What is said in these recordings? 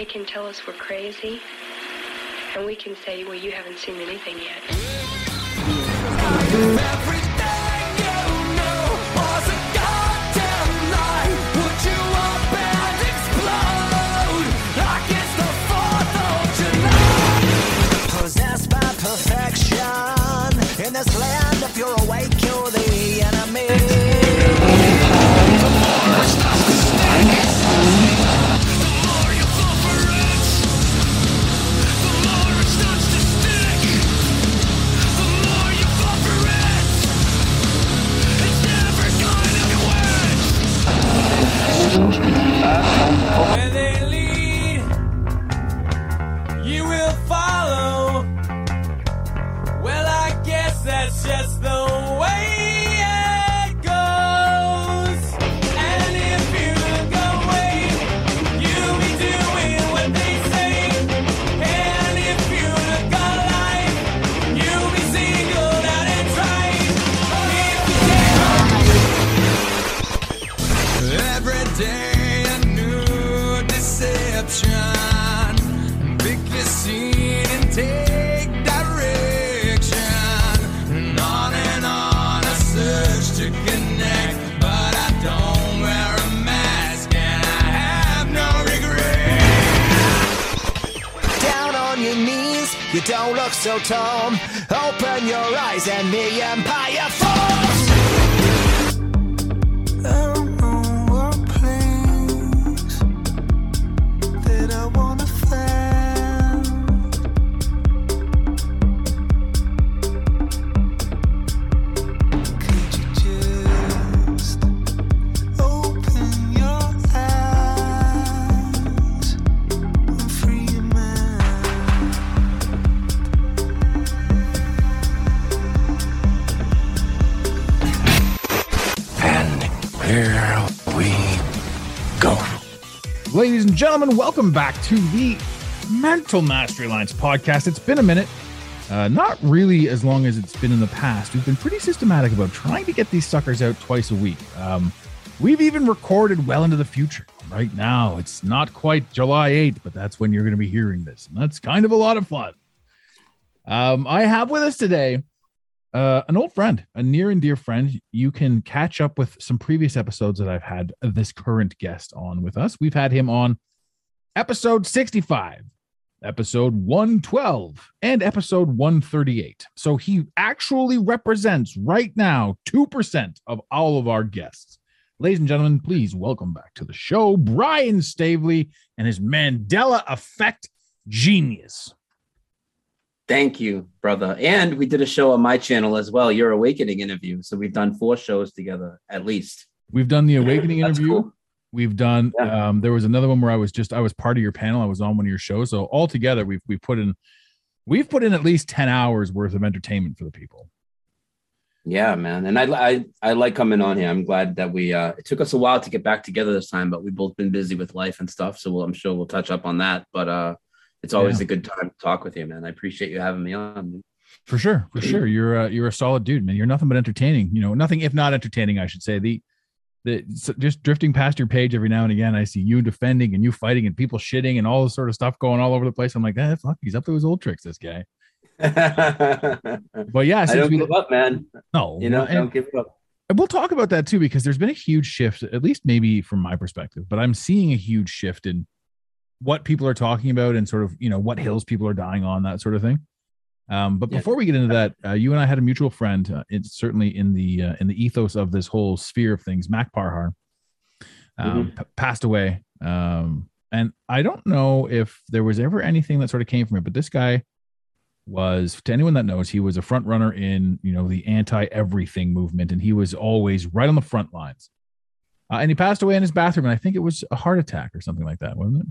They can tell us we're crazy and we can say well you haven't seen anything yet perfection. In this land, if you're awake, you're the enemy. seus vídeos. Don't look so tall. Open your eyes and the empire falls. Gentlemen, welcome back to the Mental Mastery Alliance podcast. It's been a minute, uh, not really as long as it's been in the past. We've been pretty systematic about trying to get these suckers out twice a week. Um, we've even recorded well into the future. Right now, it's not quite July 8th, but that's when you're going to be hearing this. And that's kind of a lot of fun. Um, I have with us today uh, an old friend, a near and dear friend. You can catch up with some previous episodes that I've had this current guest on with us. We've had him on episode 65, episode 112, and episode 138. So he actually represents right now 2% of all of our guests. Ladies and gentlemen, please welcome back to the show Brian Staveley and his Mandela Effect genius. Thank you, brother. And we did a show on my channel as well, Your Awakening interview. So we've done four shows together at least. We've done the awakening interview. cool. We've done Yeah. um there was another one where I was just I was part of your panel. I was on one of your shows. So all together we've we put in we've put in at least 10 hours worth of entertainment for the people. Yeah, man. And I, I I like coming on here. I'm glad that we uh it took us a while to get back together this time, but we've both been busy with life and stuff. So we'll, I'm sure we'll touch up on that. But uh it's always Yeah. a good time to talk with you, man. I appreciate you having me on. For sure, for sure. You're a, you're a solid dude, man. You're nothing but entertaining. You know, nothing if not entertaining, I should say. The so just drifting past your page every now and again, I see you defending and you fighting and people shitting and all this sort of stuff going all over the place. I'm like, eh, fuck, he's up to his old tricks, this guy. But yeah, since don't we give up, man. no, You know, I and- don't give up. And we'll talk about that too because there's been a huge shift at least maybe from my perspective but i'm seeing a huge shift in what people are talking about and sort of you know what hills people are dying on that sort of thing um, but Yeah. before we get into that uh, you and i had a mutual friend uh, it's certainly in the uh, in the ethos of this whole sphere of things Mak Parhar um, p- passed away um, and i don't know if there was ever anything that sort of came from it but this guy was to anyone that knows he was a front runner in you know the anti everything movement and he was always right on the front lines uh, and he passed away in his bathroom. And I think it was a heart attack or something like that, wasn't it?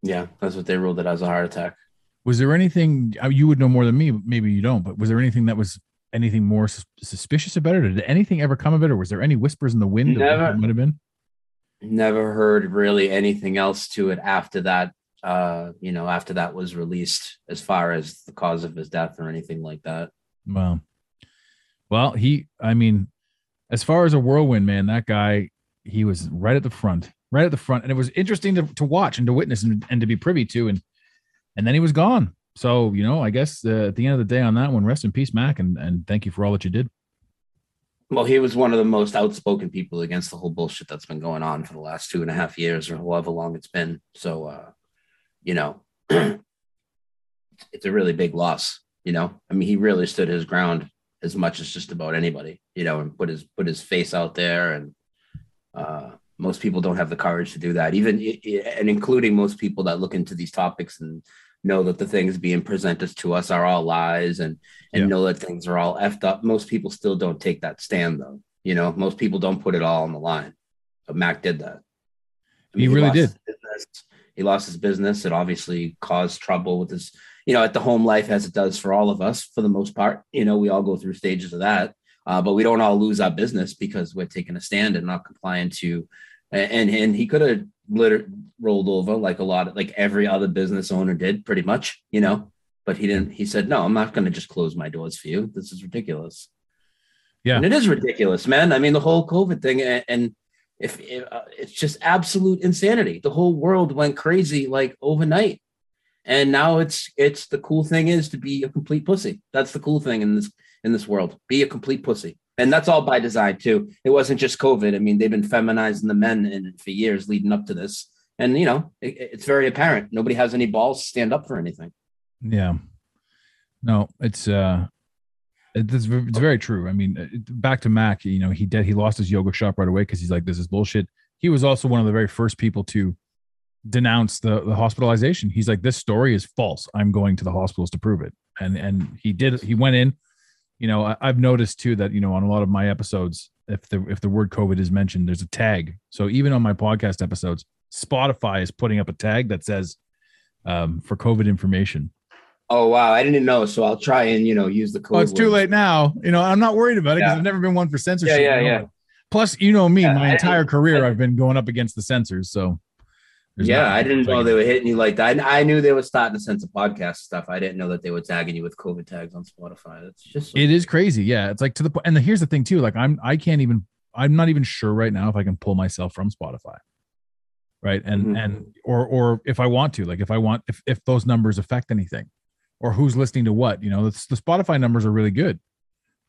Yeah, that's what they ruled it as a heart attack. Was there anything uh, you would know more than me? Maybe you don't, but was there anything that was anything more sus- suspicious about it? Or did anything ever come of it? Or was there any whispers in the wind? Never. might have been. Never heard really anything else to it after that. Uh, you know, after that was released, as far as the cause of his death or anything like that. Well, well, he, I mean, as far as a whirlwind, man, that guy, he was right at the front, right at the front. And it was interesting to, to watch and to witness and, and to be privy to. And, and then he was gone. So, you know, I guess uh, at the end of the day on that one, rest in peace, Mak. And, and thank you for all that you did. Well, he was one of the most outspoken people against the whole bullshit that's been going on for the last two and a half years or however long it's been. So, uh, you know, it's a really big loss. You know, I mean, he really stood his ground as much as just about anybody. You know, and put his put his face out there, and uh, most people don't have the courage to do that. Even and including most people that look into these topics and know that the things being presented to us are all lies and and Yeah. know that things are all effed up. Most people still don't take that stand though. You know, most people don't put it all on the line. But Mak did that. I He really lost did. He lost his business. It obviously caused trouble with his, you know, at the home life as it does for all of us for the most part. You know, we all go through stages of that, uh, but we don't all lose our business because we're taking a stand and not complying to. And and he could have liter- rolled over like a lot of like every other business owner did, pretty much. You know, but he didn't. He said, "No, I'm not going to just close my doors for you. This is ridiculous." Yeah. and it is ridiculous, man. I mean, the whole COVID thing, and, and if, if uh, it's just absolute insanity. The whole world went crazy like overnight, and now it's it's the cool thing is to be a complete pussy. That's the cool thing in this in this world. Be a complete pussy, and that's all by design too. It wasn't just COVID. I mean, they've been feminizing the men in, for years leading up to this, and you know, it, it's very apparent. Nobody has any balls to stand up for anything. Yeah. No, it's uh it's, it's very true. I mean, back to Mak, you know, he did he lost his yoga shop right away because he's like, this is bullshit. He was also one of the very first people to denounce the, the hospitalization. He's like, this story is false. I'm going to the hospitals to prove it. And and he did he went in, you know, I, I've noticed too that, you know, on a lot of my episodes, if the if the word COVID is mentioned, there's a tag. So even on my podcast episodes, Spotify is putting up a tag that says um, for COVID information. Oh wow, I didn't know. So I'll try and you know use the code. Oh, it's too late now. You know, I'm not worried about it because Yeah. I've never been one for censorship. Yeah, yeah, yeah. Plus, you know me, Yeah, my I- entire career, I- I've been going up against the censors. So, there's yeah, I didn't know they were hitting you like that. I, I knew they were starting to censor podcast stuff. I didn't know that they were tagging you with COVID tags on Spotify. That's just It is crazy. Yeah, it's like to the point. And the, here's the thing too. Like I'm, I can't even. I'm not even sure right now if I can pull myself from Spotify. Right, and Mhm. and or or if I want to, like if I want, if if those numbers affect anything, or who's listening to what, you know, it's, the Spotify numbers are really good.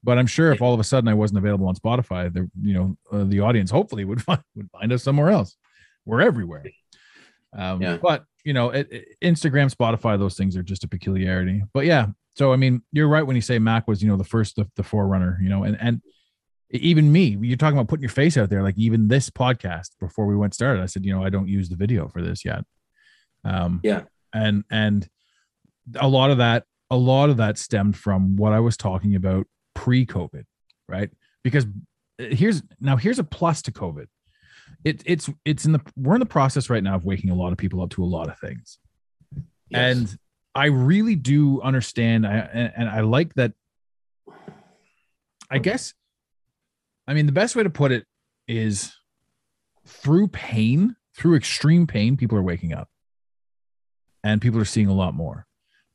But I'm sure if all of a sudden I wasn't available on Spotify, the you know uh, the audience hopefully would find would find us somewhere else. We're everywhere. Um, Yeah. But you know, it, it- Instagram, Spotify, those things are just a peculiarity. But yeah, so I mean, you're right when you say Mak was you know the first the, the forerunner. You know, and and even me, you're talking about putting your face out there. Like even this podcast before we went started, I said, you know, I don't use the video for this yet. Um, Yeah. and and a lot of that a lot of that stemmed from what I was talking about pre-COVID, right? Because uh, here's now here's a plus to COVID. It, it's it's in the we're in the process right now of waking a lot of people up to a lot of things, Yes. and I really do understand. I, and, and I like that. I guess, I mean, the best way to put it is through pain, through extreme pain, people are waking up, and people are seeing a lot more.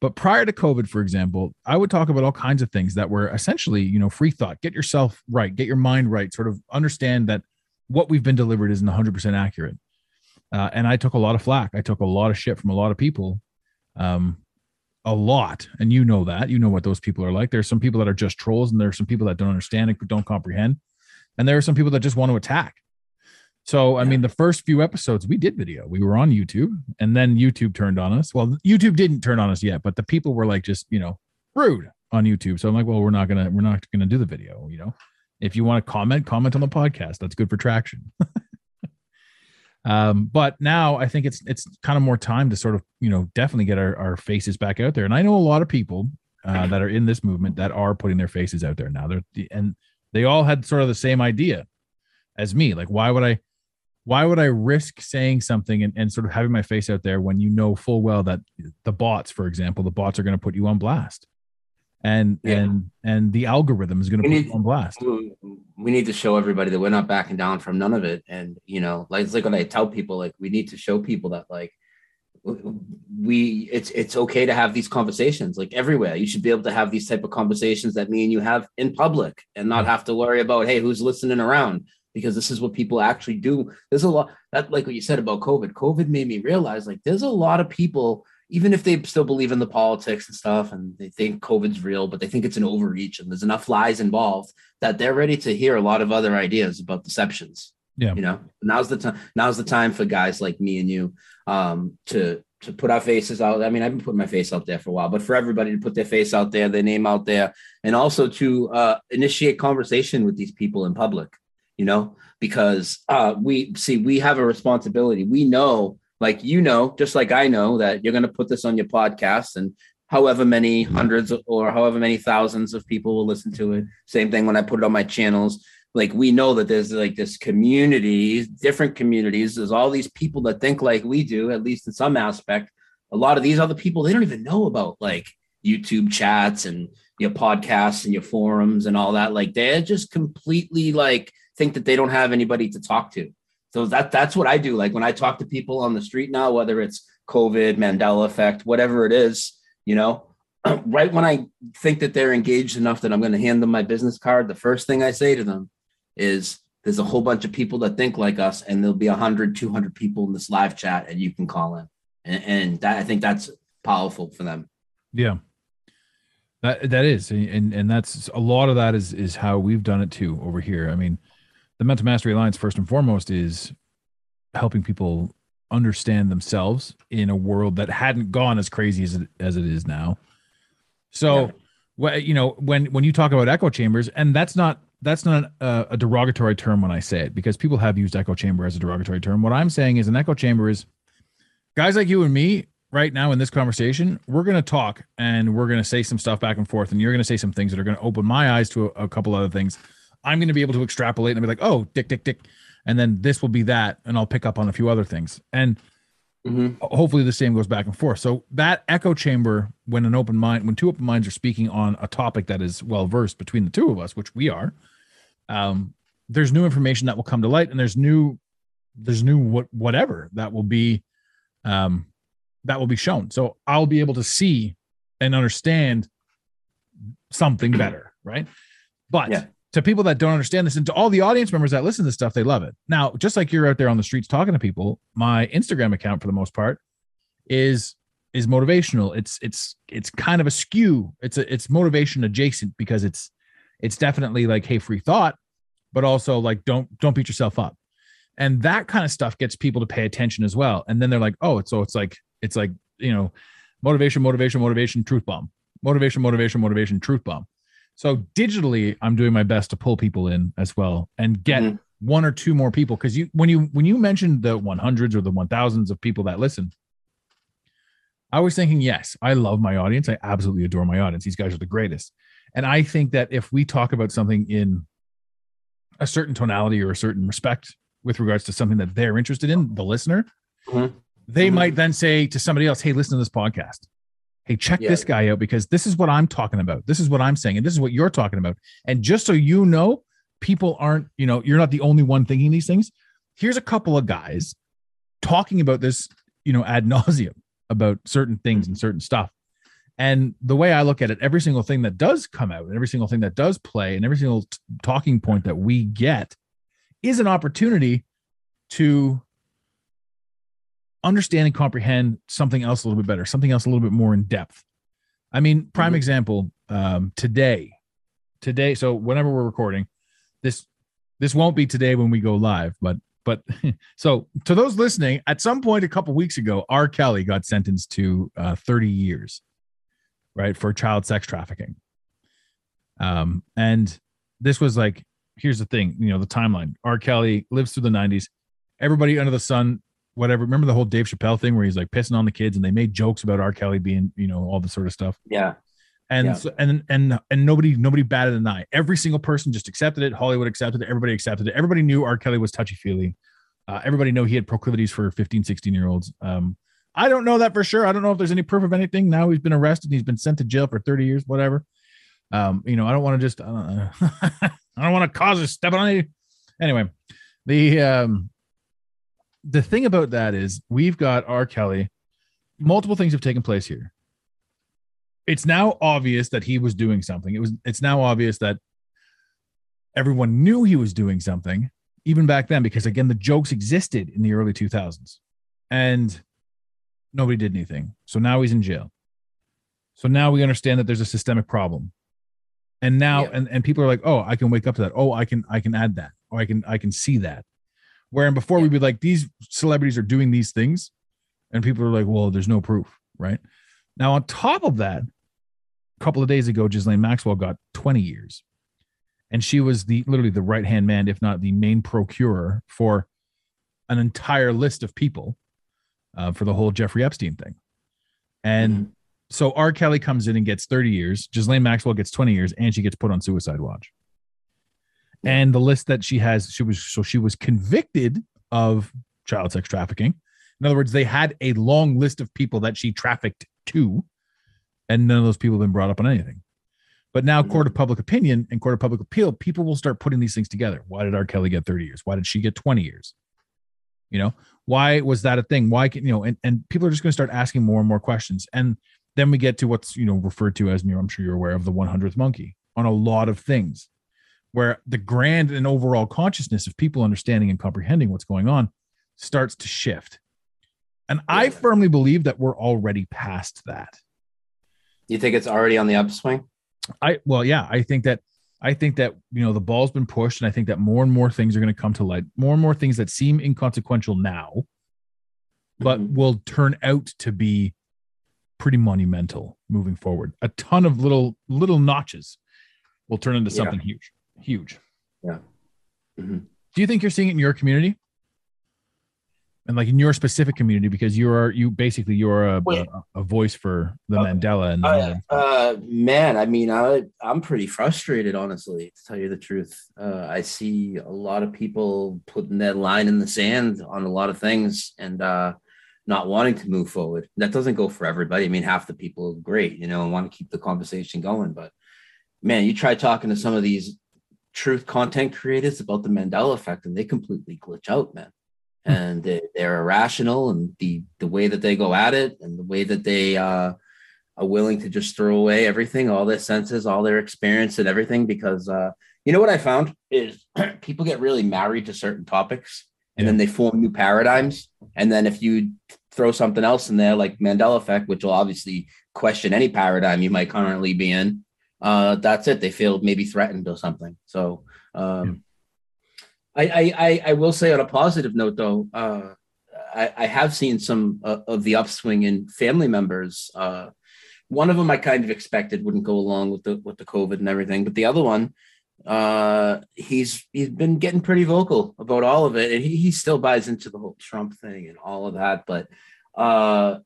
But prior to COVID, for example, I would talk about all kinds of things that were essentially, you know, free thought. Get yourself right, get your mind right, sort of understand that what we've been delivered isn't 100% accurate. Uh, and I took a lot of flack. I took a lot of shit from a lot of people, um, a lot. And you know that. You know what those people are like. There's some people that are just trolls, and there are some people that don't understand and don't comprehend. And there are some people that just want to attack. So, I mean, the first few episodes we did video, we were on YouTube, and then YouTube turned on us. Well, YouTube didn't turn on us yet, but the people were like just, you know, rude on YouTube. So I'm like, well, we're not gonna, we're not gonna do the video. You know, if you want to comment, comment on the podcast. That's good for traction. um, but now I think it's it's kind of more time to sort of, you know, definitely get our, our faces back out there. And I know a lot of people uh, that are in this movement that are putting their faces out there now. They're and they all had sort of the same idea as me. Like, why would I? Why would I risk saying something and, and sort of having my face out there when you know full well that the bots, for example, the bots are going to put you on blast, and Yeah. and and the algorithm is going to put on blast. we need to show everybody that we're not backing down from none of it. And you know, like it's like when I tell people, like we need to show people that like we it's it's okay to have these conversations like everywhere. You should be able to have these type of conversations that me and you have in public and not have to worry about hey who's listening around because this is what people actually do. There's a lot that like what you said about COVID. COVID made me realize like there's a lot of people even if they still believe in the politics and stuff and they think COVID's real, but they think it's an overreach and there's enough lies involved that they're ready to hear a lot of other ideas about deceptions. Yeah. You know, now's the time, now's the time for guys like me and you um, to, to put our faces out. I mean, I've been putting my face out there for a while, but for everybody to put their face out there, their name out there, and also to uh, initiate conversation with these people in public, you know, because uh, we see, we have a responsibility. We know like you know, just like I know that you're going to put this on your podcast and however many hundreds or however many thousands of people will listen to it. Same thing when I put it on my channels. Like we know that there's like this community, different communities. There's all these people that think like we do, at least in some aspect. A lot of these other people, they don't even know about like YouTube chats and your podcasts and your forums and all that. Like they're just completely like think that they don't have anybody to talk to. So that that's what I do. Like when I talk to people on the street now, whether it's COVID, Mandela effect, whatever it is, you know, right when I think that they're engaged enough that I'm going to hand them my business card, the first thing I say to them is there's a whole bunch of people that think like us and there'll be 100, 200 people in this live chat and you can call in. And, and that I think that's powerful for them. Yeah. That that is, and and that's a lot of that is is how we've done it too over here. I mean, the Mental Mastery Alliance first and foremost is helping people understand themselves in a world that hadn't gone as crazy as it as it is now. So, wh- you know, when when you talk about echo chambers, and that's not that's not a, a derogatory term when I say it because people have used echo chamber as a derogatory term. What I'm saying is an echo chamber is guys like you and me right now in this conversation, we're going to talk and we're going to say some stuff back and forth, and you're going to say some things that are going to open my eyes to a, a couple other things. I'm going to be able to extrapolate and be like, oh, dick, dick, dick. And then this will be that, and I'll pick up on a few other things. And Mhm. hopefully the same goes back and forth. So that echo chamber, when an open mind, when two open minds are speaking on a topic that is well versed between the two of us, which we are, um, there's new information that will come to light, and there's new, there's new what whatever that will be, um, that will be shown. So I'll be able to see and understand something better, right? But Yeah. To people that don't understand this, and to all the audience members that listen to stuff, they love it. Now, just like you're out there on the streets talking to people, my Instagram account for the most part is is motivational. It's it's it's kind of a skew. It's a it's motivation adjacent because it's it's definitely like hey free thought, but also like don't don't beat yourself up. And that kind of stuff gets people to pay attention as well. And then they're like, oh, it's so it's like it's like you know, motivation, motivation, motivation, truth bomb, motivation, motivation, motivation, truth bomb. So digitally, I'm doing my best to pull people in as well and get Mhm. one or two more people because you when you when you mentioned the 100s or the 1000s of people that listen, I was thinking, yes, I love my audience. I absolutely adore my audience. These guys are the greatest. And I think that if we talk about something in a certain tonality or a certain respect with regards to something that they're interested in, the listener, Mhm. they Mhm. might then say to somebody else, Hey, listen to this podcast. Hey, check Yeah. this guy out because this is what I'm talking about. This is what I'm saying. And this is what you're talking about. And just so you know, people aren't, you know, you're not the only one thinking these things. Here's a couple of guys talking about this, you know, ad nauseum about certain things mm-hmm. and certain stuff. And the way I look at it, every single thing that does come out, and every single thing that does play, and every single t- talking point that we get is an opportunity to understand and comprehend something else a little bit better, something else a little bit more in depth. I mean, prime Mhm. example, um, today, today. So whenever we're recording, this this won't be today when we go live, but but so to those listening, at some point a couple weeks ago, R. Kelly got sentenced to uh, 30 years, right, for child sex trafficking. Um, and this was like, here's the thing, you know, the timeline. R. Kelly lives through the 90s. Everybody under the sun, whatever. Remember the whole Dave Chappelle thing where he's like pissing on the kids, and they made jokes about R. Kelly being, you know, all this sort of stuff. Yeah. And Yeah. so, and and and nobody nobody batted an eye. Every single person just accepted it. Hollywood accepted it. Everybody accepted it. Everybody knew R. Kelly was touchy feely. Uh, everybody knew he had proclivities for 15, 16 year olds. Um, I don't know that for sure. I don't know if there's any proof of anything. Now he's been arrested. He's been sent to jail for 30 years, whatever. Um, you know, I don't want to just, I don't, I don't want to cause a step on you. Anyway, the, um, the thing about that is we've got R. Kelly. Multiple things have taken place here. It's now obvious that he was doing something. It was, it's now obvious that everyone knew he was doing something even back then, because again, the jokes existed in the early 2000s and nobody did anything. So now he's in jail. So now we understand that there's a systemic problem. And now Yeah. and, and people are like, oh, I can wake up to that. Oh, I can I can add that. Or I can I can see that. Where before we'd be like, these celebrities are doing these things, and people are like, well, there's no proof, right? Now, on top of that, a couple of days ago, Ghislaine Maxwell got 20 years. And she was the literally the right hand man, if not the main procurer for an entire list of people uh, for the whole Jeffrey Epstein thing. And so R. Kelly comes in and gets 30 years. Ghislaine Maxwell gets 20 years, and she gets put on suicide watch. And the list that she has, she was so she was convicted of child sex trafficking. In other words, they had a long list of people that she trafficked to, and none of those people have been brought up on anything. But now, mm-hmm. court of public opinion and court of public appeal, people will start putting these things together. Why did R. Kelly get 30 years? Why did she get 20 years? You know, why was that a thing? Why can you know? And, and people are just going to start asking more and more questions. And then we get to what's you know referred to as you know, I'm sure you're aware of the 100th monkey on a lot of things, where the grand and overall consciousness of people understanding and comprehending what's going on starts to shift. And I firmly believe that we're already past that. You think it's already on the upswing? I well, yeah, I think that I think that you know the ball's been pushed, and I think that more and more things are going to come to light. More and more things that seem inconsequential now, but Mhm. will turn out to be pretty monumental moving forward. A ton of little little notches will turn into Yeah. something huge, huge. Yeah. Mhm. Do you think you're seeing it in your community? And like in your specific community, because you are you basically you're a, a, a voice for the Mandela and the Uh, uh, man, I mean, I, I'm pretty frustrated, honestly, to tell you the truth. Uh, I see a lot of people putting that line in the sand on a lot of things and uh, not wanting to move forward. That doesn't go for everybody. I mean, half the people are great, you know, and want to keep the conversation going. But man, you try talking to some of these truth content creators about the Mandela effect, and they completely glitch out, man. And they, they're irrational, and the the way that they go at it, and the way that they uh, are willing to just throw away everything, all their senses, all their experience, and everything. Because uh, you know what I found is people get really married to certain topics, and then they form new paradigms. And then if you throw something else in there, like Mandela effect, which will obviously question any paradigm you might currently be in, uh, that's it. They feel maybe threatened or something. So. Um, I, I, I, I will say on a positive note, though, uh, I, I have seen some uh, of the upswing in family members. Uh, one of them I kind of expected wouldn't go along with the with the COVID and everything, but the other one, uh, he's he's been getting pretty vocal about all of it, and he, he still buys into the whole Trump thing and all of that, but uh,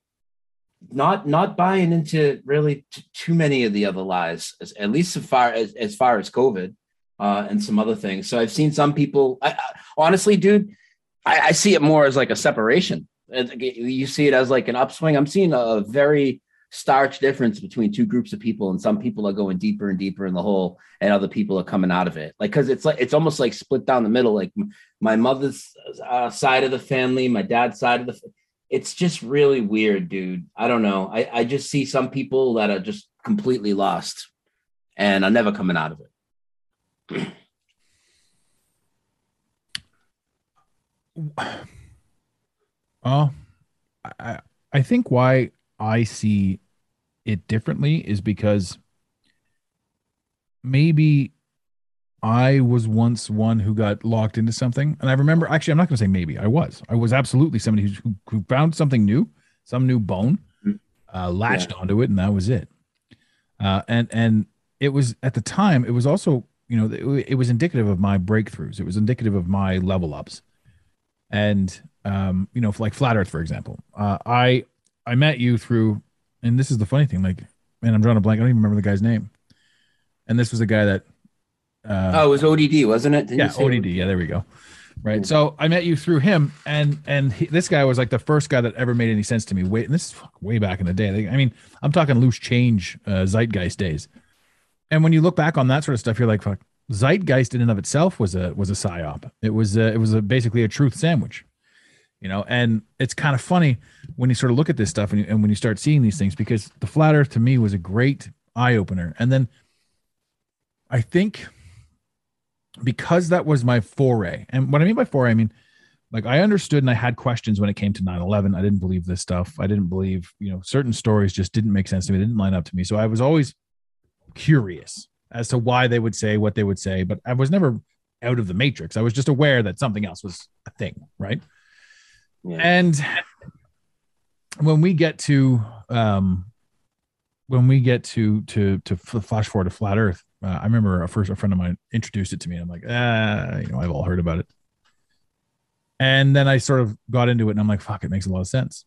not not buying into really t- too many of the other lies, as, at least as far as as far as COVID uh, and some other things. So I've seen some people. I, I, honestly, dude, I, I see it more as like a separation. You see it as like an upswing. I'm seeing a very stark difference between two groups of people, and some people are going deeper and deeper in the hole, and other people are coming out of it. Like because it's like it's almost like split down the middle. Like my mother's uh, side of the family, my dad's side of the. It's just really weird, dude. I don't know. I, I just see some people that are just completely lost and are never coming out of it. well, I I think why I see it differently is because maybe I was once one who got locked into something, and I remember actually I'm not going to say maybe I was I was absolutely somebody who who, found something new, some new bone, uh, latched onto it, and that was it. Uh, and and it was at the time it was also you know it, it was indicative of my breakthroughs. It was indicative of my level ups and um, you know, like flat Earth, for example. Uh, I I met you through, and this is the funny thing. Like and I'm drawing a blank. I don't even remember the guy's name. And this was a guy that. Uh, Oh, it was ODD, wasn't it? Didn't yeah, ODD. Yeah, there we go. Right. Yeah. So I met you through him, and and he, this guy was like the first guy that ever made any sense to me. Wait, and this is way back in the day. I mean, I'm talking loose change, uh, zeitgeist days. And when you look back on that sort of stuff, you're like, fuck, zeitgeist in and of itself was a was a psyop. It was a, it was a, basically a truth sandwich, you know. And it's kind of funny when you sort of look at this stuff and, you, and when you start seeing these things because the flat Earth to me was a great eye opener. And then I think because that was my foray, and what I mean by foray, I mean like I understood and I had questions when it came to 9-11. I didn't believe this stuff. I didn't believe, you know, certain stories just didn't make sense to me. They didn't line up to me. So I was always curious as to why they would say what they would say, but I was never out of the matrix. I was just aware that something else was a thing, right? Yeah. And when we get to um when we get to to to flash forward to flat earth, uh, I remember a first a friend of mine introduced it to me and I'm like, ah, you know, I've all heard about it. And then I sort of got into it and I'm like, fuck, it makes a lot of sense.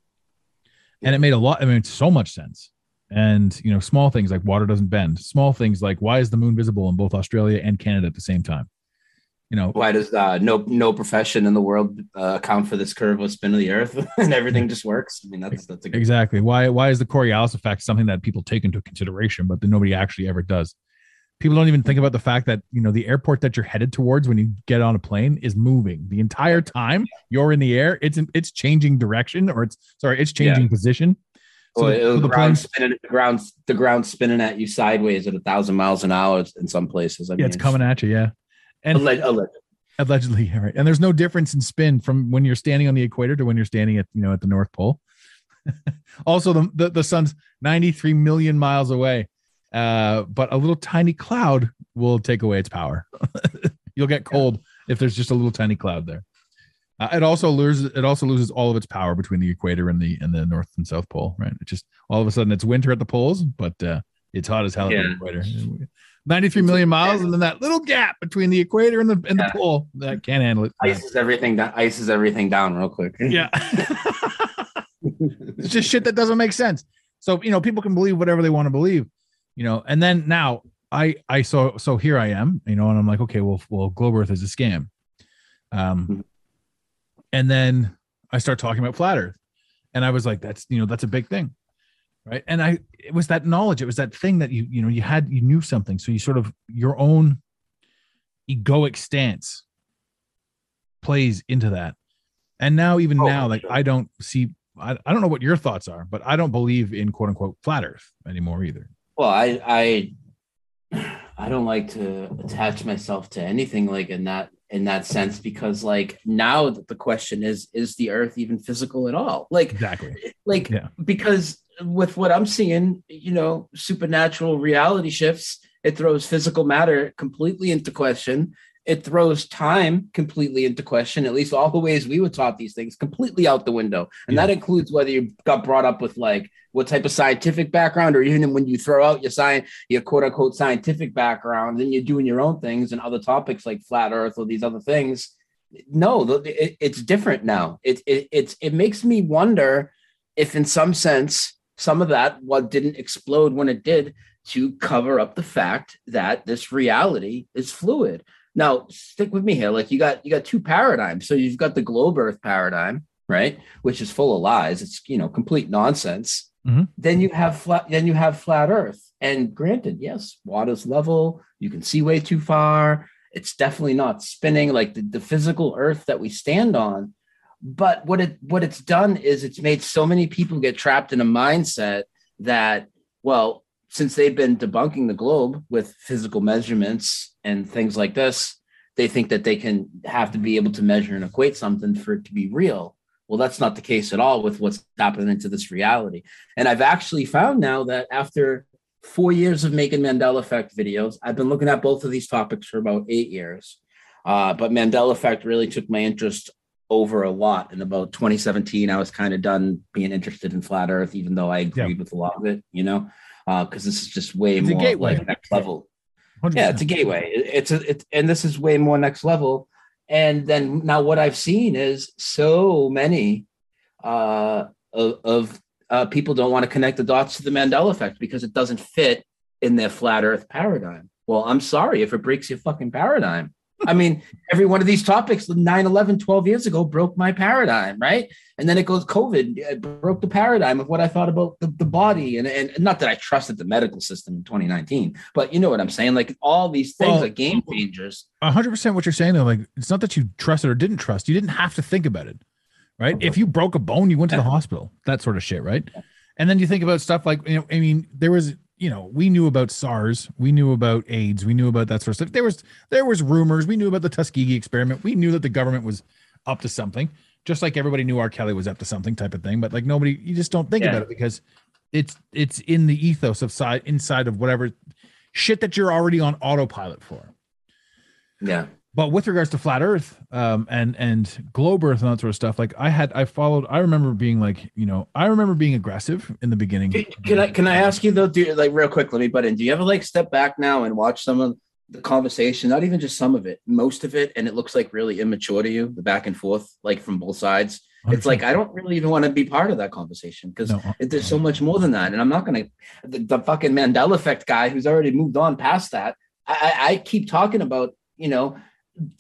And it made a lot, I mean, so much sense. And you know, small things like water doesn't bend, small things like why is the moon visible in both Australia and Canada at the same time? You know, Why does uh, no no profession in the world uh, account for this curve of spin of the Earth and everything just works? I mean, that's that's. Exactly. Why why is the Coriolis effect something that people take into consideration, but that nobody actually ever does? People don't even think about the fact that you know the airport that you're headed towards when you get on a plane is moving the entire time you're in the air. It's it's changing direction or it's sorry, it's changing position. So, Well, so the, ground spinning, the ground, the ground spinning at you sideways at a thousand miles an hour in some places. I yeah, mean, it's coming at you. Yeah, and Alleg- alleg- allegedly, yeah, right. And there's no difference in spin from when you're standing on the equator to when you're standing at you know at the North Pole. also, the, the the sun's 93 million miles away, uh, but a little tiny cloud will take away its power. You'll get cold if there's just a little tiny cloud there. Uh, it also loses it also loses all of its power between the equator and the and the North and South Pole. Right, it just all of a sudden it's winter at the poles, but uh, it's hot as hell at the equator. 93 million miles, and then that little gap between the equator and the and Yeah. the pole that can't handle it. ices everything down. Ices everything down real quick. Yeah. it's just shit that doesn't make sense. So, you know, people can believe whatever they want to believe, you know, and then now I, I, so, so here I am, you know, and I'm like, okay, well, well, Globe Earth is a scam. Um, Mhm. and then I start talking about flat earth and I was like, that's, you know, that's a big thing. Right. And I, it was that knowledge. It was that thing that you, you know, you had, you knew something. So you sort of, your own egoic stance plays into that. And now, even Oh, now, like sure. I don't see, I, I don't know what your thoughts are, but I don't believe in quote unquote flat earth anymore either. Well, I I I don't like to attach myself to anything like in that in that sense because like now the question is is the earth even physical at all? Like Exactly. like Yeah. because with what I'm seeing, you know, supernatural reality shifts, it throws physical matter completely into question. It throws time completely into question. At least all the ways we were taught these things completely out the window, and Yeah. that includes whether you got brought up with like what type of scientific background, or even when you throw out your science, your quote unquote scientific background, then you're doing your own things and other topics like flat Earth or these other things. No, it, it's different now. It, it it's it makes me wonder if, in some sense, some of that what didn't explode when it did to cover up the fact that this reality is fluid. Now, stick with me here. Like you got you got two paradigms. So you've got the globe Earth paradigm, right, which is full of lies. It's you know complete nonsense. Mhm. Then you have flat. Then you have flat Earth. And granted, yes, water's level. You can see way too far. It's definitely not spinning like the, the physical Earth that we stand on. But what it what it's done is it's made so many people get trapped in a mindset that well, since they've been debunking the globe with physical measurements and things like this, they think that they can have to be able to measure and equate something for it to be real. Well, that's not the case at all with what's happening to this reality. And I've actually found now that after four years of making Mandela Effect videos, I've been looking at both of these topics for about eight years. Uh, but Mandela Effect really took my interest over a lot. In about 2017, I was kind of done being interested in flat Earth, even though I agreed with a lot of it, you know, because this is just way It's more gateway. like next level. 100%. Yeah, it's a gateway. It's a it's and this is way more next level. And then now what I've seen is so many uh of, of uh, people don't want to connect the dots to the Mandela effect because it doesn't fit in their flat Earth paradigm. Well, I'm sorry if it breaks your fucking paradigm. I mean, every one of these topics, 9 11, 12 years ago, broke my paradigm, right? And then it goes COVID, it broke the paradigm of what I thought about the, the body. And, and not that I trusted the medical system in 2019, but you know what I'm saying? Like all these things Well- are game changers. hundred percent what you're saying though. Like it's not that you trusted or didn't trust. You didn't have to think about it, right? If you broke a bone, you went to the hospital. That sort of shit, right? And then you think about stuff like you know, I mean, there was you know, we knew about SARS, we knew about AIDS, we knew about that sort of stuff. There was there was rumors, we knew about the Tuskegee experiment, we knew that the government was up to something, just like everybody knew R. Kelly was up to something, type of thing. But like nobody, you just don't think Yeah. about it because it's it's in the ethos of side inside of whatever shit that you're already on autopilot for. Yeah. But with regards to flat Earth, um, and and globe Earth and that sort of stuff, like I had, I followed. I remember being like, you know, I remember being aggressive in the beginning. Can, can I can I ask you though, do you, like real quick? Let me butt in. Do you ever like step back now and watch some of the conversation? Not even just some of it, most of it, and it looks like really immature to you. The back and forth, like from both sides. It's like I don't really even want to be part of that conversation because No. there's so much more than that. And I'm not gonna the, the fucking Mandela effect guy who's already moved on past that. I, I I keep talking about you know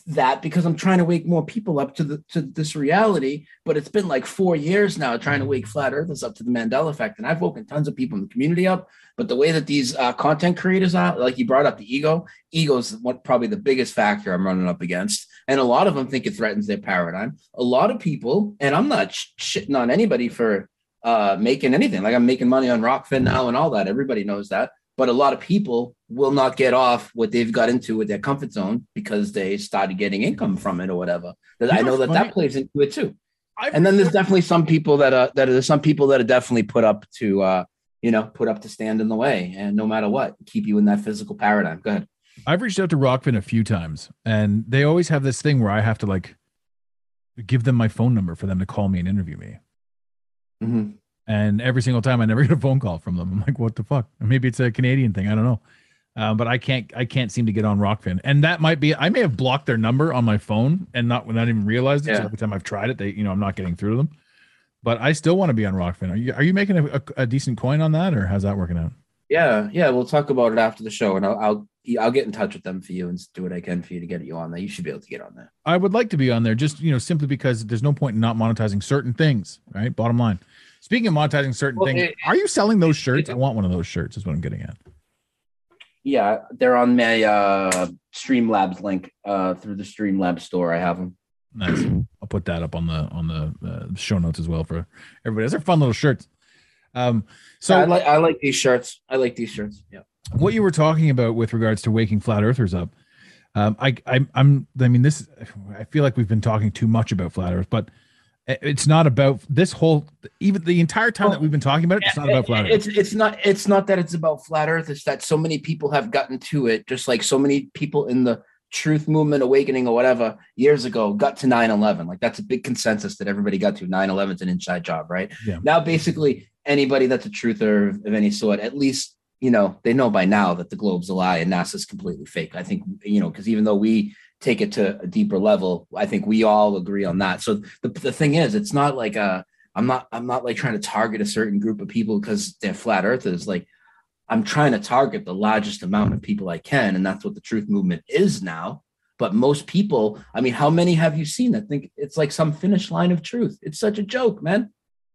that because I'm trying to wake more people up to the to this reality. But it's been like four years now trying to wake flat earthers up to the Mandela effect, and I've woken tons of people in the community up. But the way that these uh, content creators are, like you brought up the ego, ego is what probably the biggest factor I'm running up against, and a lot of them think it threatens their paradigm. A lot of people, and I'm not sh- shitting on anybody for uh, making anything. Like I'm making money on Rokfin now and all that. Everybody knows that. But a lot of people will not get off what they've got into with their comfort zone because they started getting income from it or whatever. That I You know know that funny? that plays into it too. I've And then there's definitely some people that are that are there's some people that are definitely put up to uh you know put up to stand in the way and no matter what keep you in that physical paradigm. Go ahead. I've reached out to Rokfin a few times, and they always have this thing where I have to like give them my phone number for them to call me and interview me. Mhm. And every single time, I never get a phone call from them. I'm like, what the fuck? Maybe it's a Canadian thing. I don't know. Um, but I can't. I can't seem to get on Rokfin, and that might be. I may have blocked their number on my phone and not not even realized it. So every time I've tried it, they you know I'm not getting through to them. But I still want to be on Rokfin. Are you are you making a, a, a decent coin on that, or how's that working out? Yeah, yeah, we'll talk about it after the show, and I'll I'll I'll get in touch with them for you and do what I can for you to get you on there. You should be able to get on there. I would like to be on there just, you know, simply because there's no point in not monetizing certain things, right? Bottom line. Speaking of monetizing certain Well, things, it- are you selling those shirts? I want one of those shirts, is what I'm getting at. Yeah, they're on my uh Streamlabs link uh through the Streamlabs store. I have them. Nice. I'll put that up on the on the uh, show notes as well for everybody. Those are fun little shirts. Um, so So I like I like these shirts. I like these shirts. Yeah. what you were talking about with regards to waking flat earthers up um i, I i'm i mean this i feel like we've been talking too much about flat earth but it's not about this whole even the entire time that we've been talking about it it's not about flat earth It's it's not it's not that it's about flat Earth. It's that so many people have gotten to it, just like so many people in the truth movement, awakening, or whatever years ago got to 9-11. Like that's a big consensus that everybody got to. 9-11 is an inside job, right? Yeah. Now, basically, anybody that's a truther of, of any sort, at least you know they know by now that the globe's a lie and NASA's completely fake. I think you know because even though we take it to a deeper level, I think we all agree on that. So the the thing is, it's not like a I'm not I'm not like trying to target a certain group of people because they're flat earthers. Like I'm trying to target the largest amount of people I can, and that's what the truth movement is now. But most people, I mean, how many have you seen that think it's like some finish line of truth? It's such a joke, man.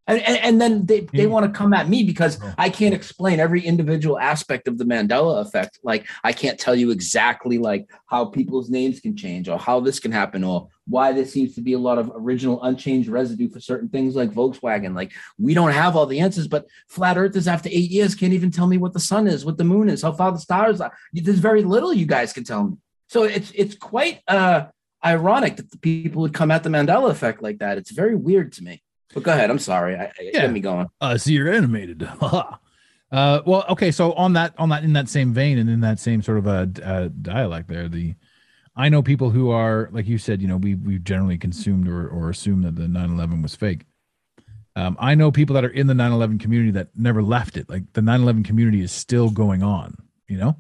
And, and, and then they, they Mm. want to come at me because Oh. I can't explain every individual aspect of the Mandela effect. Like I can't tell you exactly like how people's names can change or how this can happen or why there seems to be a lot of original unchanged residue for certain things like Volkswagen. Like we don't have all the answers, but flat earthers after eight years can't even tell me what the sun is, what the moon is, how far the stars are. There's very little you guys can tell me. So it's it's quite uh ironic that the people would come at the Mandela effect like that. It's very weird to me. But go ahead. I'm sorry. I, Yeah. get me going. uh see you're animated uh well okay so on that on that in that same vein and in that same sort of a uh, dialect there the i know people who are like you said you know we we generally consumed or, or assumed that the 9-11 was fake um, i know people that are in the 9-11 community that never left it like the 9-11 community is still going on you know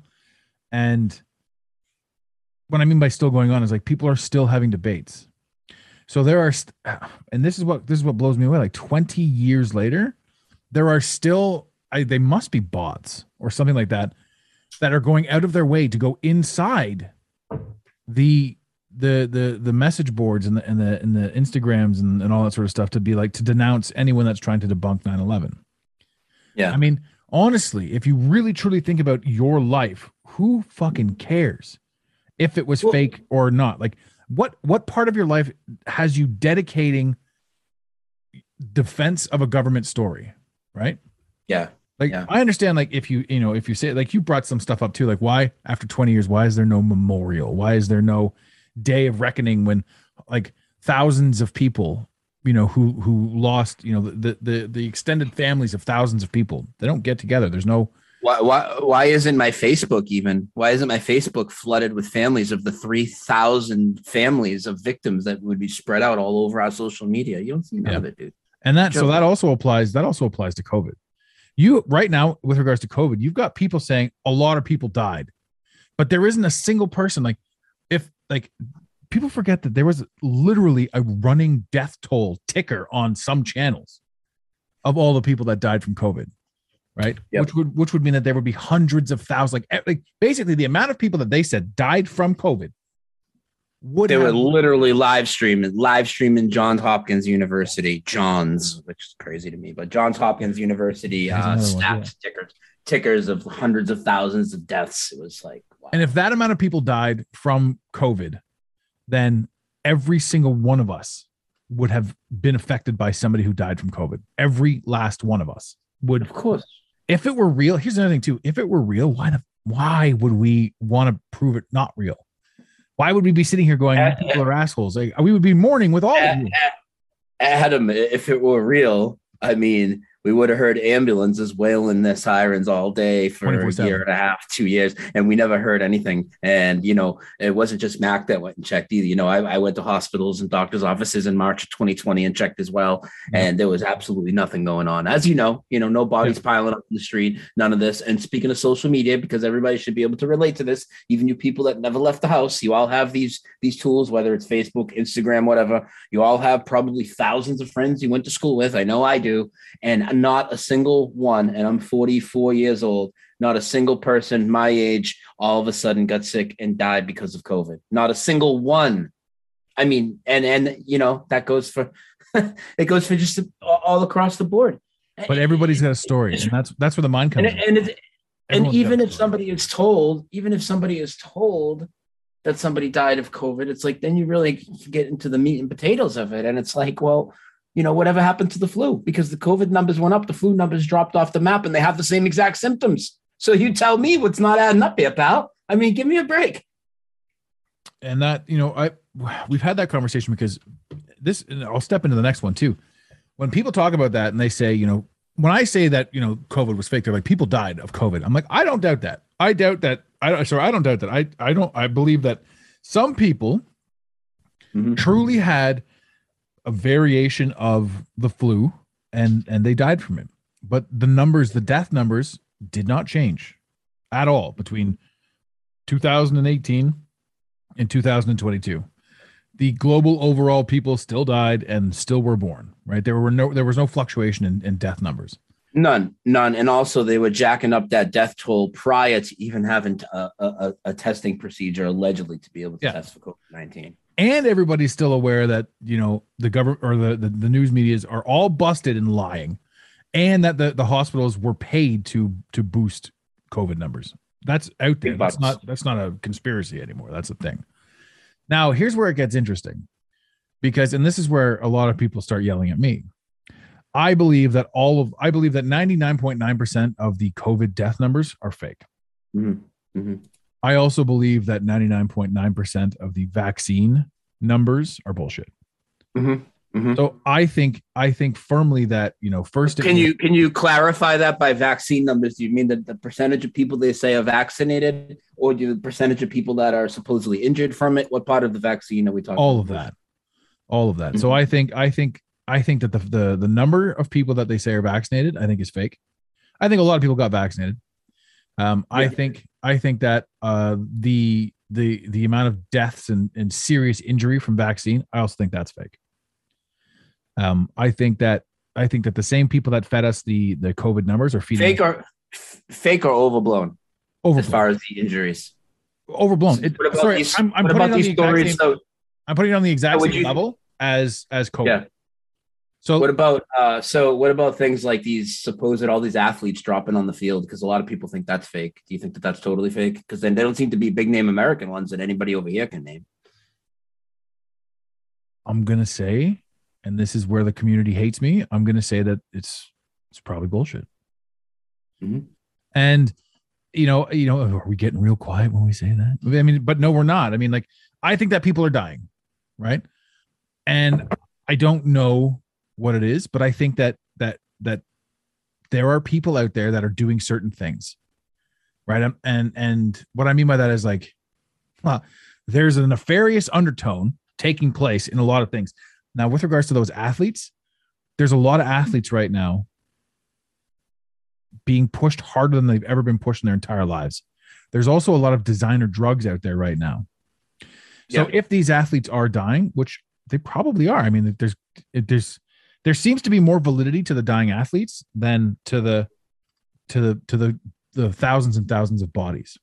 and what i mean by still going on is like people are still having debates so there are st- and this is what this is what blows me away like 20 years later there are still I, they must be bots or something like that that are going out of their way to go inside the the the the message boards and the and the and the Instagrams and, and all that sort of stuff to be like to denounce anyone that's trying to debunk 9-11. Yeah. I mean, honestly, if you really truly think about your life, who fucking cares if it was Well- fake or not? Like what what part of your life has you dedicating defense of a government story, right? Yeah. Like Yeah. I understand like if you you know if you say like you brought some stuff up too like why after 20 years why is there no memorial why is there no day of reckoning when like thousands of people you know who who lost you know the the the extended families of thousands of people they don't get together there's no Why, why, why isn't my Facebook even? Why isn't my Facebook flooded with families of the 3,000 families of victims that would be spread out all over our social media? You don't see none Yeah. of it, dude. And that so that also applies that also applies to COVID. You right now with regards to COVID, you've got people saying a lot of people died. But there isn't a single person like if like people forget that there was literally a running death toll ticker on some channels of all the people that died from COVID. Right? Yep. Which would which would mean that there would be hundreds of thousands like, eh, like basically the amount of people that they said died from COVID would They were literally live streaming, live streaming Johns Hopkins University, Johns, which is crazy to me, but Johns Hopkins University uh, snapped yeah. tickers, tickers of hundreds of thousands of deaths. It was like, wow. And if that amount of people died from COVID, then every single one of us would have been affected by somebody who died from COVID. Every last one of us would. of course, If it were real, here's another thing too. If it were real, why the why would we want to prove it not real? Why would we be sitting here going, "You people are assholes"? Like we would be mourning with all of you. Adam, if it were real, I mean, we would have heard ambulances wailing their sirens all day for a 24/7. year and a half, two years, and we never heard anything. And you know, it wasn't just Mak that went and checked either. You know, I, I went to hospitals and doctors' offices in March of 2020 and checked as well, Yeah. and there was absolutely nothing going on. As you know, you know, no bodies piling up in the street, none of this. And speaking of social media, because everybody should be able to relate to this, even you people that never left the house, you all have these these tools, whether it's Facebook, Instagram, whatever. You all have probably thousands of friends you went to school with. I know I do. And not a single one, and I'm 44 years old, not a single person my age all of a sudden got sick and died because of COVID. Not a single one. I mean, and and you know, that goes for it goes for just all- across the board. But everybody's got a story, and that's that's where the mind and, comes. in. and, it, and even if somebody is told, even if somebody is told that somebody died of COVID, it's like then you really get into the meat and potatoes of it. And it's like, well, you know, whatever happened to the flu? Because the COVID numbers went up, the flu numbers dropped off the map, and they have the same exact symptoms. So you tell me what's not adding up here, pal. I mean, give me a break. and that you know i we've had that conversation because this and i'll step into the next one too when people talk about that and they say you know when i say that you know covid was fake they're like people died of covid i'm like i don't doubt that i doubt that i don't sorry i don't doubt that i i don't i believe that some people Mhm. truly had a variation of the flu and and they died from it but the numbers the death numbers did not change at all between 2018 and 2022 the global overall people still died and still were born right there were no there was no fluctuation in, in death numbers None, none. And also, they were jacking up that death toll prior to even having a, a, a- a testing procedure allegedly to be able to Yeah. test for COVID 19. And everybody's still aware that you know the government or the, the the news medias are all busted in lying and that the the hospitals were paid to to boost covid numbers. That's out there. That's not that's not a conspiracy anymore. That's a thing. Now here's where it gets interesting because and this is where a lot of people start yelling at me. I believe that all of i believe that 99.9% of the covid death numbers are fake. Mhm. Mhm. I also believe that 99.9% of the vaccine numbers are bullshit. Mhm. Mhm. So I think I think firmly that, you know, first Can was- you can you clarify that by vaccine numbers? Do you mean that the percentage of people they say are vaccinated, or do the percentage of people that are supposedly injured from it? What part of the vaccine are we talking? all of that. All of that. So I think I think I think that the, the the number of people that they say are vaccinated, I think is fake. I think a lot of people got vaccinated. Um, I Yeah. think I think that uh, the the the amount of deaths and, and serious injury from vaccine, I also think that's fake. Um, I think that I think that the same people that fed us the the COVID numbers are feeding Fake or f- fake or overblown overblown. as far as the injuries. overblown. It, sorry, these, I'm, I'm putting it on these the So, I'm putting it on the exact same you- level as as COVID. Yeah. So what about uh so what about things like these supposed all these athletes dropping on the field because a lot of people think that's fake. Do you think that that's totally fake? Because then they don't seem to be big name American ones that anybody over here can name. I'm gonna say, and this is where the community hates me. I'm gonna say that it's it's probably bullshit. Mhm. And you know, you know, are we getting real quiet when we say that? I mean, but no, we're not. I mean, like, I think that people are dying, right? And I don't know what it is, but I think that that that there are people out there that are doing certain things, right? Um, And and what I mean by that is like, well, there's a nefarious undertone taking place in a lot of things. Now, with regards to those athletes, there's a lot of athletes right now being pushed harder than they've ever been pushed in their entire lives. There's also a lot of designer drugs out there right now. So Yeah. if these athletes are dying, which they probably are, I mean, there's there's there seems to be more validity to the dying athletes than to the to the to the the thousands and thousands of bodies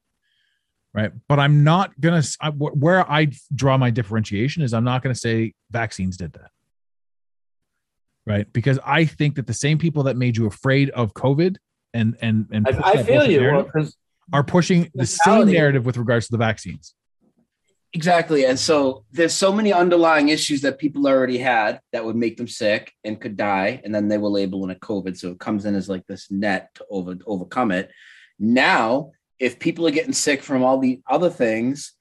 right? But i'm not gonna I- wh- where i draw my differentiation is i'm not gonna say vaccines did that right? Because i think that the same people that made you afraid of covid and and and I, I feel you. Because are pushing the same narrative with regards to the vaccines Exactly. And so there's so many underlying issues that people already had that would make them sick and could die. And then they were labeling it COVID. So it comes in as like this net to over, overcome it. Now, if people are getting sick from all the other things,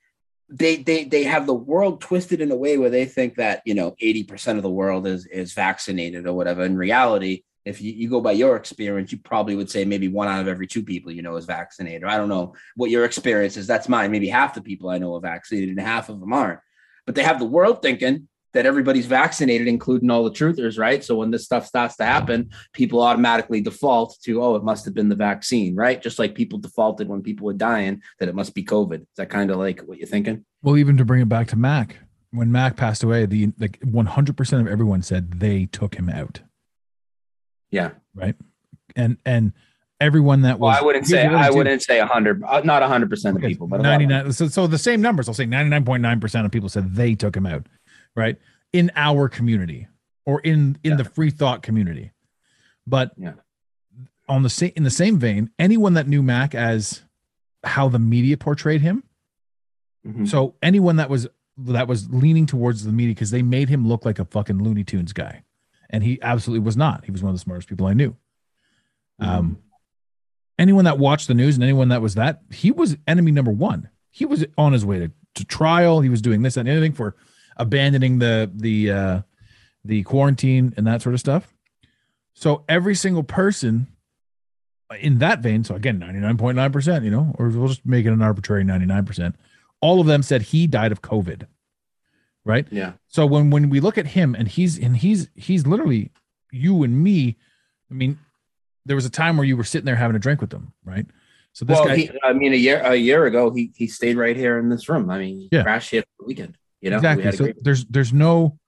they they they have the world twisted in a way where they think that you know 80% of the world is is vaccinated or whatever. In reality, if you, you go by your experience, you probably would say maybe one out of every two people you know is vaccinated. Or I don't know what your experience is. That's mine. Maybe half the people I know are vaccinated and half of them aren't. But they have the world thinking that everybody's vaccinated, including all the truthers, right? So when this stuff starts to happen, people automatically default to, oh, it must have been the vaccine, right? Just like people defaulted when people were dying that it must be COVID. Is that kind of like what you're thinking? well even to bring it back to Mak when Mak passed away the like 100% of everyone said they took him out Yeah. right and and everyone that Well, was I wouldn't say I wouldn't say hundred, uh, not hundred percent of people, but of- 99 so, so the same numbers i'll say 99.9% of people said they took him out right in our community or in in Yeah. the free thought community but Yeah. on the same in the same vein anyone that knew Mak as how the media portrayed him Mhm. so anyone that was that was leaning towards the media because they made him look like a fucking looney tunes guy and he absolutely was not. He was one of the smartest people i knew. Um anyone that watched the news and anyone that was that he was enemy number one. He was on his way to, to trial. He was doing this and anything for abandoning the the uh the quarantine and that sort of stuff. So every single person in that vein so again 99.9% you know or we'll just make it an arbitrary 99% all of them said he died of covid right yeah. so when when we look at him and he's and he's he's literally you and me i mean there was a time where you were sitting there having a drink with them right so this Well, guy he, I mean, a year a year ago, he he stayed right here in this room. I mean, he Yeah. crashed here for the weekend. You know, we exactly had so great- there's there's no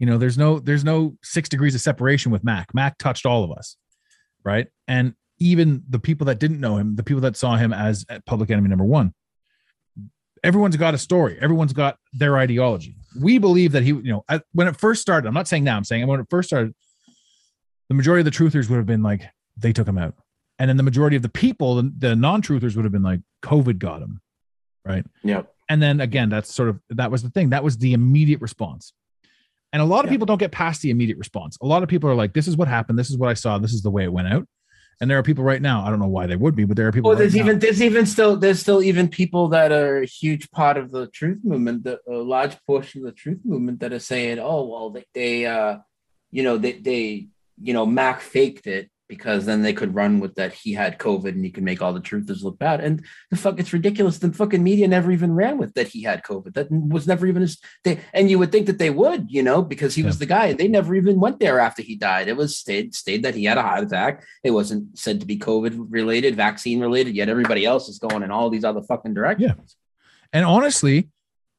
you know there's no there's no six degrees of separation with Mak Mak touched all of us right and even the people that didn't know him the people that saw him as public enemy number one everyone's got a story everyone's got their ideology we believe that he you know I- when it first started i'm not saying now i'm saying when it first started the majority of the truthers would have been like they took him out. And then the majority of the people the, the non-truthers would have been like covid got him right? Yep. and then again that's sort of that was the thing. That was the immediate response. And a lot of Yeah. people don't get past the immediate response. A lot of people are like this is what happened. This is what i saw. This is the way it went out and there are people right now i don't know why they would be but there are people Well, right there's now- even there's even still there's still even people that are a huge part of the truth movement, the, a large portion of the truth movement that are saying, oh well, they, they uh, you know, they they you know, Mak faked it because then they could run with that he had COVID and he could make all the truthers look bad. And the fuck, it's ridiculous. The fucking media never even ran with that he had COVID. That was never even his they and you would think that they would, you know, because he was the guy. They never even went there after he died. It was stayed stayed that he had a heart attack. It wasn't said to be COVID related, vaccine related, yet everybody else is going in all these other fucking directions. Yeah. and honestly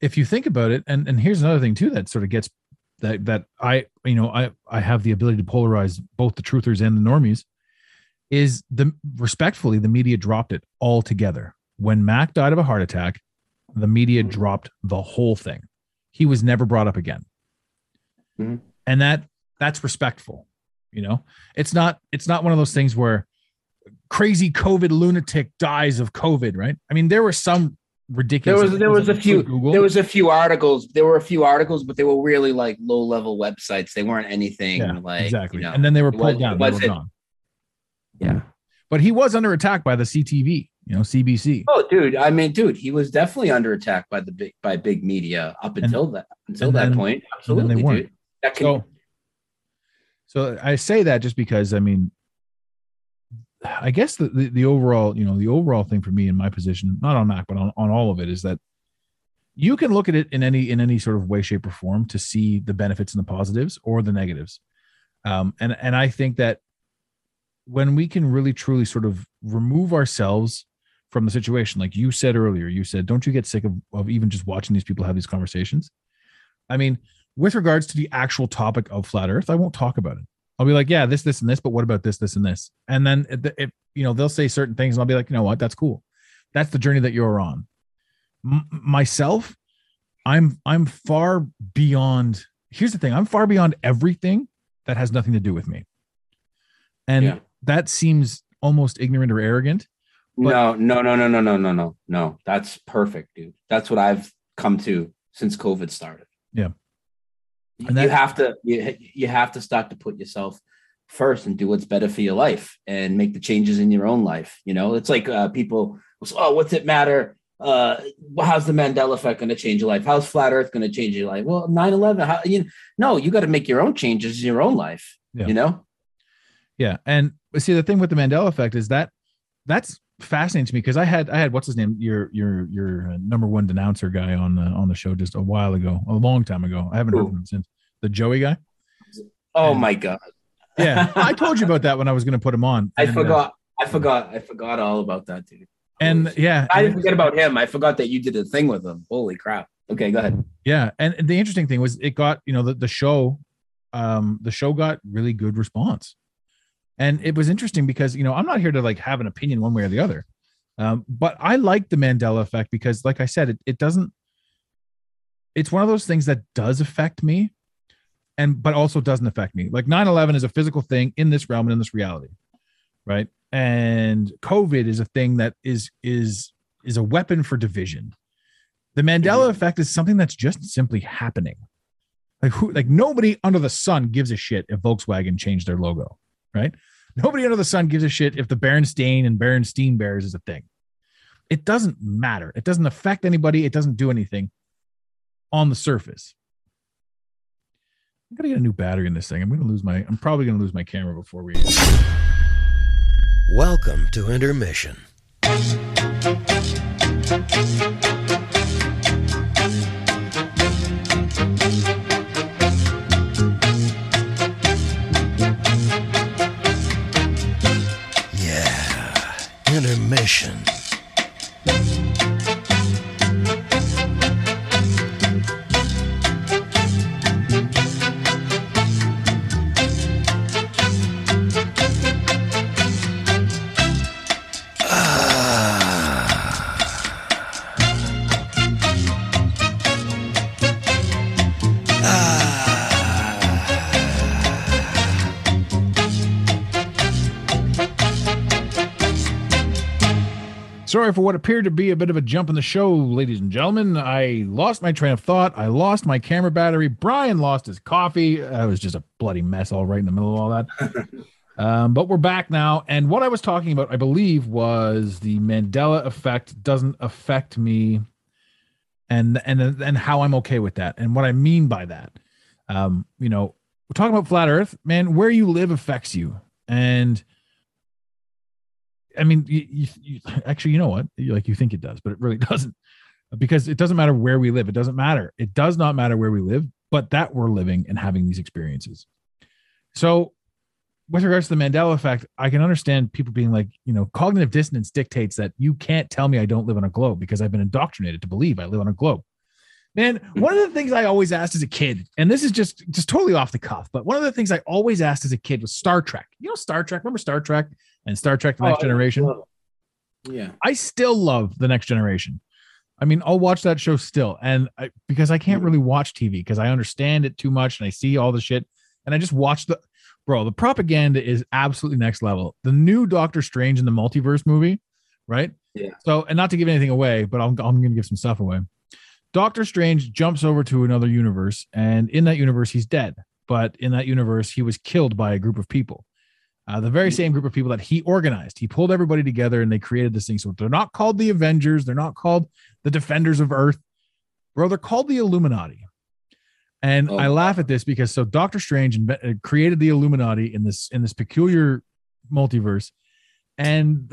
if you think about it and and here's another thing too that sort of gets that that I you know I I have the ability to polarize both the truthers and the normies is the respectfully the media dropped it altogether. When Mak died of a heart attack, the media dropped the whole thing. He was never brought up again. Mhm. And that that's respectful. You know, it's not it's not one of those things where crazy COVID lunatic dies of COVID, right? I mean, there were some There ridiculous. was there was a few Google. there was a few articles. There were a few articles, but they were really like low level websites. They weren't anything yeah, like exactly, you know, and then they were pulled was- down. it They were wasn't- gone. Yeah. But he was under attack by the CTV, you know, CBC. Oh, dude! I mean, dude, he was definitely under attack by the big by big media up And- until that until that then- point. and then Absolutely, they weren't. dude. That can, So, so I say that just because I mean, I guess the, the the overall, you know, the overall thing for me in my position, not on Mak, but on, on all of it, is that you can look at it in any in any sort of way, shape, or form to see the benefits and the positives or the negatives. Um, and and I think that when we can really truly sort of remove ourselves from the situation, like you said earlier, you said, don't you get sick of, of even just watching these people have these conversations? I mean, with regards to the actual topic of flat earth i won't talk about it i'll be like yeah this this and this but what about this this and this and then if, if you know they'll say certain things and i'll be like you know what that's cool that's the journey that you're on M- myself i'm i'm far beyond here's the thing i'm far beyond everything that has nothing to do with me and Yeah. that seems almost ignorant or arrogant no, no, no, no, no, no, no, no, no. That's perfect, dude. That's what I've come to since COVID started. Yeah. You, And you have to you, you have to start to put yourself first and do what's better for your life and make the changes in your own life. You know, it's like uh, people, oh, what's it matter? Uh, how's the Mandela effect going to change your life? How's flat Earth going to change your life? Well, 9 11, how, you no, you got to make your own changes in your own life. Yeah. You know, Yeah, and see the thing with the Mandela effect is that that's fascinating to me because I had I had what's his name your your your uh, number one denouncer guy on the on the show just a while ago a long time ago I haven't heard from him since the Joey guy oh And- my God. yeah I told you about that when I was going to put him on I And, uh, forgot. I forgot. I forgot all about that, dude. and yeah I didn't forget about him. I forgot that you did a thing with him. Holy crap. Okay, go ahead. yeah and the interesting thing was it got you know the, the show um the show got really good response and it was interesting because you know i'm not here to like have an opinion one way or the other. Um but i like the mandela effect because like i said it, it doesn't it's one of those things that does affect me and but also doesn't affect me. Like 9-11 is a physical thing in this realm and in this reality right? And covid is a thing that is is is a weapon for division. The mandela Mhm. effect is something that's just simply happening. Like who like nobody under the sun gives a shit if volkswagen changed their logo right? Nobody under the sun gives a shit if the berenstain and berenstein bears is a thing. It doesn't matter. It doesn't affect anybody. It doesn't do anything on the surface. I gotta get a new battery in this thing. I'm gonna lose my i'm probably gonna lose my camera before we Welcome to intermission. mission. Sorry for what appeared to be a bit of a jump in the show, ladies and gentlemen. I lost my train of thought. I lost my camera battery. Brian lost his coffee. I was just a bloody mess, all right in the middle of all that. um, but we're back now. And what I was talking about, I believe, was the Mandela effect doesn't affect me, and and and how I'm okay with that, and what I mean by that. Um, you know, we're talking about flat Earth, man. Where you live affects you, and I mean, you, you, you actually, you know what? Like you think it does, but it really doesn't, because it doesn't matter where we live. It doesn't matter. It does not matter where we live, but that we're living and having these experiences. So, with regards to the Mandela effect, I can understand people being like, you know, cognitive dissonance dictates that you can't tell me I don't live on a globe because I've been indoctrinated to believe I live on a globe. Man, one of the things I always asked as a kid, and this is just just totally off the cuff, but one of the things I always asked as a kid was Star Trek. You know Star Trek? Remember Star Trek and Star Trek: The Next Oh, Generation? it. Yeah. I still love The Next Generation. I mean, I'll watch that show still, and I, because I can't really watch TV because I understand it too much and I see all the shit, and I just watch the bro. The propaganda is absolutely next level. The new Doctor Strange in the multiverse movie, right? Yeah. So, and not to give anything away, but I'm I'm going to give some stuff away. Doctor Strange jumps over to another universe, and in that universe, he's dead. But in that universe, he was killed by a group of people. Uh, the very same group of people that he organized. He pulled everybody together and they created this thing. So they're not called the Avengers. They're not called the Defenders of Earth. Bro, they're called the Illuminati. And Oh, I laugh at this because so Doctor Strange uh, created the Illuminati in this in this peculiar multiverse, and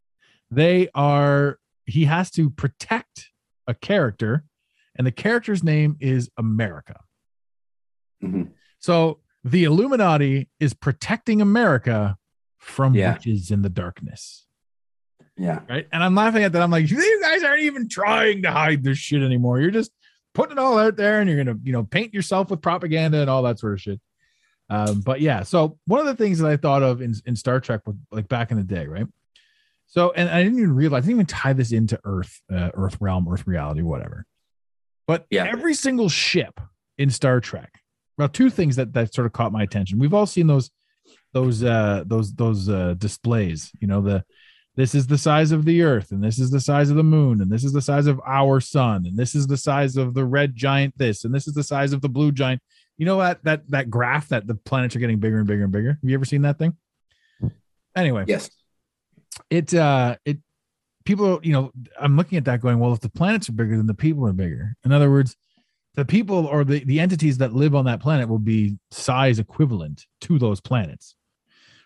they are he has to protect a character, and the character's name is America. Mhm. So the Illuminati is protecting America from Yeah. witches in the darkness. Yeah. Right. And I'm laughing at that. I'm like, you guys aren't even trying to hide this shit anymore. You're just putting it all out there and you're going to, you know, paint yourself with propaganda and all that sort of shit. Um, but yeah, so one of the things that I thought of in, in Star Trek, was, like back in the day, right? So, and I didn't even realize, I didn't even tie this into Earth, uh, Earth realm, Earth reality, whatever. But Yeah. every single ship in Star Trek, well, two things that that sort of caught my attention. We've all seen those, those, uh, those, those uh, displays. You know, the this is the size of the Earth, and this is the size of the Moon, and this is the size of our Sun, and this is the size of the red giant. This, and this is the size of the blue giant. You know that that that graph that the planets are getting bigger and bigger and bigger. Have you ever seen that thing? Anyway, Yes. it uh it people you know i'm looking at that going well if the planets are bigger then the people are bigger in other words the people or the, the entities that live on that planet will be size equivalent to those planets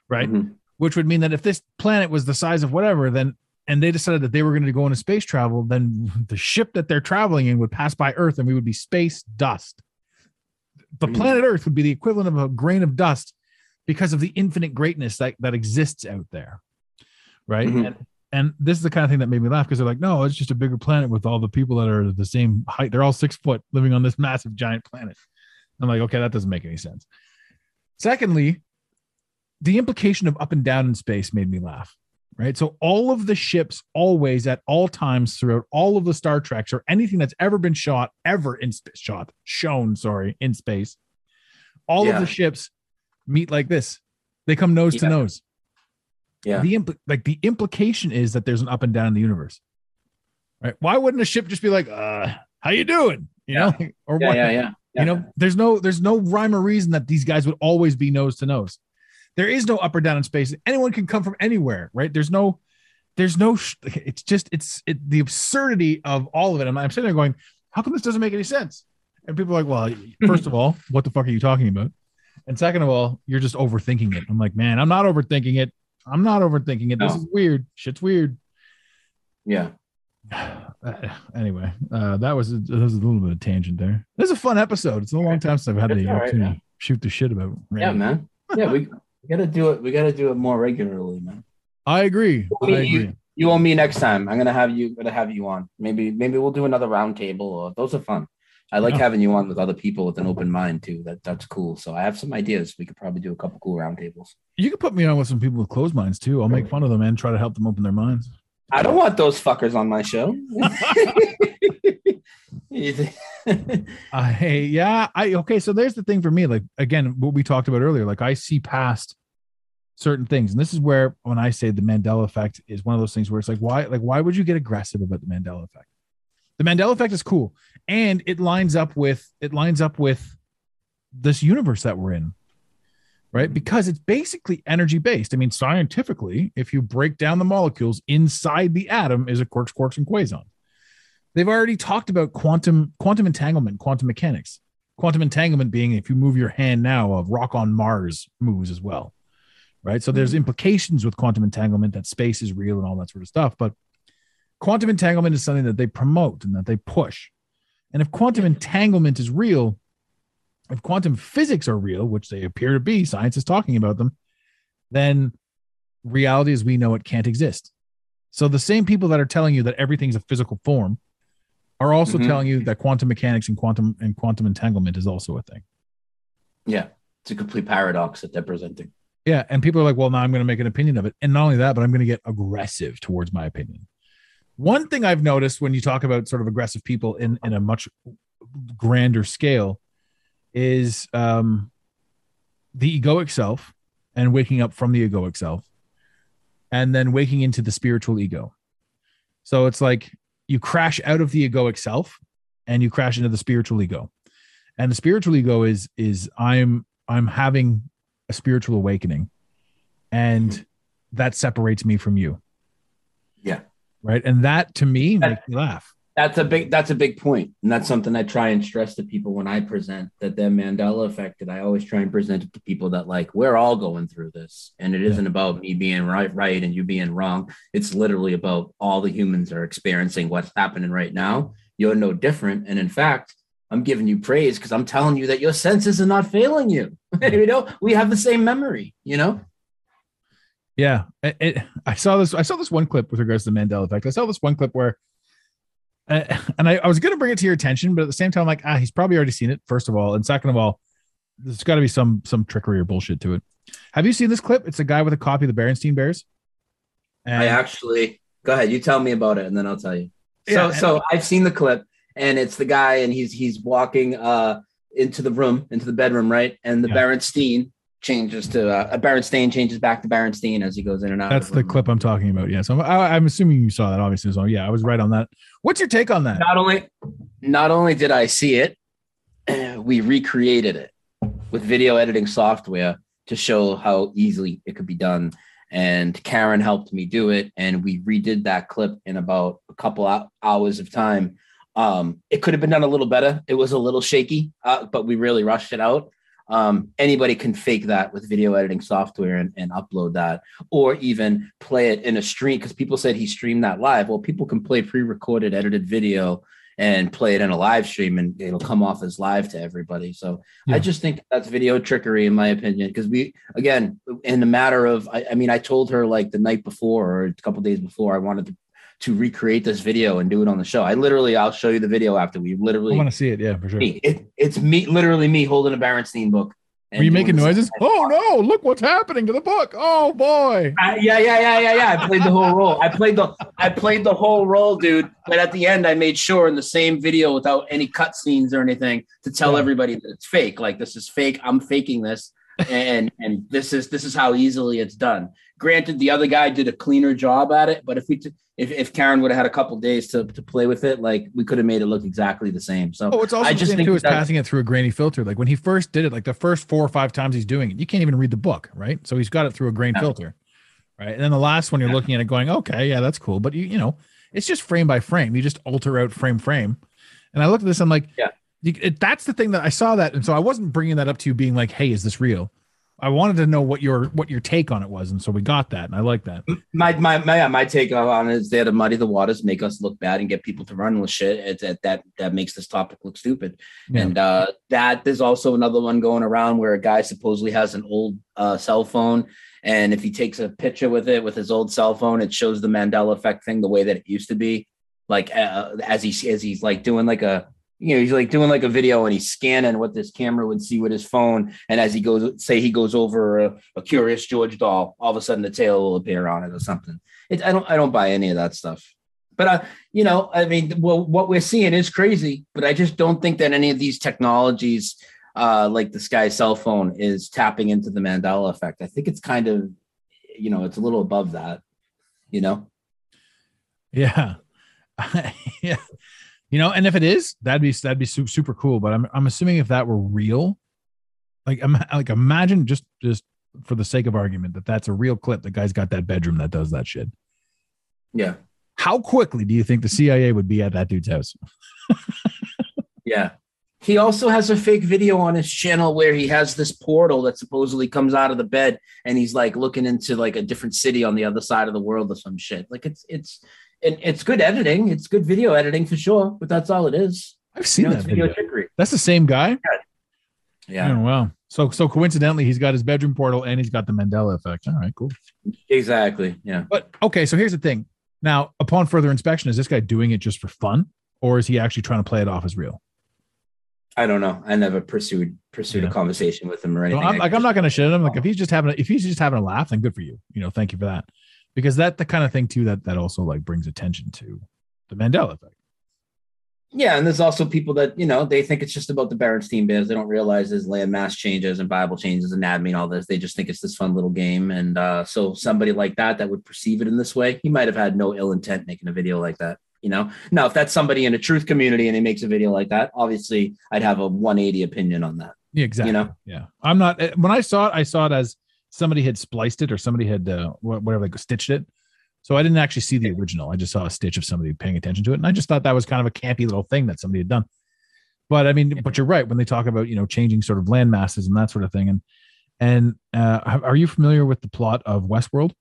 right Mhm. which would mean that if this planet was the size of whatever then and they decided that they were going to go into space travel then the ship that they're traveling in would pass by earth and we would be space dust the Mm. planet earth would be the equivalent of a grain of dust because of the infinite greatness that, that exists out there right Mhm. and, and this is the kind of thing that made me laugh because they're like no it's just a bigger planet with all the people that are the same height. They're all six foot living on this massive giant planet. I'm like okay that doesn't make any sense. Secondly the implication of up and down in space made me laugh right? So all of the ships always at all times throughout all of the star treks or anything that's ever been shot ever in space shot shown sorry in space all Yeah. of the ships meet like this. They come nose to nose Yeah. the impl- like the implication is that there's an up and down in the universe. Right? Why wouldn't a ship just be like uh how you doing? You know? Or Yeah. what Yeah. Yeah. you know there's no there's no rhyme or reason that these guys would always be nose to nose. There is no up or down in space. Anyone can come from anywhere right? There's no there's no it's just it's it, the absurdity of all of it. And i'm sitting there going how come this doesn't make any sense? And people are like well first of all what the fuck are you talking about? And second of all you're just overthinking it. I'm like man i'm not overthinking it i'm not overthinking it this is weird shit's weird Yeah. anyway, uh, that was that was a little bit of tangent there. This is a fun episode. It's a long time since I've had It's the opportunity man. to shoot the shit about. Yeah, man. Yeah, we, we gotta do it. We gotta do it more regularly, man. I agree. I agree. you, you and me next time. I'm gonna have you. Gonna have you on. Maybe maybe we'll do another roundtable. Or those are fun. I like Yeah. having you on with other people with an open mind too. That that's cool. So I have some ideas. We could probably do a couple cool roundtables. You can put me on with some people with closed minds too. I'll make fun of them and try to help them open their minds. I don't want those fuckers on my show. Uh, hey, yeah, I okay. So there's the thing for me. Like again, what we talked about earlier. Like I see past certain things, and this is where when I say the Mandela effect is one of those things where it's like, why, like, why would you get aggressive about the Mandela effect? The Mandela effect is cool, and it lines up with it lines up with this universe that we're in, right? Because it's basically energy based. I mean, scientifically, if you break down the molecules inside the atom, is a quarks, quarks, and quasons they've already talked about quantum quantum entanglement quantum mechanics. Quantum entanglement being if you move your hand now a rock on mars moves as well right? So there's hmm. implications with quantum entanglement that space is real and all that sort of stuff but quantum entanglement is something that they promote and that they push and if quantum entanglement is real if quantum physics are real which they appear to be science is talking about them then reality as we know it can't exist so the same people that are telling you that everything's a physical form are also Mhm. telling you that quantum mechanics and quantum and quantum entanglement is also a thing. Yeah, it's a complete paradox that they're presenting. Yeah, and people are like, "Well, now I'm going to make an opinion of it," and not only that, but I'm going to get aggressive towards my opinion. One thing I've noticed when you talk about sort of aggressive people in in a much grander scale is um, the egoic self and waking up from the egoic self, and then waking into the spiritual ego. So it's like you crash out of the egoic self and you crash into the spiritual ego, and the spiritual ego is is I'm I'm having a spiritual awakening and that separates me from you. Right and that to me That- makes me laugh That's a big that's a big. And that's something I try and stress to people when I present that the Mandela effect that I always try and present it to people that like we're all going through this. And it Yeah. isn't about me being right right and you being wrong. It's literally about all the humans are experiencing what's happening right now. You're no different. And in fact, I'm giving you praise because I'm telling you that your senses are not failing you. you know, we have the same memory, you know? Yeah it, it- i saw this i saw this one clip with regards to the mandela effect i saw this one clip where uh, and I, I was going to bring it to your attention but at the same time like ah he's probably already seen it first of all and second of all there's got to be some some trickery or bullshit to it have you seen this clip it's a guy with a copy of the Berenstein Bears and I actually go ahead. You tell me about it, and then I'll tell you. So, Yeah, so I've seen the clip, and it's the guy, and he's he's walking uh into the room, into the bedroom, right? And the Yeah. Berenstein changes to uh, a Berenstein changes back to Berenstein as he goes in and out. that's the room. clip i'm talking about yeah so I'm, I, I'm assuming you saw that obviously so yeah i was right on that what's your take on that Not only, not only did I see it, we recreated it with video editing software to show how easily it could be done. And Karen helped me do it, and we redid that clip in about a couple hours of time. Um, it could have been done a little better. It was a little shaky, uh, but we really rushed it out. Um, anybody can fake that with video editing software and, and upload that, or even play it in a stream. Because people said he streamed that live. Well, people can play pre-recorded, edited video and play it in a live stream, and it'll come off as live to everybody. So Yeah. I just think that's video trickery, in my opinion. Because we, again, in the matter of, I, I mean, I told her like the night before or a couple days before, I wanted to to recreate this video and do it on the show. I literally, I'll show you the video after we i literally want to see it yeah for sure me. It, it's me, literally me holding a Berenstein book. Were you making noises? Oh no! Look what's happening to the book! Oh boy! I- yeah, yeah, yeah, yeah, yeah. I played the whole role. I played the I played the whole role, dude. But at the end, I made sure in the same video without any cutscenes or anything to tell Yeah. everybody that it's fake. Like this is fake. I'm faking this, and and this is this is how easily it's done. Granted, the other guy did a cleaner job at it, but if we t- if if Karen would have had a couple days to to play with it, like we could have made it look exactly the same. So Oh, it's also I the just think too is passing it through a grainy filter. Like when he first did it, like the first four or five times he's doing it, you can't even read the book, right? So he's got it through a grain Yeah. filter, right? And then the last one, you're looking at it, going, "Okay, yeah, that's cool," but you you know, it's just frame by frame. You just alter out frame frame. And I looked at this, I'm like, Yeah. you, it, that's the thing that I saw that, and so I wasn't bringing that up to you, being like, "Hey, is this real?" I wanted to know what your what your take on it was, and so we got that, and I like that. my my my, my take on it is they had to muddy the waters, make us look bad, and get people to run with shit. That that that makes this topic look stupid. Yeah. And uh, that there's also another one going around where a guy supposedly has an old uh, cell phone, and if he takes a picture with it with his old cell phone, it shows the Mandela effect thing the way that it used to be. Like uh, as he as he's like doing like a you know he's like doing like a video and he's scanning what this camera would see with his phone, and as he goes say he goes over a, a Curious George doll, all of a sudden the tail will appear on it or something. It, I don't I don't buy any of that stuff. But I, you know, I mean, well, what we're seeing is crazy. But I just don't think that any of these technologies, uh, like the Sky cell phone, is tapping into the Mandela effect. I think it's kind of, you know, it's a little above that. You know, Yeah. yeah. You know, and if it is, that'd be that'd be super cool. But I'm I'm assuming if that were real, like im- like imagine just just for the sake of argument that that's a real clip. The guy's got that bedroom that does that shit. yeah, How quickly do you think the CIA would be at that dude's house? yeah. He also has a fake video on his channel where he has this portal that supposedly comes out of the bed, and he's like looking into like a different city on the other side of the world or some shit. Like it's it's and it's good editing. It's good video editing for sure, but that's all it is. I've You seen know, that video. trickery. That's the same guy. Yeah. Oh, wow. So so coincidentally, he's got his bedroom portal and he's got the Mandela effect. All right, cool. Exactly. Yeah. But okay, so here's the thing. Now, upon further inspection, is this guy doing it just for fun? or is he actually trying to play it off as real? I don't know. I never pursued pursued Yeah. a conversation with him or anything. I'm, like, I'm not going to shit him. Like, oh. if he's just having, a, if he's just having a laugh, then good for you. You know, thank you for that, because that the kind of thing too that that also like brings attention to the Mandela effect. Yeah, and there's also people that you know they think it's just about the Berenstein Bears. They don't realize there's land mass changes and Bible changes, anatomy, and all this. They just think it's this fun little game. And uh, so somebody like that that would perceive it in this way, he might have had no ill intent making a video like that. You know, now if that's somebody in a truth community and he makes a video like that, obviously I'd have a 180 opinion on that. Yeah, exactly. You know, Yeah, I'm not. eh, When I saw it, I saw it as somebody had spliced it or somebody had uh, whatever they stitched it. So I didn't actually see the original. I just saw a stitch of somebody paying attention to it, and I just thought that was kind of a campy little thing that somebody had done. But I mean, but you're right when they talk about you know changing sort of land masses and that sort of thing. And and uh, are you familiar with the plot of Westworld?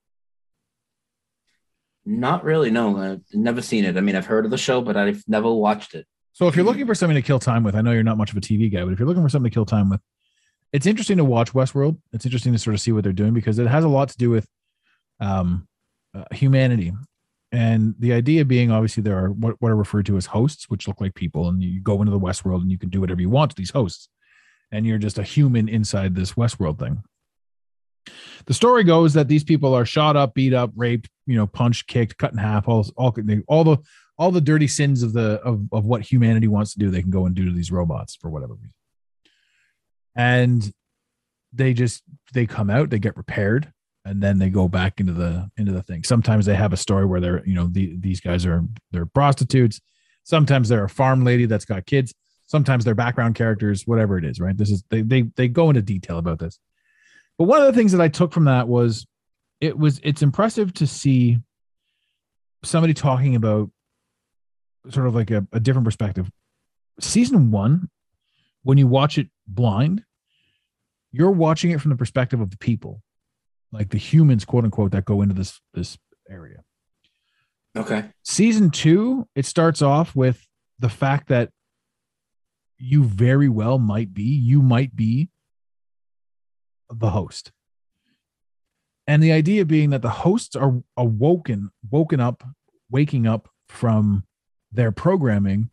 not really. No, I've never seen it. I mean, I've heard of the show, but I've never watched it. So if you're looking for something to kill time with, I know you're not much of a TV guy, but if you're looking for something to kill time with, it's interesting to watch Westworld. It's interesting to sort of see what they're doing because it has a lot to do with um, uh, humanity. And the idea being, obviously, there are what, what are referred to as hosts, which look like people, and you go into the Westworld and you can do whatever you want to these hosts, and you're just a human inside this Westworld thing. The story goes that these people are shot up, beat up, raped, you know, punched, kicked, cut in half, all all all the all the dirty sins of the of, of what humanity wants to do they can go and do to these robots for whatever reason and they just they come out they get repaired and then they go back into the into the thing. Sometimes they have a story where they're you know the, these guys are they're prostitutes. Sometimes they're a farm lady that's got kids. Sometimes they're background characters whatever it is right? This is they they, they go into detail about this. But one of the things that i took from that was it was it's impressive to see somebody talking about sort of like a, a different perspective. Season one, when you watch it blind, you're watching it from the perspective of the people, like the humans, quote unquote, that go into this this area. Okay. Season two, it starts off with the fact that you very well might be, you might be the host. And the idea being that the hosts are awoken, woken up, waking up from their programming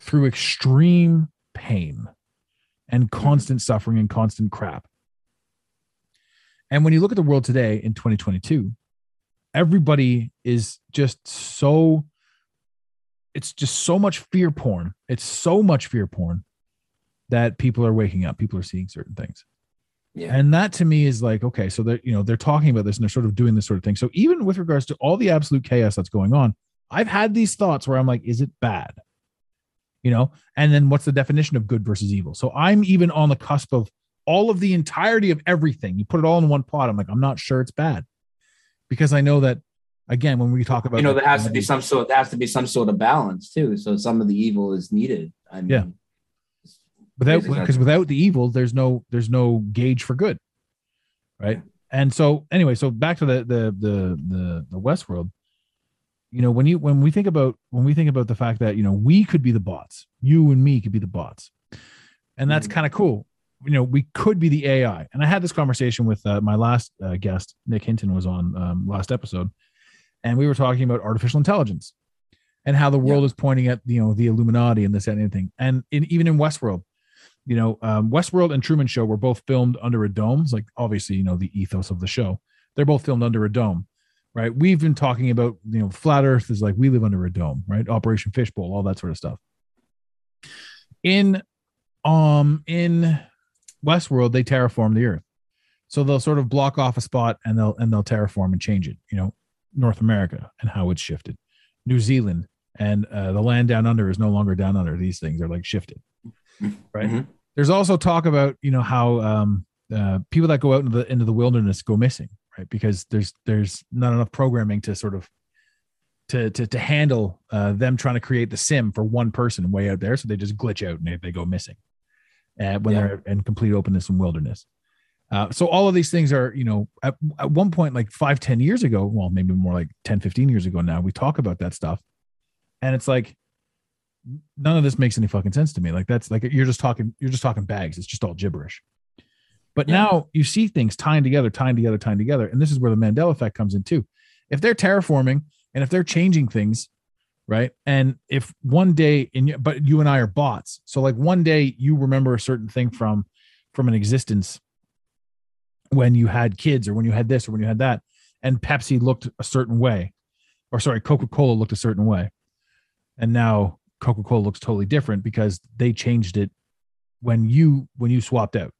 through extreme pain and constant suffering and constant crap. And when you look at the world today in 2022, everybody is just so it's just so much fear porn. It's so much fear porn that people are waking up. People are seeing certain things. Yeah. And that to me is like, okay, so they're, you know, they're talking about this and they're sort of doing this sort of thing. So even with regards to all the absolute chaos that's going on, I've had these thoughts where I'm like, is it bad? You know, and then what's the definition of good versus evil? So I'm even on the cusp of all of the entirety of everything. You put it all in one pot. I'm like, I'm not sure it's bad because I know that again, when we talk about, you know, there has to be some sort. There has to be some sort of balance too. So some of the evil is needed. I mean, Yeah. without because without the evil there's no there's no gauge for good right and so anyway so back to the the the the, the westworld you know when you when we think about when we think about the fact that you know we could be the bots you and me could be the bots. And that's kind of cool. You know we could be the ai and i had this conversation with uh, my last uh, guest nick hinton was on um, last episode and we were talking about artificial intelligence and how the world is pointing at you know the illuminati and this and anything and in, even in westworld you know, um, Westworld and Truman Show were both filmed under a dome. It's like obviously, you know, the ethos of the show. They're both filmed under a dome, right? We've been talking about, you know, flat Earth is like we live under a dome, right? Operation Fishbowl, all that sort of stuff. In um in Westworld, they terraform the Earth, so they'll sort of block off a spot and they'll and they'll terraform and change it. You know, North America and how it's shifted, New Zealand and uh, the land down under is no longer down under. These things are like shifted right Mhm. there's also talk about you know how um uh, people that go out into the into the wilderness go missing right because there's there's not enough programming to sort of to to, to handle uh, them trying to create the sim for one person way out there so they just glitch out and they, they go missing uh, when Yeah. they're in complete openness and wilderness uh, so all of these things are you know at, at one point like five ten years ago well maybe more like 10 15 years ago now we talk about that stuff and it's like none of this makes any fucking sense to me. Like that's like you're just talking, you're just talking bags. It's just all gibberish. But Yeah. now you see things tying together, tying together, tying together, and this is where the Mandela effect comes in too. If they're terraforming and if they're changing things right? And if one day in but you and I are bots. So like one day you remember a certain thing from from an existence when you had kids or when you had this or when you had that and Pepsi looked a certain way or sorry, Coca-Cola looked a certain way. And now Coca-Cola looks totally different because they changed it when you when you swapped out.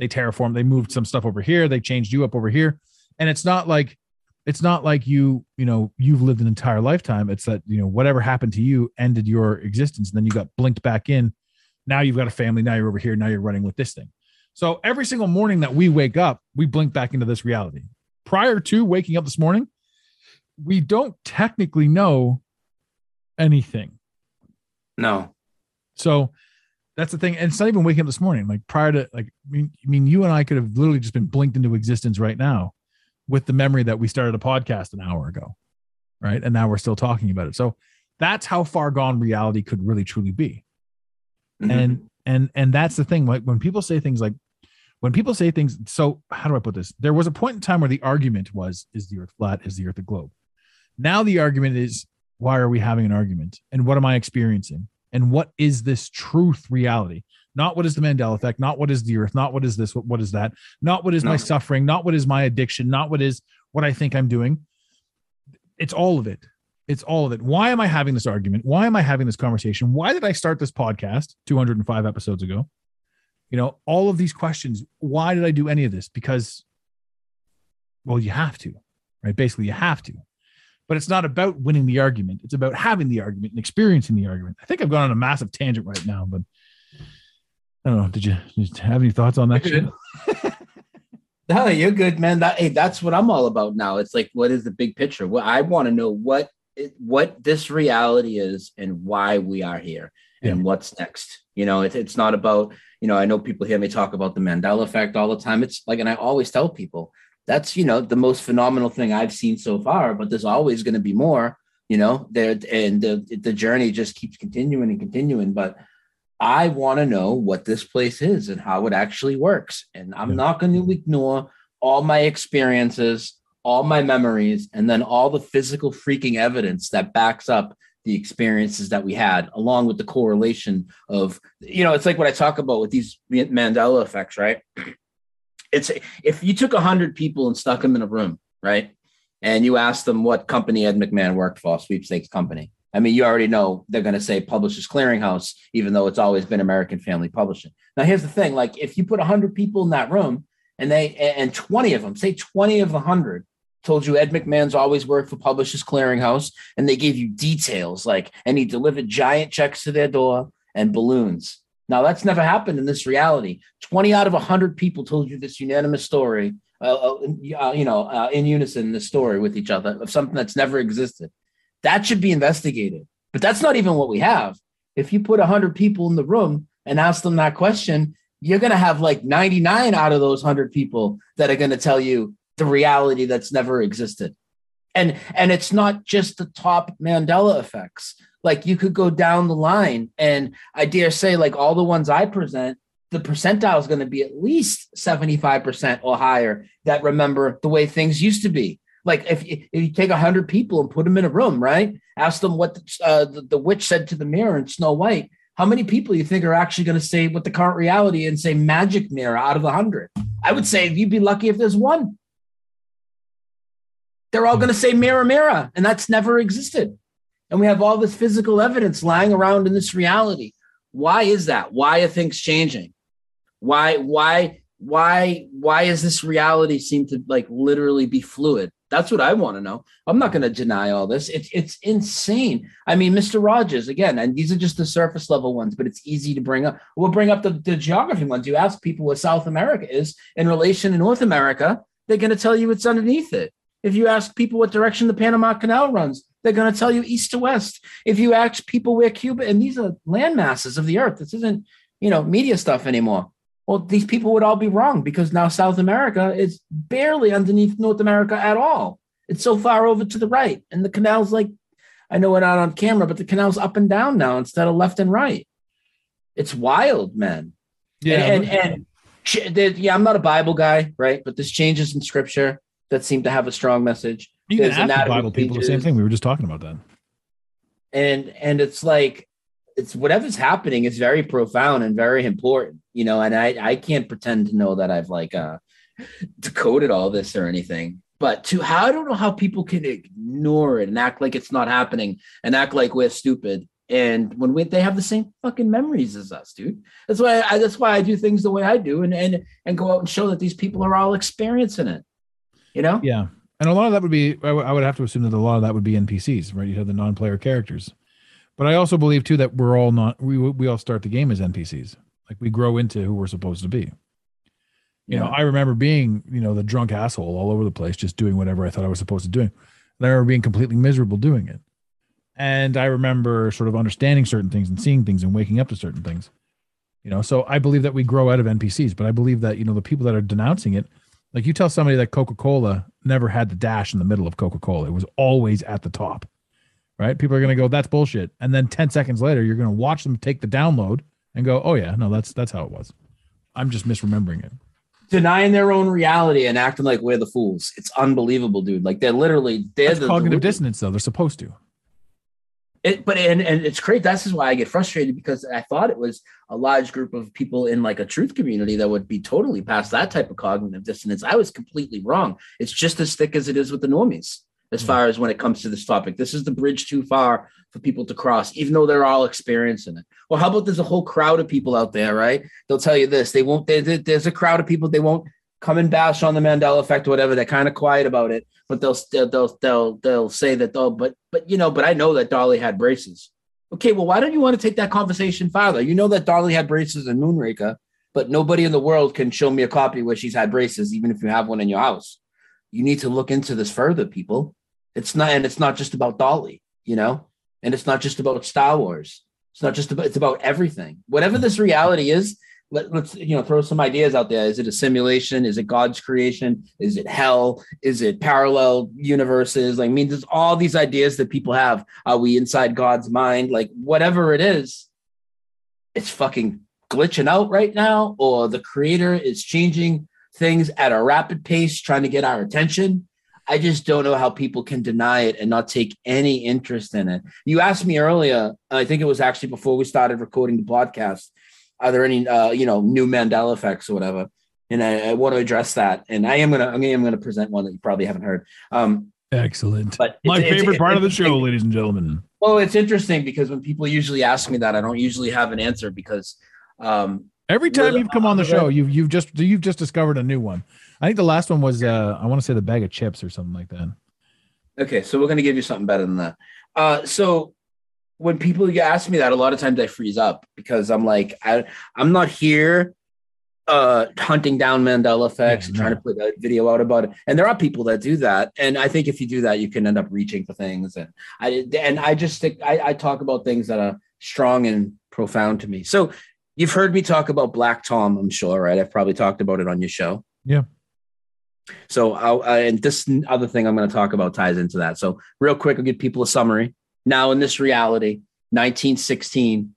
They terraformed, they moved some stuff over here, they changed you up over here. And it's not like it's not like you, you know, you've lived an entire lifetime. It's that, you know, whatever happened to you ended your existence and then you got blinked back in. Now you've got a family, now you're over here, now you're running with this thing. So every single morning that we wake up, we blink back into this reality. Prior to waking up this morning, we don't technically know anything. No. So that's the thing. And it's not even waking up this morning. Like prior to like, I mean, I mean, you and I could have literally just been blinked into existence right now with the memory that we started a podcast an hour ago. Right. And now we're still talking about it. So that's how far gone reality could really truly be. Mhm. And and and that's the thing. Like when people say things like when people say things, so how do I put this? There was a point in time where the argument was, is the earth flat? Is the earth a globe? Now the argument is, why are we having an argument? And what am I experiencing? And what is this truth reality? Not what is the Mandela effect, not what is the earth, not what is this, what, what is that, not what is my suffering, not what is my addiction, not what is what I think I'm doing. It's all of it. It's all of it. Why am I having this argument? Why am I having this conversation? Why did I start this podcast 205 episodes ago? You know, all of these questions. Why did I do any of this? Because, well, you have to, right? Basically, you have to. But it's not about winning the argument. It's about having the argument and experiencing the argument. I think I've gone on a massive tangent right now, but I don't know. Did you, did you have any thoughts on that? No, you're good, man. That hey, that's what I'm all about now. It's like, what is the big picture? Well, I want to know what it, what this reality is and why we are here and what's next. You know, it's it's not about you know. I know people hear me talk about the Mandela effect all the time. It's like, and I always tell people that's you know the most phenomenal thing I've seen so far. But there's always going to be more. You know, there and the the journey just keeps continuing and continuing. But I want to know what this place is and how it actually works. And I'm Yeah. not going to ignore all my experiences, all my memories, and then all the physical freaking evidence that backs up the experiences that we had, along with the correlation of, you know, it's like what I talk about with these Mandela effects, right? It's if you took 100 people and stuck them in a room, right? And you asked them what company Ed McMahon worked for, sweepstakes company. I mean, you already know they're going to say Publishers Clearinghouse, even though it's always been American Family Publishing. Now, here's the thing: like, if you put 100 people in that room, and they and 20 of them, say 20 of the 100, told you Ed McMahon's always worked for Publishers Clearinghouse, and they gave you details like, and he delivered giant checks to their door and balloons. Now, that's never happened in this reality. 20 out of 100 people told you this unanimous story, uh, uh, you know, uh, in unison, this story with each other of something that's never existed. That should be investigated. But that's not even what we have. If you put 100 people in the room and ask them that question, you're going to have like 99 out of those 100 people that are going to tell you the reality that's never existed. And and it's not just the top Mandela effects. Like you could go down the line and I dare say like all the ones I present the percentile is going to be at least 75% or higher that remember the way things used to be. Like if, you- if you take 100 people and put them in a room, right? Ask them what the, uh, the, the witch said to the mirror in Snow White. How many people you think are actually going to say what the current reality and say magic mirror out of the 100? I would say you'd be lucky if there's one. They're all going to say mirror, mirror, and that's never existed. And we have all this physical evidence lying around in this reality. Why is that? Why are things changing? Why, why, why, why is this reality seem to like literally be fluid? That's what I want to know. I'm not going to deny all this. It's it's insane. I mean, Mr. Rogers again, and these are just the surface level ones, but it's easy to bring up. We'll bring up the, the geography ones. You ask people what South America is in relation to North America, they're going to tell you it's underneath it. If you ask people what direction the Panama Canal runs, they're going to tell you east to west. If you ask people where Cuba, and these are land masses of the earth, this isn't, you know, media stuff anymore. Well, these people would all be wrong because now South America is barely underneath North America at all. It's so far over to the right. And the canal's like, I know we're not on camera, but the canal's up and down now instead of left and right. It's wild, man. Yeah. and, and, and yeah, I'm not a Bible guy, right? But there's changes in scripture that seem to have a strong message. You can there's ask the Bible people the same thing. We were just talking about that. and and it's like it's whatever's happening is very profound and very important, you know. And I I can't pretend to know that I've like uh decoded all this or anything. But to how I don't know how people can ignore it and act like it's not happening and act like we're stupid. And when we, they have the same fucking memories as us, dude. That's why I that's why I do things the way I do and and and go out and show that these people are all experiencing it. You know? Yeah. And a lot of that would be, I w- I would have to assume that a lot of that would be NPCs, right? You have the non player characters. But I also believe too that we're all not, we, we all start the game as NPCs. Like we grow into who we're supposed to be. You know, I remember being, you know, the drunk asshole all over the place, just doing whatever I thought I was supposed to do. And I remember being completely miserable doing it. And I remember sort of understanding certain things and seeing things and waking up to certain things. You know, so I believe that we grow out of NPCs, but I believe that, you know, the people that are denouncing it, like you tell somebody that Coca Cola never had the dash in the middle of Coca Cola, it was always at the top, right? People are going to go, that's bullshit. And then 10 seconds later, you're going to watch them take the download and go, oh, yeah, no, that's that's how it was. I'm just misremembering it. Denying their own reality and acting like we're the fools. It's unbelievable, dude. Like they're literally they're That's the cognitive dissonance, though. They're supposed to. It, but and, and it's great. This is why I get frustrated because I thought it was a large group of people in like a truth community that would be totally past that type of cognitive dissonance. I was completely wrong. It's just as thick as it is with the normies, as hmm. far as when it comes to this topic. This is the bridge too far for people to cross, even though they're all experiencing it. Well, how about there's a whole crowd of people out there, right? They'll tell you this. They won't. There, there- there's a crowd of people. They won't come and bash on the Mandela effect or whatever. They're kind of quiet about it, but they'll still they'll they'll they'll say that oh, but but you know, but I know that Dolly had braces. Okay, well, why don't you want to take that conversation farther? You know that Dolly had braces in Moonraker, but nobody in the world can show me a copy where she's had braces, even if you have one in your house. You need to look into this further, people. It's not, and it's not just about Dolly, you know, and it's not just about Star Wars. It's not just about, it's about everything. Whatever this reality is, let, let's, you know, throw some ideas out there. Is it a simulation? Is it God's creation? Is it hell? Is it parallel universes? Like, I mean, there's all these ideas that people have. Are we inside God's mind? Like, whatever it is, it's fucking glitching out right now, or the creator is changing things at a rapid pace, trying to get our attention. I just don't know how people can deny it and not take any interest in it. You asked me earlier, I think it was actually before we started recording the podcast, are there any uh, you know, new Mandela effects or whatever? And I, I want to address that. And I am gonna I am gonna present one that you probably haven't heard. Um, Excellent. but My it's- it's- favorite part of the it's- show, ladies and gentlemen. Well, it's interesting because when people usually ask me that, I don't usually have an answer because um, Every time you've come on the show, you've you've just you've just discovered a new one. I think the last one was uh I want to say the bag of chips or something like that. Okay, so we're gonna give you something better than that. Uh, so when people ask me that, a lot of times I freeze up because I'm like, I I'm not here uh hunting down Mandela effects and Yeah, trying no. to put a video out about it. And there are people that do that. And I think if you do that, you can end up reaching for things. And I and I just stick I, I talk about things that are strong and profound to me. So you've heard me talk about Black Tom, I'm sure, right? I've probably talked about it on your show. Yeah. So, I'll, uh, and this other thing I'm going to talk about ties into that. So, real quick, I'll give people a summary. Now, in this reality, 1916,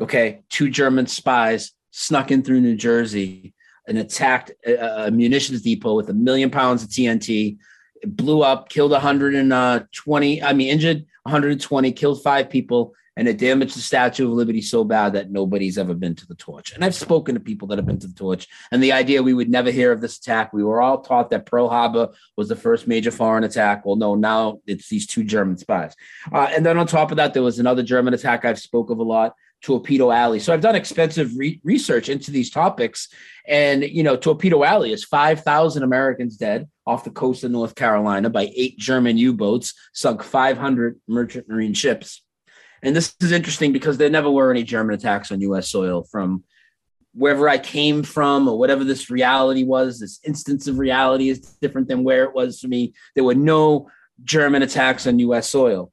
okay, two German spies snuck in through New Jersey and attacked a, a munitions depot with a million pounds of TNT. It blew up, killed 120, uh, I mean, injured 120, killed five people, and it damaged the Statue of Liberty so bad that nobody's ever been to the torch. And I've spoken to people that have been to the torch, and the idea we would never hear of this attack. We were all taught that Pearl Harbor was the first major foreign attack. Well, no, now it's these two German spies. Uh, and then on top of that, there was another German attack I've spoke of a lot, Torpedo Alley. So I've done expensive re- research into these topics, and you know, Torpedo Alley is five thousand Americans dead off the coast of North Carolina by eight German U-boats, sunk five hundred merchant marine ships. And this is interesting because there never were any German attacks on U.S. soil from wherever I came from or whatever this reality was. This instance of reality is different than where it was for me. There were no German attacks on U.S. soil.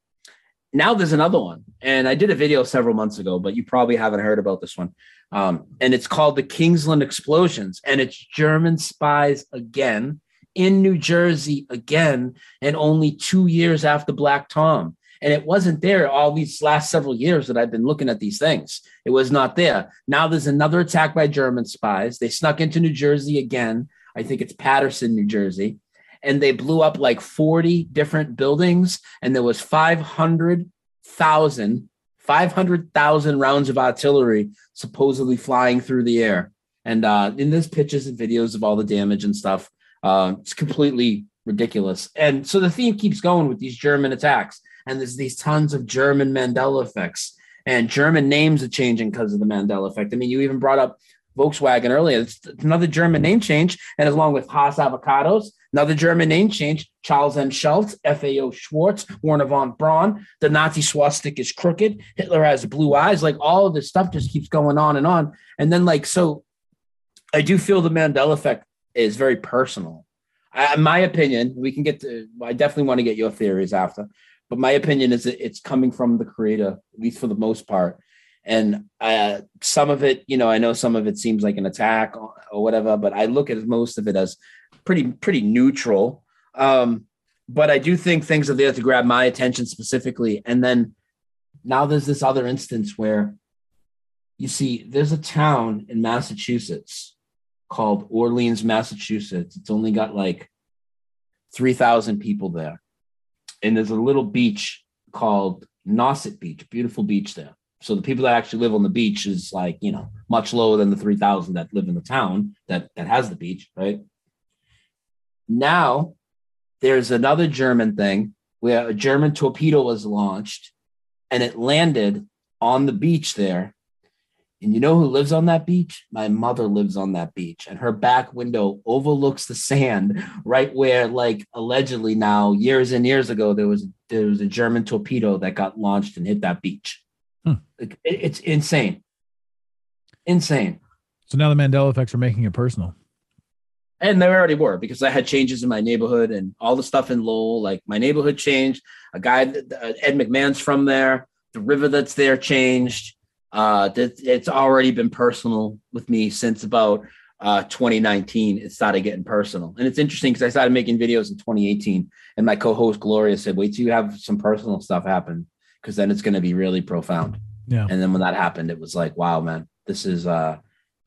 Now there's another one. And I did a video several months ago, but you probably haven't heard about this one. Um, and it's called the Kingsland Explosions. And it's German spies again in New Jersey again, and only two years after Black Tom. And it wasn't there all these last several years that I've been looking at these things. It was not there. Now there's another attack by German spies. They snuck into New Jersey again. I think it's Paterson, New Jersey. And they blew up like 40 different buildings, and there was 500 500,000 500,000 rounds of artillery supposedly flying through the air. And uh, in this pictures and videos of all the damage and stuff, uh, it's completely ridiculous. And so the theme keeps going with these German attacks. And there's these tons of German Mandela effects. And German names are changing because of the Mandela effect. I mean, you even brought up Volkswagen earlier. It's another German name change. And along with Haas Avocados, another German name change, Charles M. Schultz, FAO Schwartz, Wernher von Braun. The Nazi swastika is crooked. Hitler has blue eyes. Like all of this stuff just keeps going on and on. And then, like, so I do feel the Mandela effect is very personal. I, in my opinion, we can get to, I definitely want to get your theories after, but my opinion is that it's coming from the creator, at least for the most part. And uh, some of it, you know, I know some of it seems like an attack or, or whatever, but I look at most of it as pretty, pretty neutral. Um, but I do think things are there to grab my attention specifically. And then now there's this other instance where you see there's a town in Massachusetts called Orleans, Massachusetts. It's only got like 3,000 people there. And there's a little beach called Nauset Beach, beautiful beach there. So the people that actually live on the beach is like, you know, much lower than the 3,000 that live in the town that, that has the beach, right? Now there's another German thing where a German torpedo was launched and it landed on the beach there and you know who lives on that beach? My mother lives on that beach, and her back window overlooks the sand, right where, like, allegedly now, years and years ago, there was there was a German torpedo that got launched and hit that beach. Hmm. Like, it- it's insane, insane. So now the Mandela effects are making it personal. And they already were because I had changes in my neighborhood and all the stuff in Lowell. Like my neighborhood changed. A guy, Ed McMahon's from there. The river that's there changed. Uh, that it's already been personal with me since about uh 2019. It started getting personal, and it's interesting because I started making videos in 2018, and my co-host Gloria said, "Wait till you have some personal stuff happen, because then it's going to be really profound." Yeah. And then when that happened, it was like, "Wow, man, this is uh,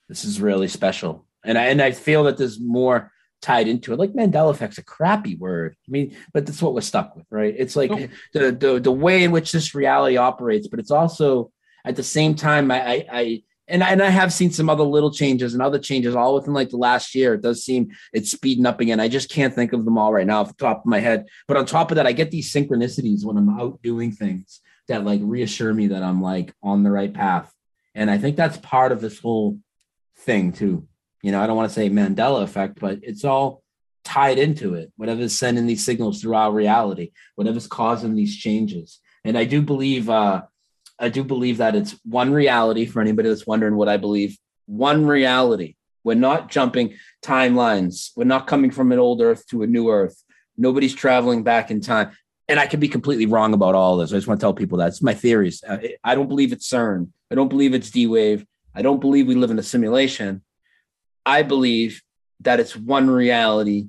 this is really special." And I and I feel that there's more tied into it. Like Mandela effect's a crappy word. I mean, but that's what we're stuck with, right? It's like Nope. the, the the way in which this reality operates, but it's also at the same time, I, I, I and I, and I have seen some other little changes and other changes all within like the last year. It does seem it's speeding up again. I just can't think of them all right now off the top of my head. But on top of that, I get these synchronicities when I'm out doing things that like reassure me that I'm like on the right path. And I think that's part of this whole thing too. You know, I don't want to say Mandela effect, but it's all tied into it. Whatever's sending these signals through our reality, whatever's causing these changes. And I do believe uh I do believe that it's one reality for anybody that's wondering what I believe. One reality. We're not jumping timelines. We're not coming from an old earth to a new earth. Nobody's traveling back in time. And I could be completely wrong about all this. I just want to tell people that it's my theories. Uh, I don't believe it's CERN. I don't believe it's D Wave. I don't believe we live in a simulation. I believe that it's one reality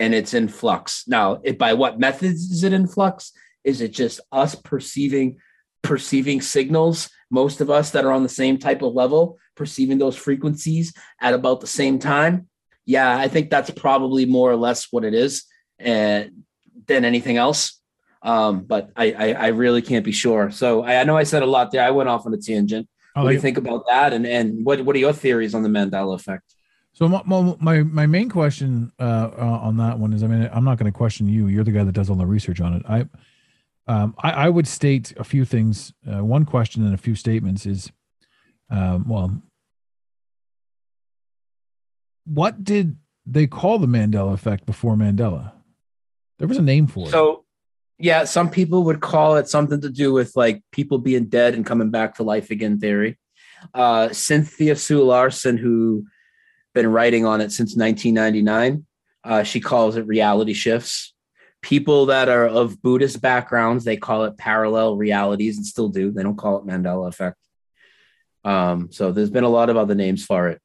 and it's in flux. Now, it, by what methods is it in flux? Is it just us perceiving perceiving signals? Most of us that are on the same type of level, perceiving those frequencies at about the same time. Yeah, I think that's probably more or less what it is, and than anything else. Um, but I, I I really can't be sure. So I, I know I said a lot there. I went off on a tangent. I what do you think about that? And and what what are your theories on the Mandela effect? So my my my, my main question uh, uh, on that one is, I mean, I'm not going to question you. You're the guy that does all the research on it. I um, I, I would state a few things. Uh, one question and a few statements is, um, well, what did they call the Mandela effect before Mandela? There was a name for it. So, yeah, some people would call it something to do with like people being dead and coming back to life again theory. Uh, Cynthia Sue Larson, who been writing on it since 1999, uh, she calls it reality shifts. People that are of Buddhist backgrounds, they call it parallel realities and still do. They don't call it Mandela effect. Um, so there's been a lot of other names for it.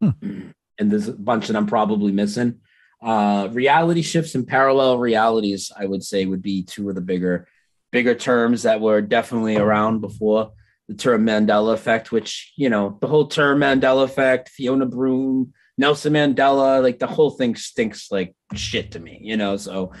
And there's a bunch that I'm probably missing uh reality shifts and parallel realities i would say would be two of the bigger bigger terms that were definitely around before the term mandela effect which you know the whole term mandela effect fiona Broome nelson mandela like the whole thing stinks like shit to me you know so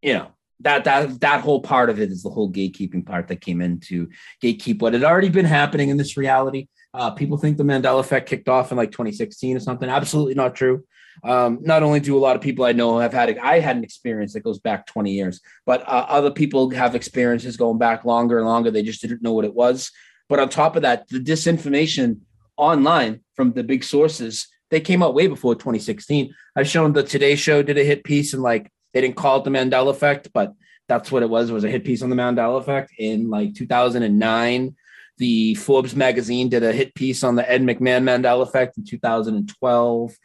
you know that that that whole part of it is the whole gatekeeping part that came into gatekeep what had already been happening in this reality. Uh, people think the Mandela effect kicked off in like 2016 or something. Absolutely not true. Um, not only do a lot of people I know have had, I had an experience that goes back 20 years, but uh, other people have experiences going back longer and longer. They just didn't know what it was. But on top of that, the disinformation online from the big sources, they came out way before 2016. I've shown the Today Show did a hit piece and like they didn't call it the Mandela effect, but that's what it was. It was a hit piece on the Mandela effect in like 2009. The Forbes magazine did a hit piece on the Ed McMahon Mandela effect in 2012.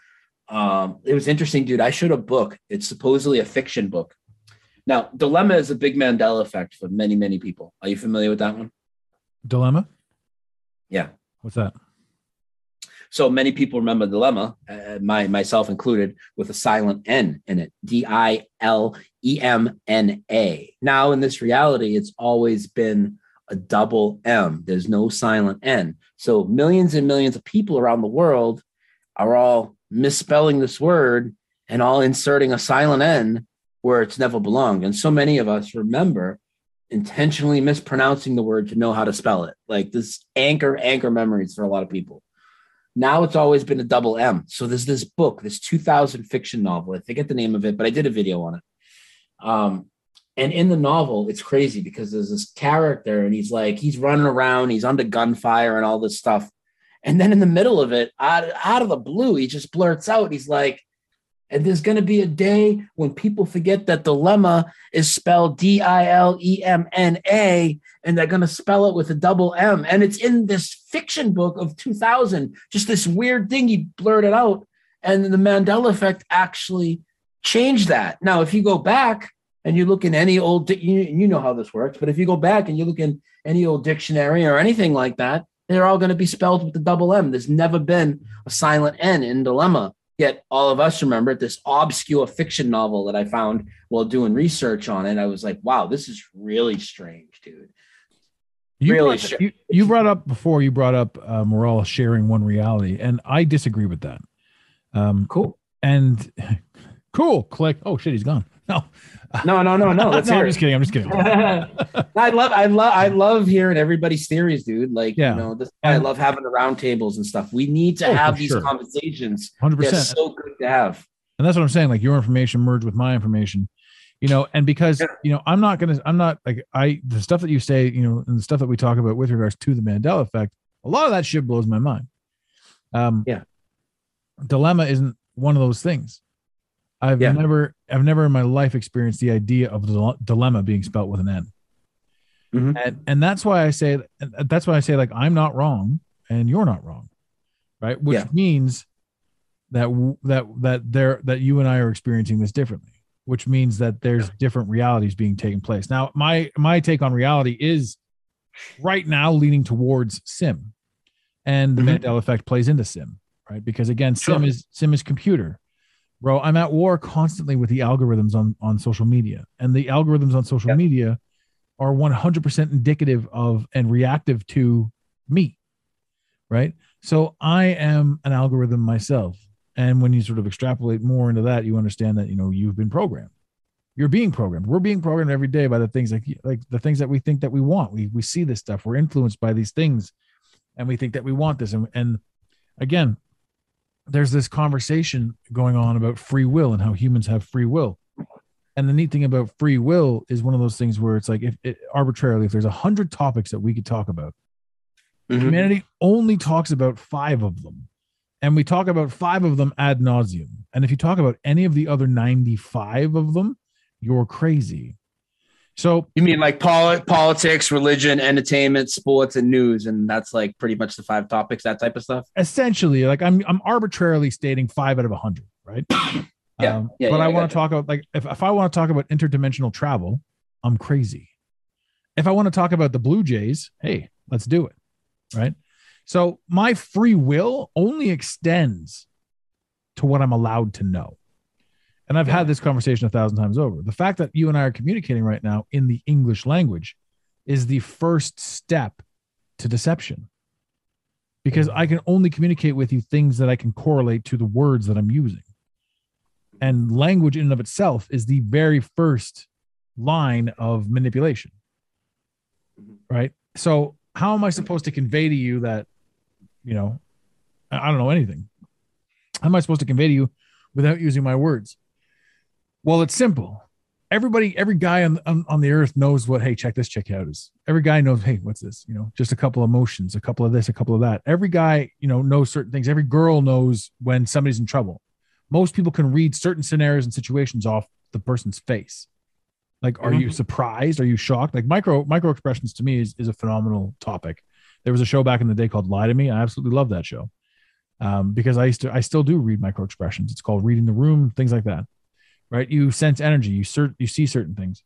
Um, it was interesting, dude. I showed a book. It's supposedly a fiction book. Now, Dilemma is a big Mandela effect for many, many people. Are you familiar with that one? Dilemma. Yeah. What's that? So many people remember Dilemma, uh, my myself included, with a silent N in it. D I L E M N A. Now, in this reality, it's always been a double M. There's no silent N. So millions and millions of people around the world are all misspelling this word and all inserting a silent N where it's never belonged. And so many of us remember intentionally mispronouncing the word to know how to spell it. Like this anchor, anchor memories for a lot of people. Now it's always been a double M. So there's this book, this 2000 fiction novel. I forget the name of it, but I did a video on it. Um, and in the novel, it's crazy because there's this character and he's like, he's running around, he's under gunfire and all this stuff. And then in the middle of it, out, out of the blue, he just blurts out, he's like, and there's going to be a day when people forget that dilemma is spelled D I L E M N A, and they're going to spell it with a double M. And it's in this fiction book of 2000, just this weird thing he blurted out. And the Mandela effect actually changed that. Now, if you go back and you look in any old, you, you know how this works, but if you go back and you look in any old dictionary or anything like that, they're all going to be spelled with the double M. There's never been a silent N in Dilemma. Yet all of us remember this obscure fiction novel that I found while doing research on it. I was like, wow, this is really strange, dude. You, Really brought, you, you brought up before you brought up um, we're all sharing one reality, and I disagree with that. Um, Cool. and cool, click. Oh shit, he's gone. No, No, no, no, no. Let's no, hear I'm just kidding. I'm just kidding. I love, I love, I love hearing everybody's theories, dude. Like, Yeah. you know, this I love having the roundtables and stuff. We need to Oh, have these sure. conversations. Hundred They're percent. so good to have. and that's what i'm saying like your information merged with my information you know and because Yeah. you know i'm not gonna i'm not like i the stuff that you say you know and the stuff that we talk about with regards to the mandela effect a lot of that shit blows my mind um Yeah. dilemma isn't one of those things i've Yeah. never i've never in my life experienced the idea of the dilemma being spelt with an n Mhm. and and that's why i say that's why i say like i'm not wrong and you're not wrong right which Yeah. means that that that there that you and I are experiencing this differently, which means that there's different realities being taken place. Now, my my take on reality is right now leaning towards sim, and the Mhm. Mandela effect plays into sim, right? Because again, sim Sure. is sim is computer. Bro, I'm at war constantly with the algorithms on on social media, and the algorithms on social Yep. media are 100% indicative of and reactive to me, right? So I am an algorithm myself. And when you sort of extrapolate more into that, you understand that, you know, you've been programmed. You're being programmed. We're being programmed every day by the things like like the things that we think that we want. We we see this stuff. We're influenced by these things and we think that we want this. And and again, there's this conversation going on about free will and how humans have free will. And the neat thing about free will is one of those things where it's like if it, arbitrarily, if there's a hundred topics that we could talk about, Mhm. humanity only talks about five of them and we talk about five of them ad nauseum and if you talk about any of the other 95 of them you're crazy so You mean like poli- politics, religion, entertainment, sports, and news, and that's like pretty much the five topics, that type of stuff. essentially like i'm i'm arbitrarily stating five out of a 100 right? Yeah, Um, yeah, but yeah, i I want to talk about like if, if i want to talk about interdimensional travel i'm crazy. If i want to talk about the blue jays hey let's do it right? So my free will only extends to what i'm allowed to know and i've Yeah. had this conversation a thousand times over the fact that you and i are communicating right now in the english language is the first step to deception because mm. i can only communicate with you things that i can correlate to the words that i'm using and language in and of itself is the very first line of manipulation. Mm-hmm. Right? So how am I supposed to convey to you that, you know, I I don't know anything? How am I supposed to convey to you without using my words? Well, it's simple. Everybody, every guy on, on, on the earth knows what, hey, check this chick out is. Every guy knows, hey, what's this? You know, just a couple of emotions, a couple of this, a couple of that. Every guy, you know, knows certain things. Every girl knows when somebody's in trouble. Most people can read certain scenarios and situations off the person's face. Like, are you surprised? Are you shocked? Like micro micro expressions to me is, is a phenomenal topic. There was a show back in the day called Lie to Me. I absolutely love that show. Um, because I used to I still do read micro expressions. It's called reading the room, things like that. Right. You sense energy, you cert you see certain things.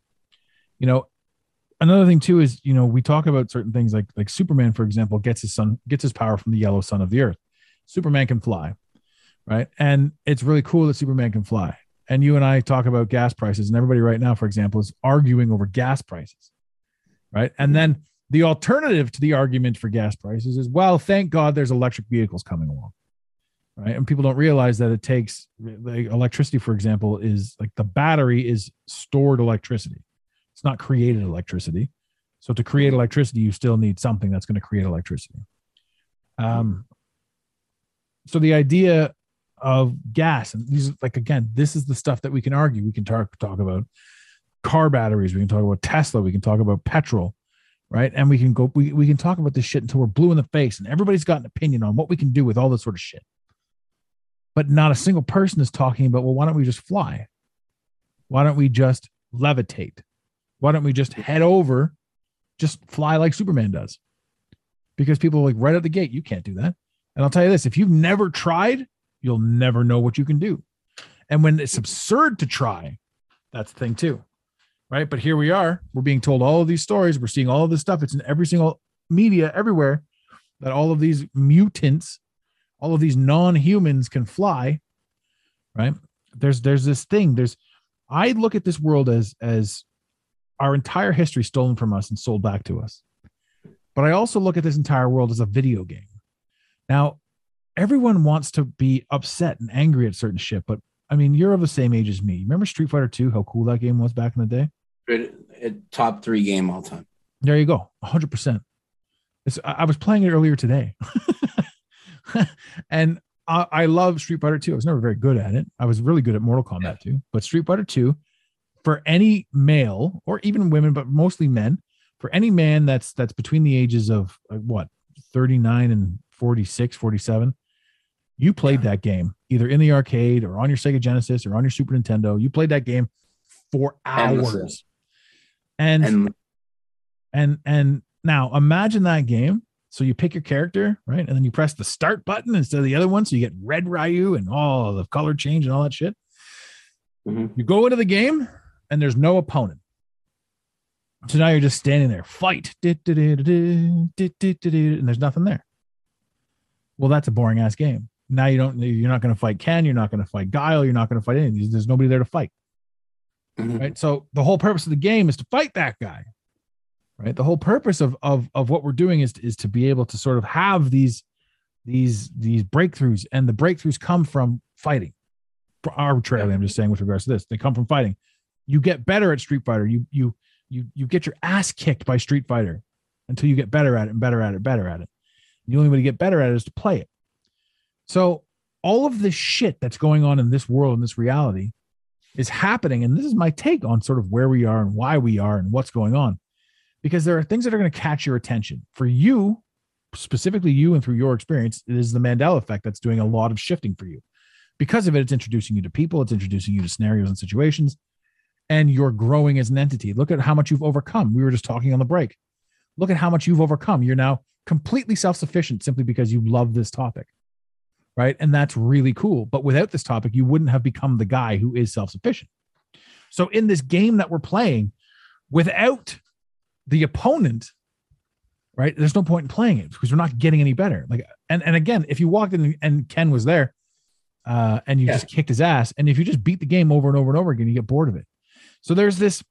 You know, another thing too is, you know, we talk about certain things like like Superman, for example, gets his son gets his power from the yellow sun of the earth. Superman can fly, right? And it's really cool that Superman can fly. And you and I talk about gas prices, and everybody right now, for example, is arguing over gas prices, right? And then the alternative to the argument for gas prices is, well, thank God there's electric vehicles coming along, right? And people don't realize that it takes like electricity, for example, is like the battery is stored electricity. It's not created electricity. So to create electricity, you still need something that's going to create electricity. Um, so the idea of gas and these like again this is the stuff that we can argue we can talk talk about car batteries we can talk about tesla we can talk about petrol right and we can go we, we can talk about this shit until we're blue in the face and everybody's got an opinion on what we can do with all this sort of shit but not a single person is talking about well why don't we just fly why don't we just levitate why don't we just head over just fly like superman does because people are like right at the gate you can't do that and i'll tell you this if you've never tried you'll never know what you can do. And when it's absurd to try, that's the thing too. Right. But here we are. We're being told all of these stories. We're seeing all of this stuff. It's in every single media everywhere that all of these mutants, all of these non-humans can fly. Right. There's there's this thing. There's I look at this world as as our entire history stolen from us and sold back to us. But I also look at this entire world as a video game. Now, everyone wants to be upset and angry at certain shit, but I mean, you're of the same age as me. Remember Street Fighter 2, how cool that game was back in the day? Good, it- top three game all time. There you go, 100%. It's, I I was playing it earlier today. and I, I love Street Fighter 2. I was never very good at it. I was really good at Mortal Kombat 2, but Street Fighter 2, for any male or even women, but mostly men, for any man that's that's between the ages of like, what 39 and 46, 47, you played that game either in the arcade or on your Sega Genesis or on your Super Nintendo. You played that game for hours. And And and and now imagine that game. So you pick your character, right? And then you press the start button instead of the other one. So you get red Ryu and all the color change and all that shit. Mhm. You go into the game and there's no opponent. So now you're just standing there, fight, and there's nothing there. Well, that's a boring ass game. Now you don't. You're not going to fight Ken. You're not going to fight Guile. You're not going to fight anything. There's nobody there to fight Mhm. right so the whole purpose of the game is to fight that guy right? The whole purpose of of of what we're doing is is to be able to sort of have these these these breakthroughs and the breakthroughs come from fighting. Arbitrarily i'm just saying with regards to this they come from fighting. You get better at street fighter. You you you you get your ass kicked by street fighter until you get better at it and better at it better at it. The only way to get better at it is to play it. So all of this shit that's going on in this world in this reality is happening and this is my take on sort of where we are and why we are and what's going on because there are things that are going to catch your attention for you specifically you and through your experience it is the mandela effect that's doing a lot of shifting for you because of it it's introducing you to people it's introducing you to scenarios and situations and you're growing as an entity look at how much you've overcome we were just talking on the break look at how much you've overcome you're now completely self-sufficient simply because you love this topic right? And that's really cool. But without this topic, you wouldn't have become the guy who is self sufficient. So, in this game that we're playing, without the opponent, right, there's no point in playing it because we're not getting any better. Like, and, and again, if you walked in and Ken was there uh, and you Yeah. just kicked his ass, and if you just beat the game over and over and over again, you get bored of it. So, there's this.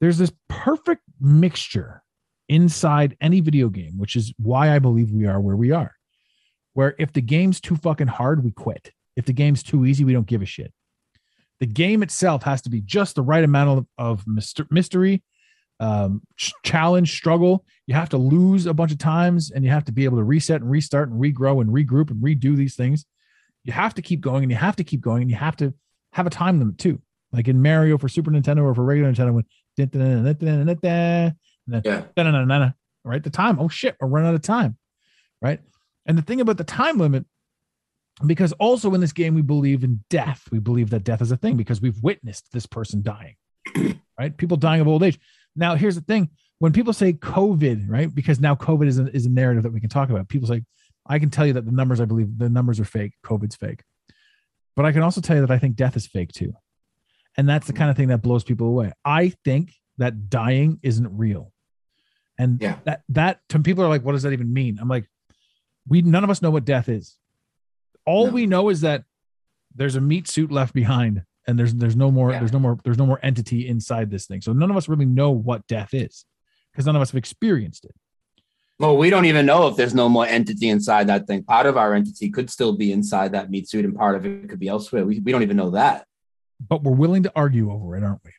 There's this perfect mixture inside any video game, which is why I believe we are where we are where if the game's too fucking hard, we quit. If the game's too easy, we don't give a shit. The game itself has to be just the right amount of, of mystery, um, ch- challenge, struggle. You have to lose a bunch of times and you have to be able to reset and restart and regrow and regroup and redo these things. You have to keep going and you have to keep going and you have to have a time limit too. Like in Mario for Super Nintendo or for regular Nintendo, when Yeah. right? The time. Oh shit, we're running out of time. Right. And the thing about the time limit, because also in this game we believe in death. We believe that death is a thing because we've witnessed this person dying. right? People dying of old age. Now, here's the thing: when people say COVID, right? Because now COVID is a, is a narrative that we can talk about. People say, I can tell you that the numbers, I believe, the numbers are fake. COVID's fake, but I can also tell you that I think death is fake too, and that's the kind of thing that blows people away. I think that dying isn't real, and Yeah. that that to people are like, what does that even mean? I'm like, we none of us know what death is. All No. we know is that there's a meat suit left behind and there's there's no more Yeah. there's no more there's no more entity inside this thing so none of us really know what death is because none of us have experienced it Well, we don't even know if there's no more entity inside that thing. Part of our entity could still be inside that meat suit, and part of it could be elsewhere. We, we don't even know that. but we're willing to argue over it aren't we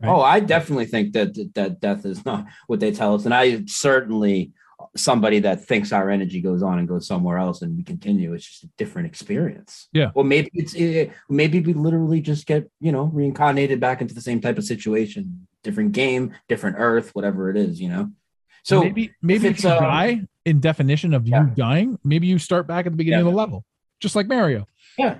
Right. Oh, I definitely think that that death is not what they tell us, and I certainly somebody that thinks our energy goes on and goes somewhere else, and we continue. It's just a different experience. Yeah. well maybe it's eh, maybe we literally just get you know reincarnated back into the same type of situation, different game, different Earth, whatever it is. You know. So maybe maybe if, it's, you um, die in definition of Yeah. you dying maybe you start back at the beginning Yeah. of the level just like mario Yeah.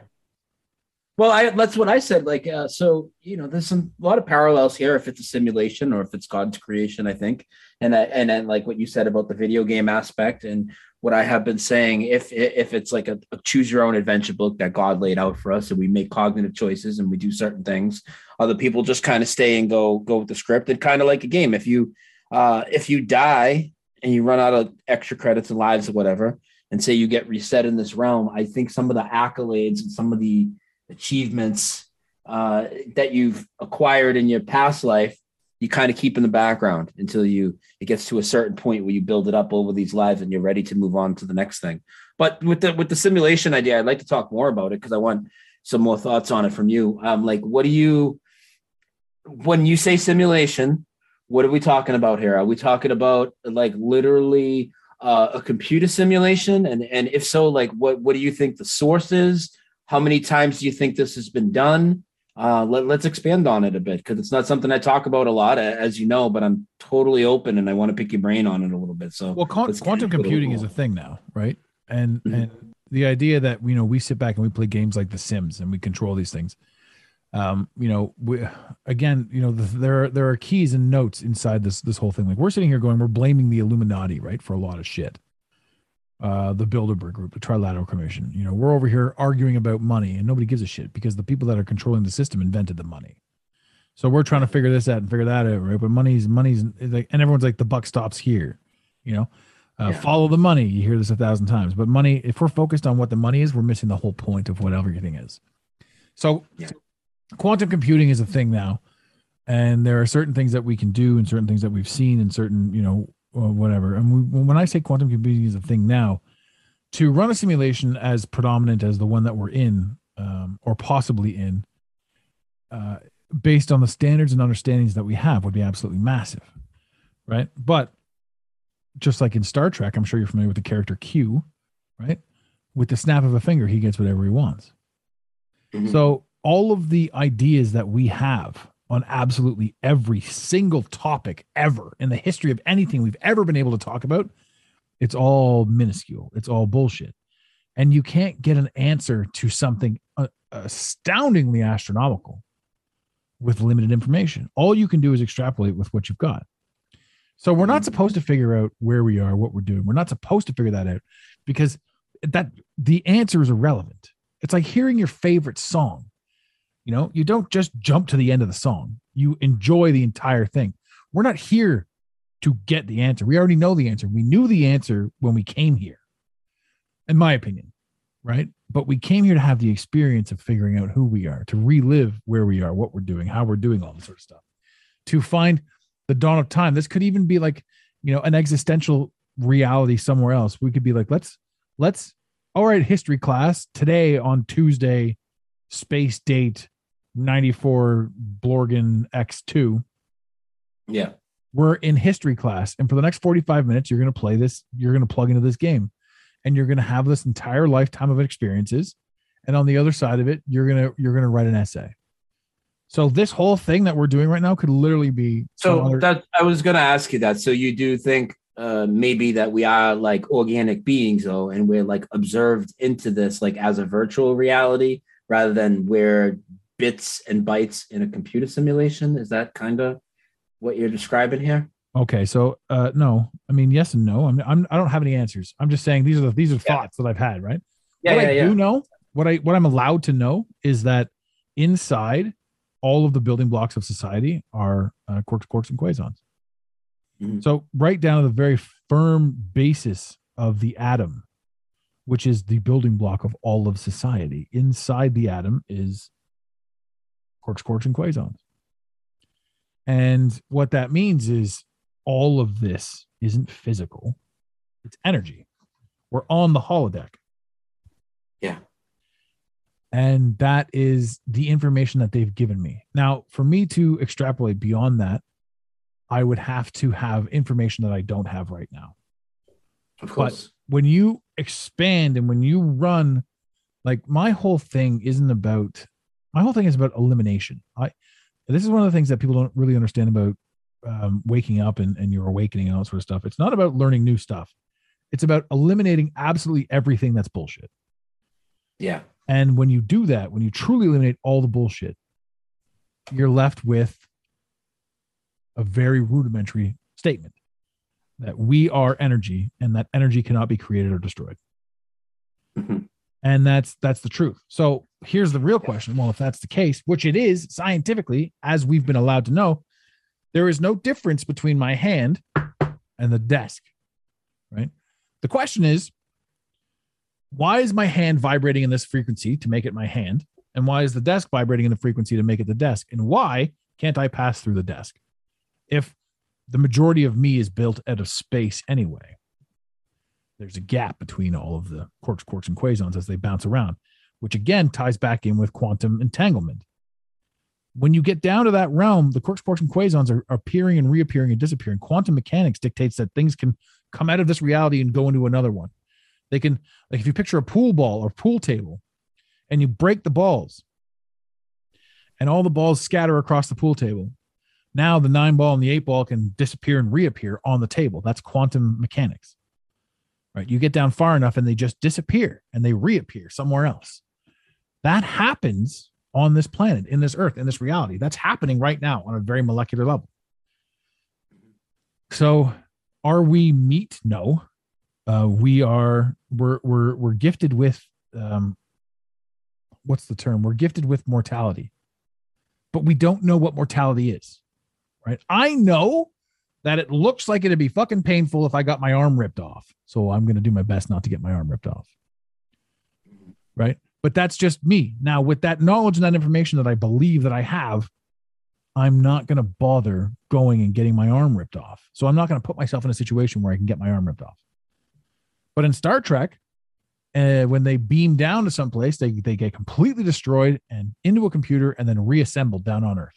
Well, I that's what I said. Like, uh, so you know, there's some a lot of parallels here. If it's a simulation or if it's God's creation, I think, and I, and then like what you said about the video game aspect, and what I have been saying, if if it's like a, a choose your own adventure book that God laid out for us, and we make cognitive choices and we do certain things, other people just kind of stay and go go with the script, and kind of like a game. If you uh, if you die and you run out of extra credits and lives or whatever, and say you get reset in this realm, I think some of the accolades and some of the achievements uh, that you've acquired in your past life, you kind of keep in the background until you it gets to a certain point where you build it up over these lives and you're ready to move on to the next thing. But with the with the simulation idea, I'd like to talk more about it because I want some more thoughts on it from you. Um, like, what do you when you say simulation? What are we talking about here? Are we talking about like literally uh, a computer simulation? And and if so, like what what do you think the source is? How many times do you think this has been done? Uh, let, let's expand on it a bit because it's not something I talk about a lot, as you know. But I'm totally open and I want to pick your brain on it a little bit. So well quantum it a computing is a thing now right and Mhm. and the idea that you know we sit back and we play games like the sims and we control these things um you know we again you know the, there are there are keys and notes inside this this whole thing like we're sitting here going we're blaming the illuminati right for a lot of shit uh the bilderberg group the trilateral commission. You know we're over here arguing about money and nobody gives a shit because the people that are controlling the system invented the money. So we're trying to figure this out and figure that out right? But money's money's like and everyone's like the buck stops here you know? Uh, Yeah. follow the money. You hear this a thousand times. But money if we're focused on what the money is we're missing the whole point of what everything is. So Yeah. quantum computing is a thing now and there are certain things that we can do and certain things that we've seen and certain you know uh, whatever. And we, when i say quantum computing is a thing now to run a simulation as predominant as the one that we're in um, or possibly in uh, based on the standards and understandings that we have would be absolutely massive right? But just like in star trek i'm sure you're familiar with the character q right? With the snap of a finger he gets whatever he wants. Mhm. so all of the ideas that we have on absolutely every single topic ever in the history of anything we've ever been able to talk about, it's all minuscule. It's all bullshit. And you can't get an answer to something uh, astoundingly astronomical with limited information. All you can do is extrapolate with what you've got. So we're not supposed to figure out where we are, what we're doing. We're not supposed to figure that out because that the answer is irrelevant. It's like hearing your favorite song. You know, you don't just jump to the end of the song. You enjoy the entire thing. We're not here to get the answer. We already know the answer. We knew the answer when we came here. In my opinion, right? But we came here to have the experience of figuring out who we are, to relive where we are, what we're doing, how we're doing all this sort of stuff. To find the dawn of time. This could even be like, you know, an existential reality somewhere else. We could be like, let's let's all right, history class today on Tuesday, space date 94 Blorgan X2. Yeah. We're in history class, and for the next 45 minutes, you're going to play this. You're going to plug into this game, and you're going to have this entire lifetime of experiences. And on the other side of it, you're gonna you're gonna write an essay. So this whole thing that we're doing right now could literally be So other- that I was gonna ask you that. So you do think uh maybe that we are like organic beings though, and we're like observed into this like as a virtual reality rather than we're bits and bytes in a computer simulation? Is that kind of what you're describing here? Okay, so uh no, I mean yes and no. I'm, I'm I don't have any answers. I'm just saying these are the these are thoughts that I've had, right? Yeah, what yeah, I yeah. do know, what I what I'm allowed to know is that inside all of the building blocks of society are uh, quarks, quarks, and quasons. Mhm. So right down to the very firm basis of the atom, which is the building block of all of society. Inside the atom is quarks, quarks, and quasons. And what that means is all of this isn't physical, it's energy. We're on the holodeck. Yeah. And that is the information that they've given me. Now, for me to extrapolate beyond that, I would have to have information that I don't have right now. Of course. When you expand and when you run, like my whole thing isn't about my whole thing is about elimination. I this is one of the things that people don't really understand about um, waking up and, and your awakening and all that sort of stuff. It's not about learning new stuff. It's about eliminating absolutely everything that's bullshit. yeah. And when you do that, when you truly eliminate all the bullshit, you're left with a very rudimentary statement that we are energy and that energy cannot be created or destroyed. Mhm. And that's that's the truth. So here's the real question. Well, if that's the case, which it is scientifically, as we've been allowed to know, there is no difference between my hand and the desk. Right? The question is, why is my hand vibrating in this frequency to make it my hand? And why is the desk vibrating in the frequency to make it the desk? And why can't I pass through the desk? If the majority of me is built out of space anyway, there's a gap between all of the quarks, quarks, and quasons as they bounce around, which again ties back in with quantum entanglement. When you get down to that realm, the quarks, quarks, and quasons are, appearing and reappearing and disappearing. Quantum mechanics dictates that things can come out of this reality and go into another one. They can, like, if you picture a pool ball or pool table and you break the balls and all the balls scatter across the pool table, now the nine ball and the eight ball can disappear and reappear on the table. That's quantum mechanics, right? You get down far enough and they just disappear and they reappear somewhere else. That happens on this planet, in this earth, in this reality. That's happening right now on a very molecular level. So, are we meat? No. Uh, we are. We're we're we're gifted with. Um, what's the term? We're gifted with mortality, but we don't know what mortality is. Right? I know that it looks like it'd be fucking painful if I got my arm ripped off. So I'm going to do my best not to get my arm ripped off. Right? But that's just me. Now, with that knowledge and that information that I believe that I have, I'm not going to bother going and getting my arm ripped off. So I'm not going to put myself in a situation where I can get my arm ripped off. But in Star Trek, uh, when they beam down to someplace, they, they get completely destroyed and into a computer and then reassembled down on Earth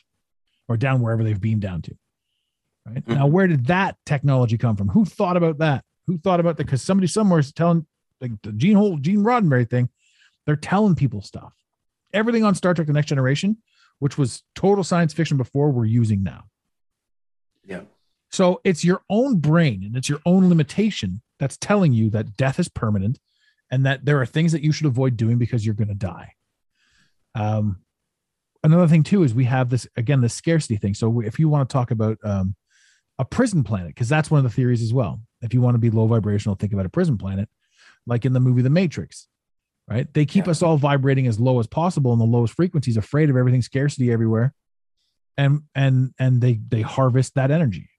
or down wherever they've beamed down to. Right now, where did that technology come from? Who thought about that? Who thought about that? Because somebody somewhere is telling like the Gene Hole, Gene Roddenberry thing. They're telling people stuff. Everything on Star Trek: The Next Generation, which was total science fiction before, we're using now. Yeah. So it's your own brain and it's your own limitation that's telling you that death is permanent and that there are things that you should avoid doing because you're going to die. Um, another thing too is we have this again the scarcity thing. So if you want to talk about um, a prison planet, because that's one of the theories as well. If you want to be low vibrational, think about a prison planet, like in the movie The Matrix, right? They keep Yeah. us all vibrating as low as possible in the lowest frequencies, afraid of everything scarcity everywhere, and and and they they harvest that energy,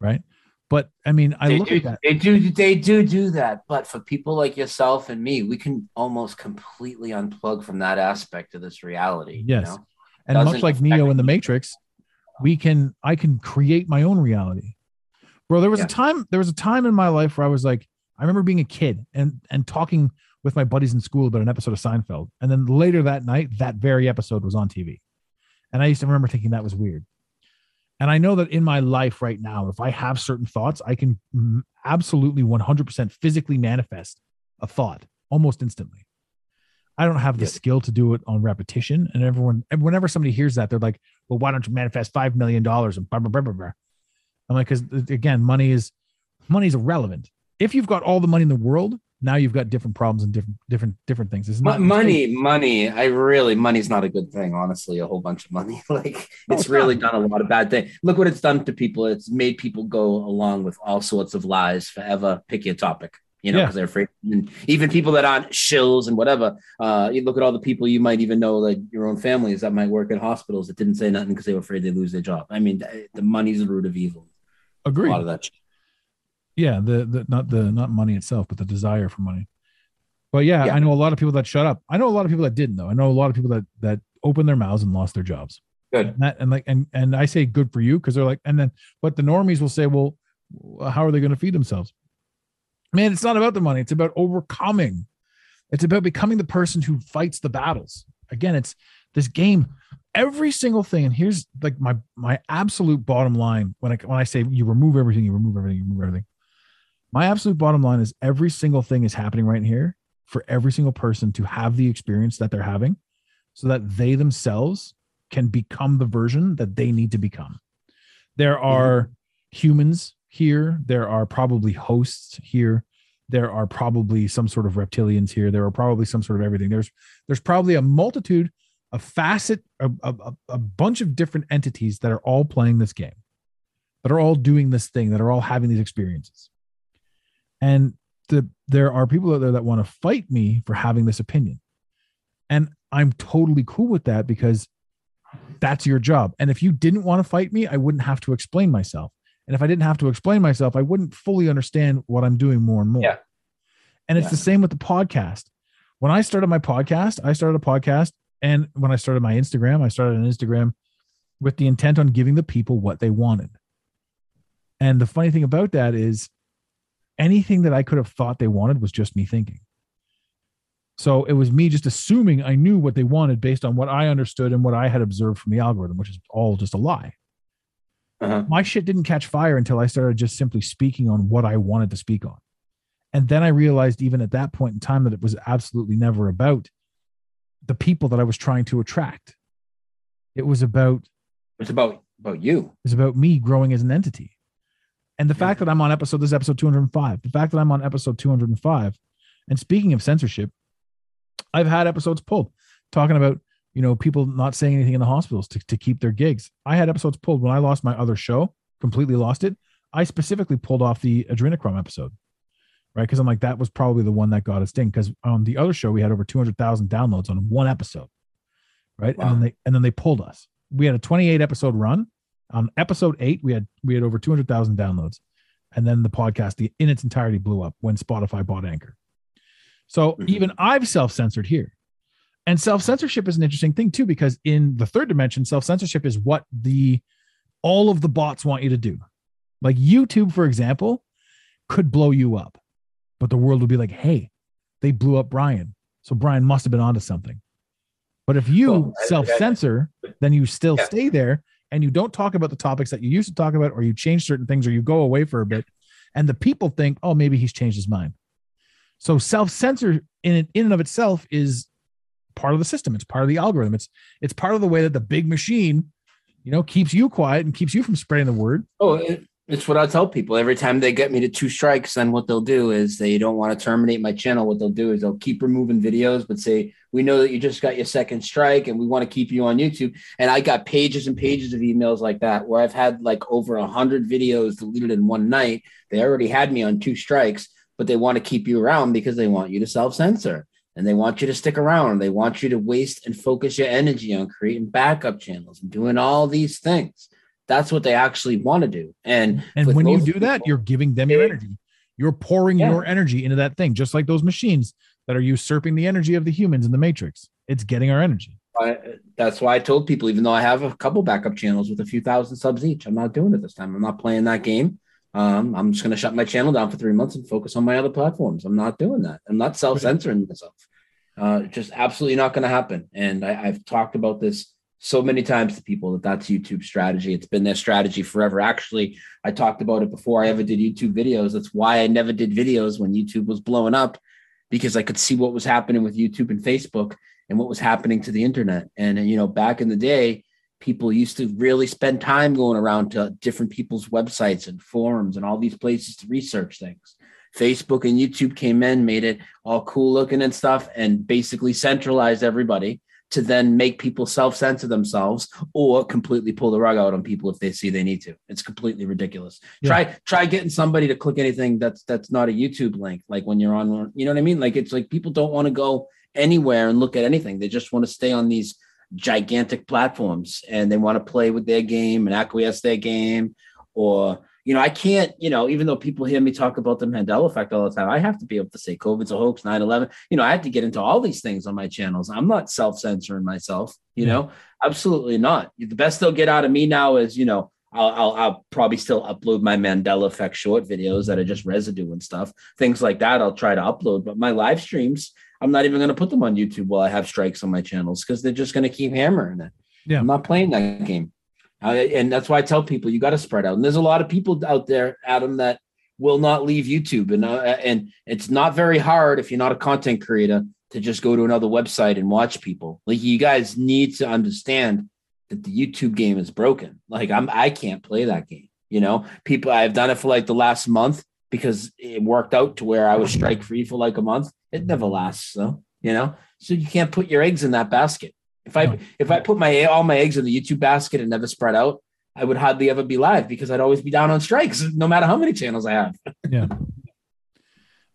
right? But I mean, I they look do, at that. They do. They do do that. But for people like yourself and me, we can almost completely unplug from that aspect of this reality. Yes. You know? And much doesn't like Neo in the. Matrix, we can I can create my own reality. Bro, there was Yeah. a time there was a time in my life where I was like, I remember being a kid and and talking with my buddies in school about an episode of Seinfeld. And then later that night, that very episode was on TV. And I used to remember thinking that was weird. And I know that in my life right now, if I have certain thoughts, I can absolutely 100% physically manifest a thought almost instantly. I don't have the Yeah. skill to do it on repetition. And everyone, whenever somebody hears that, they're like, well, why don't you manifest $5 million? And blah, blah, blah, blah, blah. I'm like, because uh, again, money is money is irrelevant. If you've got all the money in the world, now you've got different problems and different different different things. It's not money, money. I really, money's not a good thing, honestly. A whole bunch of money, like No, it's it's really not. done a lot of bad things. Look what it's done to people. It's made people go along with all sorts of lies forever. Pick your topic, you know, Yeah. because they're afraid. And even people that aren't shills and whatever. Uh, you look at all the people you might even know, like your own families that might work at hospitals that didn't say nothing because they were afraid they'd lose their job. I mean, th- the money's the root of evil. Agree. A lot of that. Shit. yeah the the not the not money itself but the desire for money but yeah, Yeah. i know a lot of people that shut up i know a lot of people that didn't though i know a lot of people that that opened their mouths and lost their jobs Good. and that and like and and i say good for you because they're like and then but the normies will say well how are they going to feed themselves man it's not about the money. It's about overcoming. It's about becoming the person who fights the battles. Again it's this game. Every single thing and here's like my my absolute bottom line when i when i say you remove everything you remove everything you remove everything. My absolute bottom line is every single thing is happening right here for every single person to have the experience that they're having so that they themselves can become the version that they need to become. There mm-hmm. are humans here, there are probably hosts here, there are probably some sort of reptilians here, there are probably some sort of everything. There's there's probably a multitude a facet a, a, a- bunch of different entities that are all playing this game that are all doing this thing that are all having these experiences. And the there are people out there that want to fight me for having this opinion. And i'm totally cool with that because that's your job. And if you didn't want to fight me i wouldn't have to explain myself and if i didn't have to explain myself i wouldn't fully understand what i'm doing more and more Yeah. and it's Yeah. the same with the podcast when i started my podcast i started a podcast and when i started my instagram i started an instagram with the intent on giving the people what they wanted and the funny thing about that is anything that I could have thought they wanted was just me thinking. So it was me just assuming I knew what they wanted based on what I understood and what I had observed from the algorithm, which is all just a lie. Uh-huh. My shit didn't catch fire until I started just simply speaking on what I wanted to speak on. And then I realized, even at that point in time, that it was absolutely never about the people that I was trying to attract. It was about It's about about you. It's about me growing as an entity. And the fact that I'm on episode, this is episode 205, the fact that I'm on episode 205, and speaking of censorship, I've had episodes pulled talking about, you know, people not saying anything in the hospitals to, to keep their gigs. I had episodes pulled when I lost my other show, completely lost it. I specifically pulled off the adrenochrome episode, right? Because I'm like, that was probably the one that got us ding. Because on the other show, we had over 200,000 downloads on one episode, right? And then they and then they pulled us. We had a 28 episode run. On episode eight, we had we had over 200,000 downloads, and then the podcast the, in its entirety blew up when Spotify bought Anchor. So Mhm. even I've self censored here, and self censorship is an interesting thing too because in the third dimension, self censorship is what the all of the bots want you to do. Like YouTube, for example, could blow you up, but the world would be like, "Hey, they blew up Brian, so Brian must have been onto something." But if you Well, self censor, then you still Yeah. stay there and you don't talk about the topics that you used to talk about, or you change certain things, or you go away for a bit, and the people think, "Oh, maybe he's changed his mind." So self censor in in and of itself is part of the system. It's part of the algorithm. It's it's part of the way that the big machine, you know, keeps you quiet and keeps you from spreading the word. Oh, it, it's what I tell people every time they get me to two strikes. Then what they'll do is they don't want to terminate my channel. What they'll do is they'll keep removing videos, but say we know that you just got your second strike, and we want to keep you on YouTube. And I got pages and pages of emails like that where I've had like over a hundred videos deleted in one night. They already had me on two strikes, but they want to keep you around because they want you to self censor. And they want you to stick around. They want you to waste and focus your energy on creating backup channels and doing all these things. That's what they actually want to do. And And when you do that, you're giving them your energy. You're pouring Yeah. your energy into that thing, just like those machines that are usurping the energy of the humans in the matrix. It's getting our energy. I, that's why I told people, even though I have a couple backup channels with a few thousand subs each, I'm not doing it this time. I'm not playing that game um, I'm just going to shut my channel down for three months and focus on my other platforms. I'm not doing that. I'm not self censoring myself. Uh, just absolutely not going to happen. And I, I've talked about this so many times to people that that's YouTube strategy. It's been their strategy forever. Actually, I talked about it before I ever did YouTube videos. That's why I never did videos when YouTube was blowing up because I could see what was happening with YouTube and Facebook and what was happening to the internet. And, you know, back in the day, people used to really spend time going around to different people's websites and forums and all these places to research things. Facebook and YouTube came in, made it all cool looking and stuff, and basically centralized everybody to then make people self-censor themselves or completely pull the rug out on people if they see they need to. It's completely ridiculous. Yeah. Try try getting somebody to click anything that's that's not a YouTube link, like when you're on, you know what I mean? Like it's like people don't want to go anywhere and look at anything. They just want to stay on these gigantic platforms and they want to play with their game and acquiesce their game or you know i can't you know even though people hear me talk about the mandela effect all the time i have to be able to say covid's a hoax 9-11 you know i have to get into all these things on my channels i'm not self-censoring myself you know absolutely not the best they'll get out of me now is you know I'll, I'll, I'll probably still upload my Mandela effect short videos that are just residue and stuff, things like that. I'll try to upload, but my live streams, I'm not even going to put them on YouTube while I have strikes on my channels because they're just going to keep hammering it. Yeah. I'm not playing that game. I, and that's why I tell people you got to spread out. And there's a lot of people out there, Adam, that will not leave YouTube. And, uh, and it's not very hard if you're not a content creator to just go to another website and watch people. Like you guys need to understand that the YouTube game is broken. Like I'm, I can't play that game. You know, people, I've done it for like the last month because it worked out to where I was strike free for like a month. It never lasts, though. You know, so you can't put your eggs in that basket. If I if I put my all my eggs in the YouTube basket and never spread out, I would hardly ever be live because I'd always be down on strikes, no matter how many channels I have. yeah.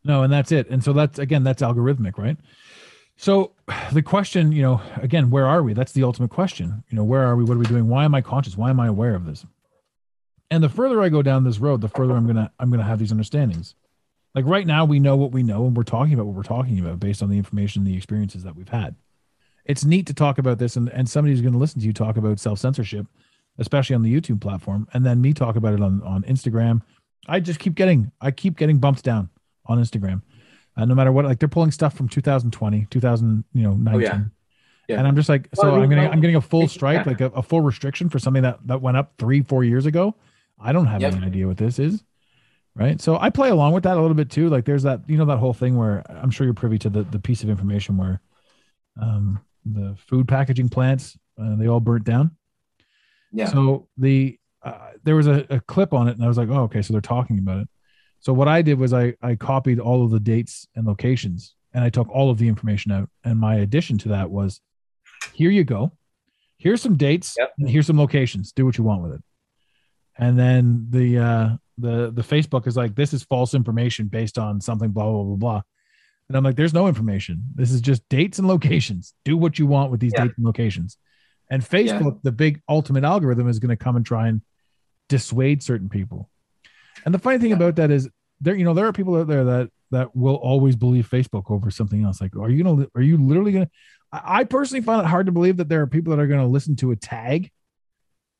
No and that's it. And so that's again that's algorithmic right? So the question you know again where are we? That's the ultimate question. You know where are we? What are we doing? Why am i conscious? Why am i aware of this? And the further i go down this road the further i'm gonna i'm gonna have these understandings like right now we know what we know and we're talking about what we're talking about based on the information and the experiences that we've had it's neat to talk about this and, and somebody's going to listen to you talk about self-censorship especially on the youtube platform and then me talk about it on, on instagram i just keep getting i keep getting bumped down on instagram uh, no matter what like they're pulling stuff from 2020 2000 you know 19 Oh, yeah. Yeah. and i'm just like so Well, I mean, i'm getting i'm getting a full yeah. strike like a, a full restriction for something that that went up three four years ago i don't have Yep. any idea what this is right so i play along with that a little bit too like there's that you know that whole thing where i'm sure you're privy to the, the piece of information where um the food packaging plants uh, they all burnt down Yeah. so the uh, there was a, a clip on it, and I was like, oh, okay, so they're talking about it. So what I did was I I copied all of the dates and locations, and I took all of the information out. And my addition to that was, here you go, here's some dates, Yep. and here's some locations. Do what you want with it. And then the uh, the the Facebook is like, this is false information based on something, blah blah blah blah. And I'm like, there's no information. This is just dates and locations. Do what you want with these Yeah. dates and locations. And Facebook, the big ultimate algorithm, is going to come and try and dissuade certain people. And the funny thing about that is there, you know, there are people out there that that will always believe Facebook over something else. Like, are you gonna are you literally gonna I I personally find it hard to believe that there are people that are gonna listen to a tag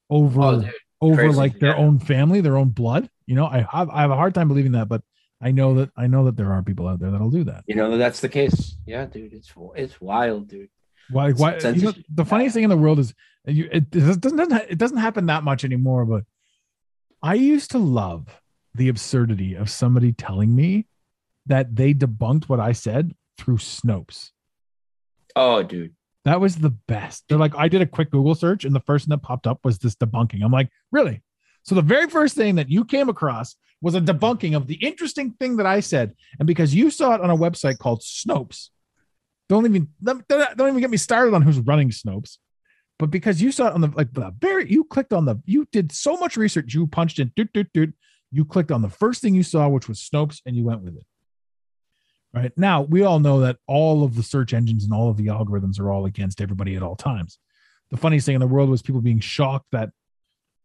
over Oh, over crazy. like their Yeah. own family, their own blood. You know, I have I have a hard time believing that, but I know that I know that there are people out there that'll do that. You know that that's the case. Yeah, dude, it's it's wild, dude. Why? Why? You know, the funniest thing in the world is you, it, it doesn't it doesn't happen that much anymore. But I used to love the absurdity of somebody telling me that they debunked what I said through Snopes. Oh, dude. That was the best. They're like, I did a quick Google search, and the first thing that popped up was this debunking. I'm like, really? So the very first thing that you came across was a debunking of the interesting thing that I said, and because you saw it on a website called Snopes, don't even don't even get me started on who's running Snopes. But because you saw it on the like the very you clicked on the you did so much research, you punched in doot, doot, doot, you clicked on the first thing you saw, which was Snopes, and you went with it. Right now, we all know that all of the search engines and all of the algorithms are all against everybody at all times. The funniest thing in the world was people being shocked that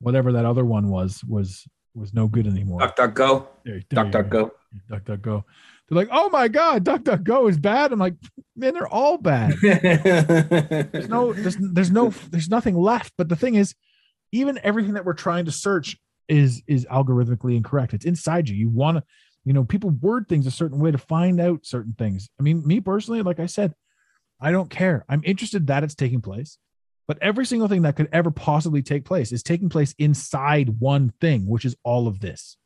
whatever that other one was was was no good anymore. Duck, duck, go. There- there Duck, duck, go. go. Duck, duck, go. They're like, oh my god, duck, duck, go is bad. I'm like, man, they're all bad. There's no, there's, there's no, there's nothing left. But the thing is, even everything that we're trying to search is is algorithmically incorrect. It's inside you. You want to, you know, people word things a certain way to find out certain things. I mean, me personally, like I said, I don't care. I'm interested that it's taking place. But every single thing that could ever possibly take place is taking place inside one thing, which is all of this.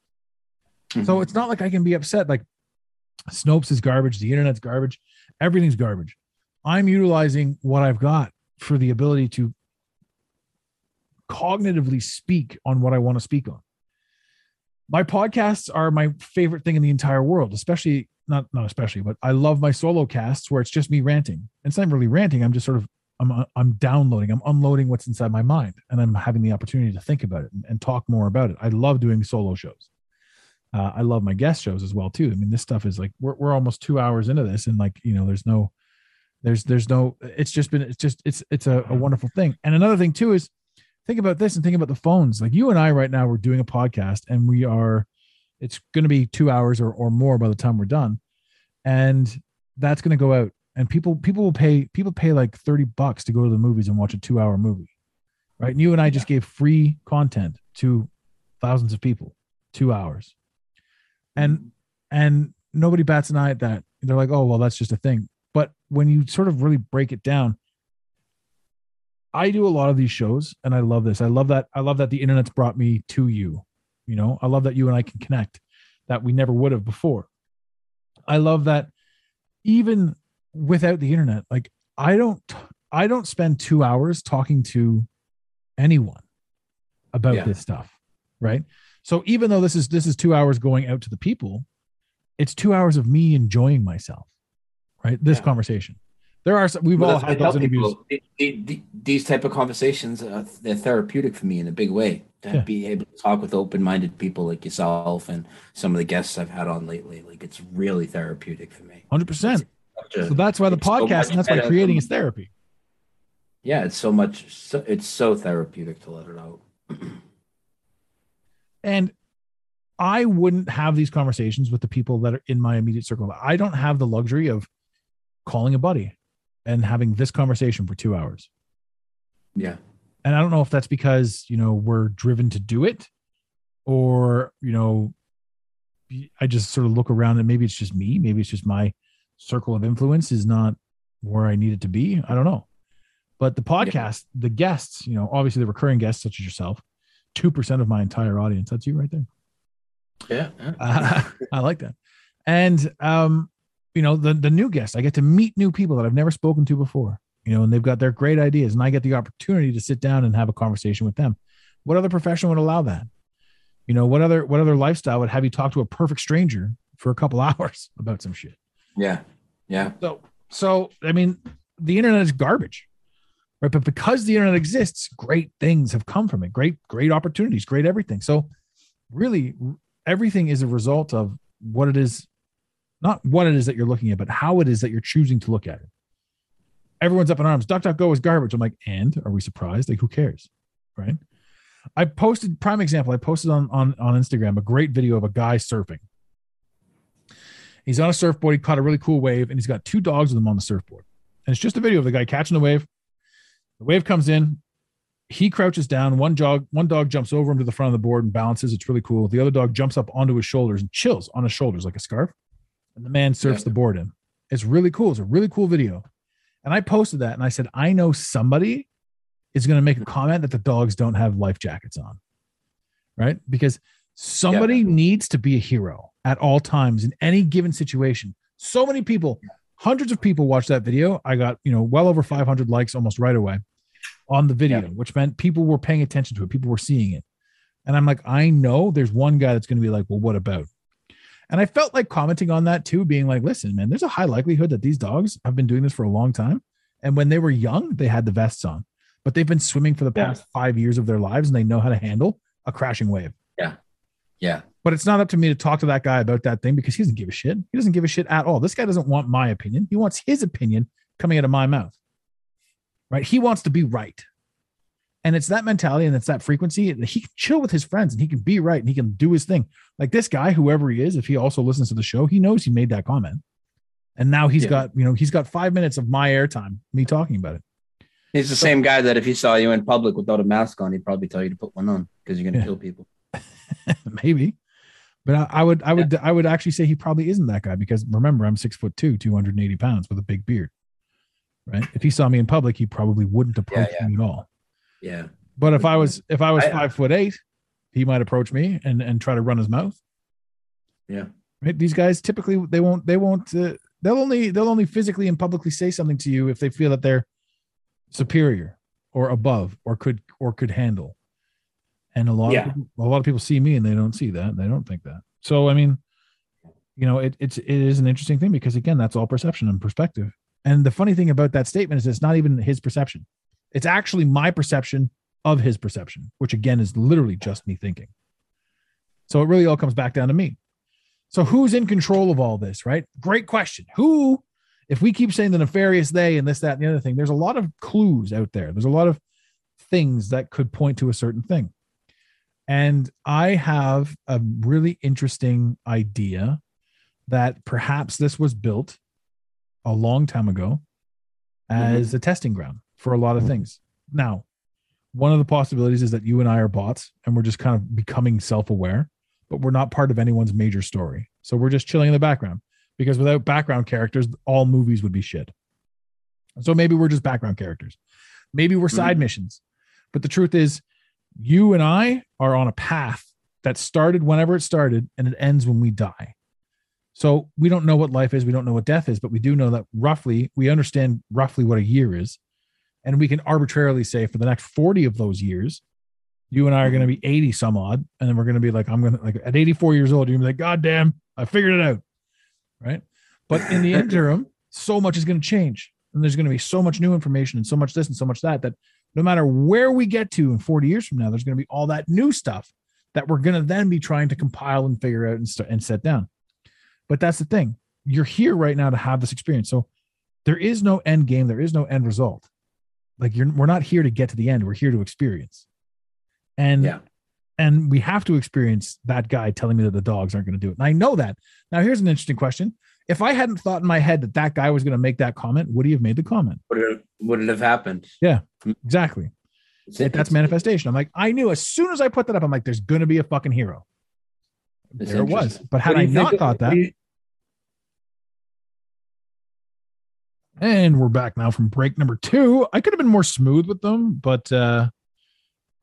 So mm-hmm. it's not like I can be upset. Like Snopes is garbage, the internet's garbage, everything's garbage. I'm utilizing what I've got for the ability to cognitively speak on what I want to speak on. My podcasts are my favorite thing in the entire world, especially not not especially, but I love my solo casts where it's just me ranting. It's not really ranting. I'm just sort of I'm I'm downloading, I'm unloading what's inside my mind, and I'm having the opportunity to think about it and, and talk more about it. I love doing solo shows. Uh, I love my guest shows as well too. I mean, this stuff is like we're we're almost two hours into this, and like you know, there's no, there's there's no. It's just been it's just it's it's a, a wonderful thing. And another thing too is think about this and think about the phones. Like you and I right now, we're doing a podcast, and we are. It's going to be two hours or or more by the time we're done, and that's going to go out. And people people will pay people pay like thirty bucks to go to the movies and watch a two hour movie, right? And you and I just gave free content to thousands of people, two hours and mm-hmm. and nobody bats an eye at that they're like oh well that's just a thing but when you sort of really break it down i do a lot of these shows and i love this i love that i love that the internet's brought me to you you know i love that you and i can connect that we never would have before i love that even without the internet like i don't i don't spend two hours talking to anyone about Yeah. this stuff right so even though this is this is two hours going out to the people, it's two hours of me enjoying myself. Right. This Yeah. conversation. There are some, we've Well, all had those interviews. these type of conversations, uh, they're therapeutic for me in a big way. To Yeah. be able to talk with open-minded people like yourself and some of the guests I've had on lately, like it's really therapeutic for me. Hundred percent. So that's why the it's so podcast and that's why creating is therapy. Yeah, it's so much. So, it's so therapeutic to let it out. And I wouldn't have these conversations with the people that are in my immediate circle. I don't have the luxury of calling a buddy and having this conversation for two hours. Yeah, and I don't know if that's because you know we're driven to do it, or you know, I just sort of look around and maybe it's just me, maybe it's just my circle of influence is not where I need it to be. I don't know, but the podcast, the guests, you know, obviously the recurring guests such as yourself, two percent of my entire audience. That's you right there. yeah. yeah. Uh, I like that. And um, you know, the the new guests, I get to meet new people that I've never spoken to before. You know, and they've got their great ideas, and I get the opportunity to sit down and have a conversation with them. What other profession would allow that? You know, what other what other lifestyle would have you talk to a perfect stranger for a couple hours about some shit? yeah, yeah. So, so I mean, the internet is garbage, right? But because the internet exists, great things have come from it. Great, great opportunities, great everything. So, really, everything is a result of what it is, not what it is that you're looking at, but how it is that you're choosing to look at it. Everyone's up in arms. DuckDuckGo is garbage. I'm like, and are we surprised? Like, who cares, right? I posted prime example. I posted on on on Instagram a great video of a guy surfing. He's on a surfboard. He caught a really cool wave, and he's got two dogs with him on the surfboard. And it's just a video of the guy catching the wave. The wave comes in. He crouches down. One dog, one dog jumps over him to the front of the board and balances. It's really cool. The other dog jumps up onto his shoulders and chills on his shoulders like a scarf. And the man surfs Yeah. the board in. It's really cool. It's a really cool video. And I posted that and I said, I know somebody is going to make a mm-hmm. comment that the dogs don't have life jackets on. Right? Because somebody needs to be a hero at all times in any given situation. So many people, hundreds of people watched that video. I got, you know, well over 500 likes almost right away on the video, Yeah. which meant people were paying attention to it. People were seeing it. And I'm like, I know there's one guy that's going to be like, well, what about? And I felt like commenting on that too, being like, listen, man, there's a high likelihood that these dogs have been doing this for a long time. And when they were young, they had the vests on, but they've been swimming for the Yeah. past five years of their lives and they know how to handle a crashing wave. Yeah. Yeah. But it's not up to me to talk to that guy about that thing because he doesn't give a shit. He doesn't give a shit at all. This guy doesn't want my opinion. He wants his opinion coming out of my mouth. Right? He wants to be right. And it's that mentality and it's that frequency. that He can chill with his friends and he can be right and he can do his thing. Like this guy, whoever he is, if he also listens to the show, he knows he made that comment. And now he's Yeah. got, you know, he's got five minutes of my airtime, me talking about it. He's the same guy that if he saw you in public without a mask on, he'd probably tell you to put one on because you're gonna Yeah. kill people. maybe. But I, I would, I would, I would actually say he probably isn't that guy because remember, I'm six foot two, 280 pounds with a big beard. Right. If he saw me in public, he probably wouldn't approach yeah. me at all. Yeah. But if I was, if I was I- five foot eight, he might approach me and and try to run his mouth. Yeah. Right. These guys typically they won't, they won't, uh, they'll only, they'll only physically and publicly say something to you if they feel that they're superior or above or could or could handle. And a lot Yeah. of people, a lot of people see me and they don't see that. They don't think that. So I mean, you know, it, it's it is an interesting thing because again, that's all perception and perspective. And the funny thing about that statement is it's not even his perception. It's actually my perception of his perception, which again is literally just me thinking. So it really all comes back down to me. So who's in control of all this, right? Great question. Who, if we keep saying the nefarious they and this, that, and the other thing, there's a lot of clues out there. There's a lot of things that could point to a certain thing. And I have a really interesting idea that perhaps this was built a long time ago mm-hmm. as a testing ground for a lot of mm-hmm. things. Now, one of the possibilities is that you and I are bots and we're just kind of becoming self aware, but we're not part of anyone's major story. So we're just chilling in the background because without background characters, all movies would be shit. So maybe we're just background characters. Maybe we're mm-hmm. side missions. But the truth is, you and I are on a path that started whenever it started and it ends when we die. So we don't know what life is, we don't know what death is, but we do know that roughly we understand roughly what a year is. And we can arbitrarily say for the next 40 of those years, you and I are going to be 80 some odd. And then we're going to be like, I'm going to, like, at 84 years old, you're going to be like, God damn, I figured it out. Right. But in the interim, so much is going to change. And there's going to be so much new information and so much this and so much that, that no matter where we get to in 40 years from now, there's going to be all that new stuff that we're going to then be trying to compile and figure out and, st- and set down. But that's the thing. You're here right now to have this experience. So there is no end game. There is no end result. Like you're, we're not here to get to the end. We're here to experience. And Yeah. and we have to experience that guy telling me that the dogs aren't going to do it. And I know that. Now here's an interesting question. If I hadn't thought in my head that that guy was going to make that comment, would he have made the comment? Would it, would it have happened? Yeah, exactly. It's- That's it's- manifestation. I'm like, I knew as soon as I put that up, I'm like, there's going to be a fucking hero. It's there it was. But had I not think- thought that, and we're back now from break number two. I could have been more smooth with them, but uh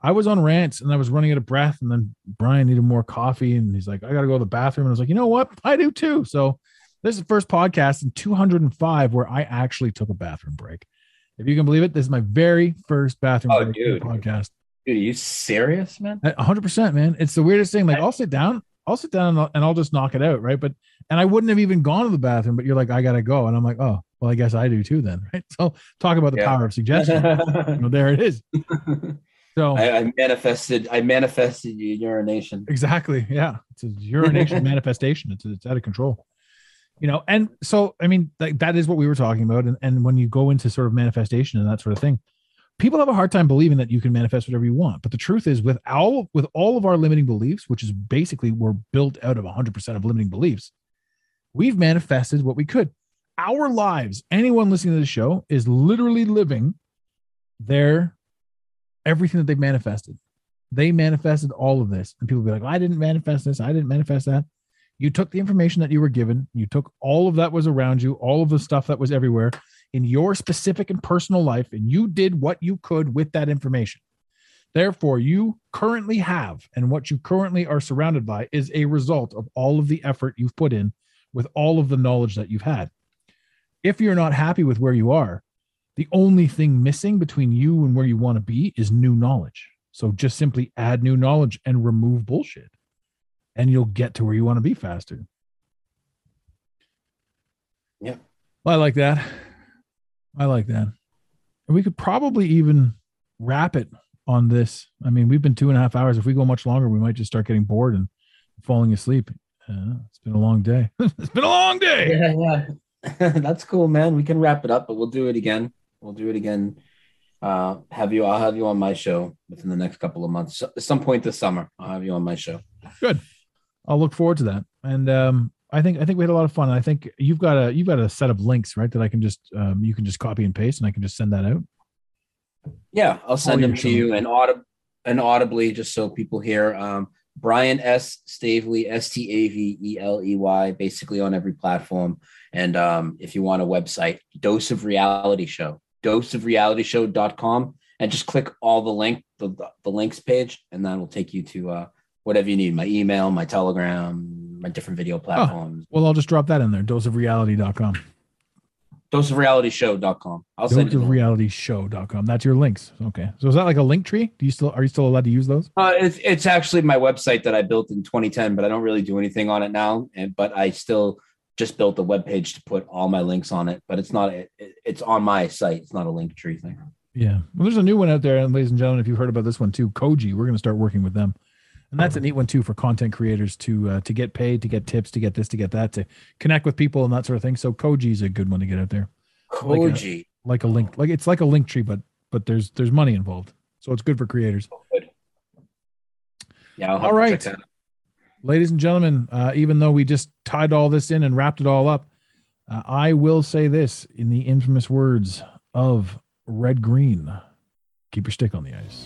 I was on rants and I was running out of breath. And then Brian needed more coffee, and he's like, I got to go to the bathroom. And I was like, you know what? I do too. So this is the first podcast in 205 where I actually took a bathroom break. If you can believe it, this is my very first bathroom Oh, break dude. podcast. Dude, are you serious, man? Hundred percent, man. It's the weirdest thing. Like I'll sit down, I'll sit down and I'll, and I'll just knock it out, right? But and I wouldn't have even gone to the bathroom, but you're like, I gotta go, and I'm like, oh, well, I guess I do too, then, right? So talk about the Yeah. power of suggestion. you know, there it is. So I, I manifested. I manifested urination. exactly, yeah, it's a urination manifestation. It's it's out of control. You know, and so I mean, like that is what we were talking about, and and when you go into sort of manifestation and that sort of thing, people have a hard time believing that you can manifest whatever you want. But the truth is, with all with all of our limiting beliefs, which is basically we're built out of 100% of limiting beliefs, we've manifested what we could. Our lives, anyone listening to the show, is literally living their everything that they've manifested. They manifested all of this, and people be like, "I didn't manifest this. I didn't manifest that." You took the information that you were given. You took all of that was around you, all of the stuff that was everywhere in your specific and personal life, and you did what you could with that information. Therefore, you currently have, and what you currently are surrounded by is a result of all of the effort you've put in with all of the knowledge that you've had. If you're not happy with where you are, the only thing missing between you and where you want to be is new knowledge. So just simply add new knowledge and remove bullshit, and you'll get to where you want to be faster. Yeah. I like that. I like that. And we could probably even wrap it on this. I mean, we've been two and a half hours. If we go much longer, we might just start getting bored and falling asleep. Uh, it's been a long day. it's been a long day. Yeah, yeah. That's cool, man. We can wrap it up, but we'll do it again. We'll do it again. Uh, have you? I'll have you on my show within the next couple of months. So- At some point this summer, I'll have you on my show. Good. I'll look forward to that. And um, I think I think we had a lot of fun. I think you've got a you've got a set of links, right? That I can just um, you can just copy and paste, and I can just send that out. Yeah, I'll send your them to you and audib- and audibly, just so people hear. Um, Brian S. Staveley, S T A V E L E Y, basically on every platform. And um, if you want a website, Dose of Reality Show, doseofrealityshow.com, and just click all the link, the, the links page, and that will take you to uh, whatever you need my email, my Telegram, my different video platforms. Well, I'll just drop that in there. Doseofreality.com. Doseofrealityshow.com. I'll send you the link. Doseofrealityshow.com. That's your links. Okay. So is that like a link tree? Do you still are you still allowed to use those? Uh, it's, it's actually my website that I built in 2010, but I don't really do anything on it now. And but I still just built a web page to put all my links on it. But it's not it, it's on my site. It's not a link tree thing. Yeah. Well, there's a new one out there, and ladies and gentlemen, if you've heard about this one too, Koji. We're going to start working with them, and that's a neat one too for content creators to uh, to get paid, to get tips, to get this, to get that, to connect with people and that sort of thing. So Koji is a good one to get out there. Like a- Koji. like a link, like it's like a link tree, but but there's there's money involved, so it's good for creators. Yeah. I'll have All right. check that out. ladies and gentlemen, uh, even though we just tied all this in and wrapped it all up, uh, I will say this in the infamous words of Red Green keep your stick on the ice.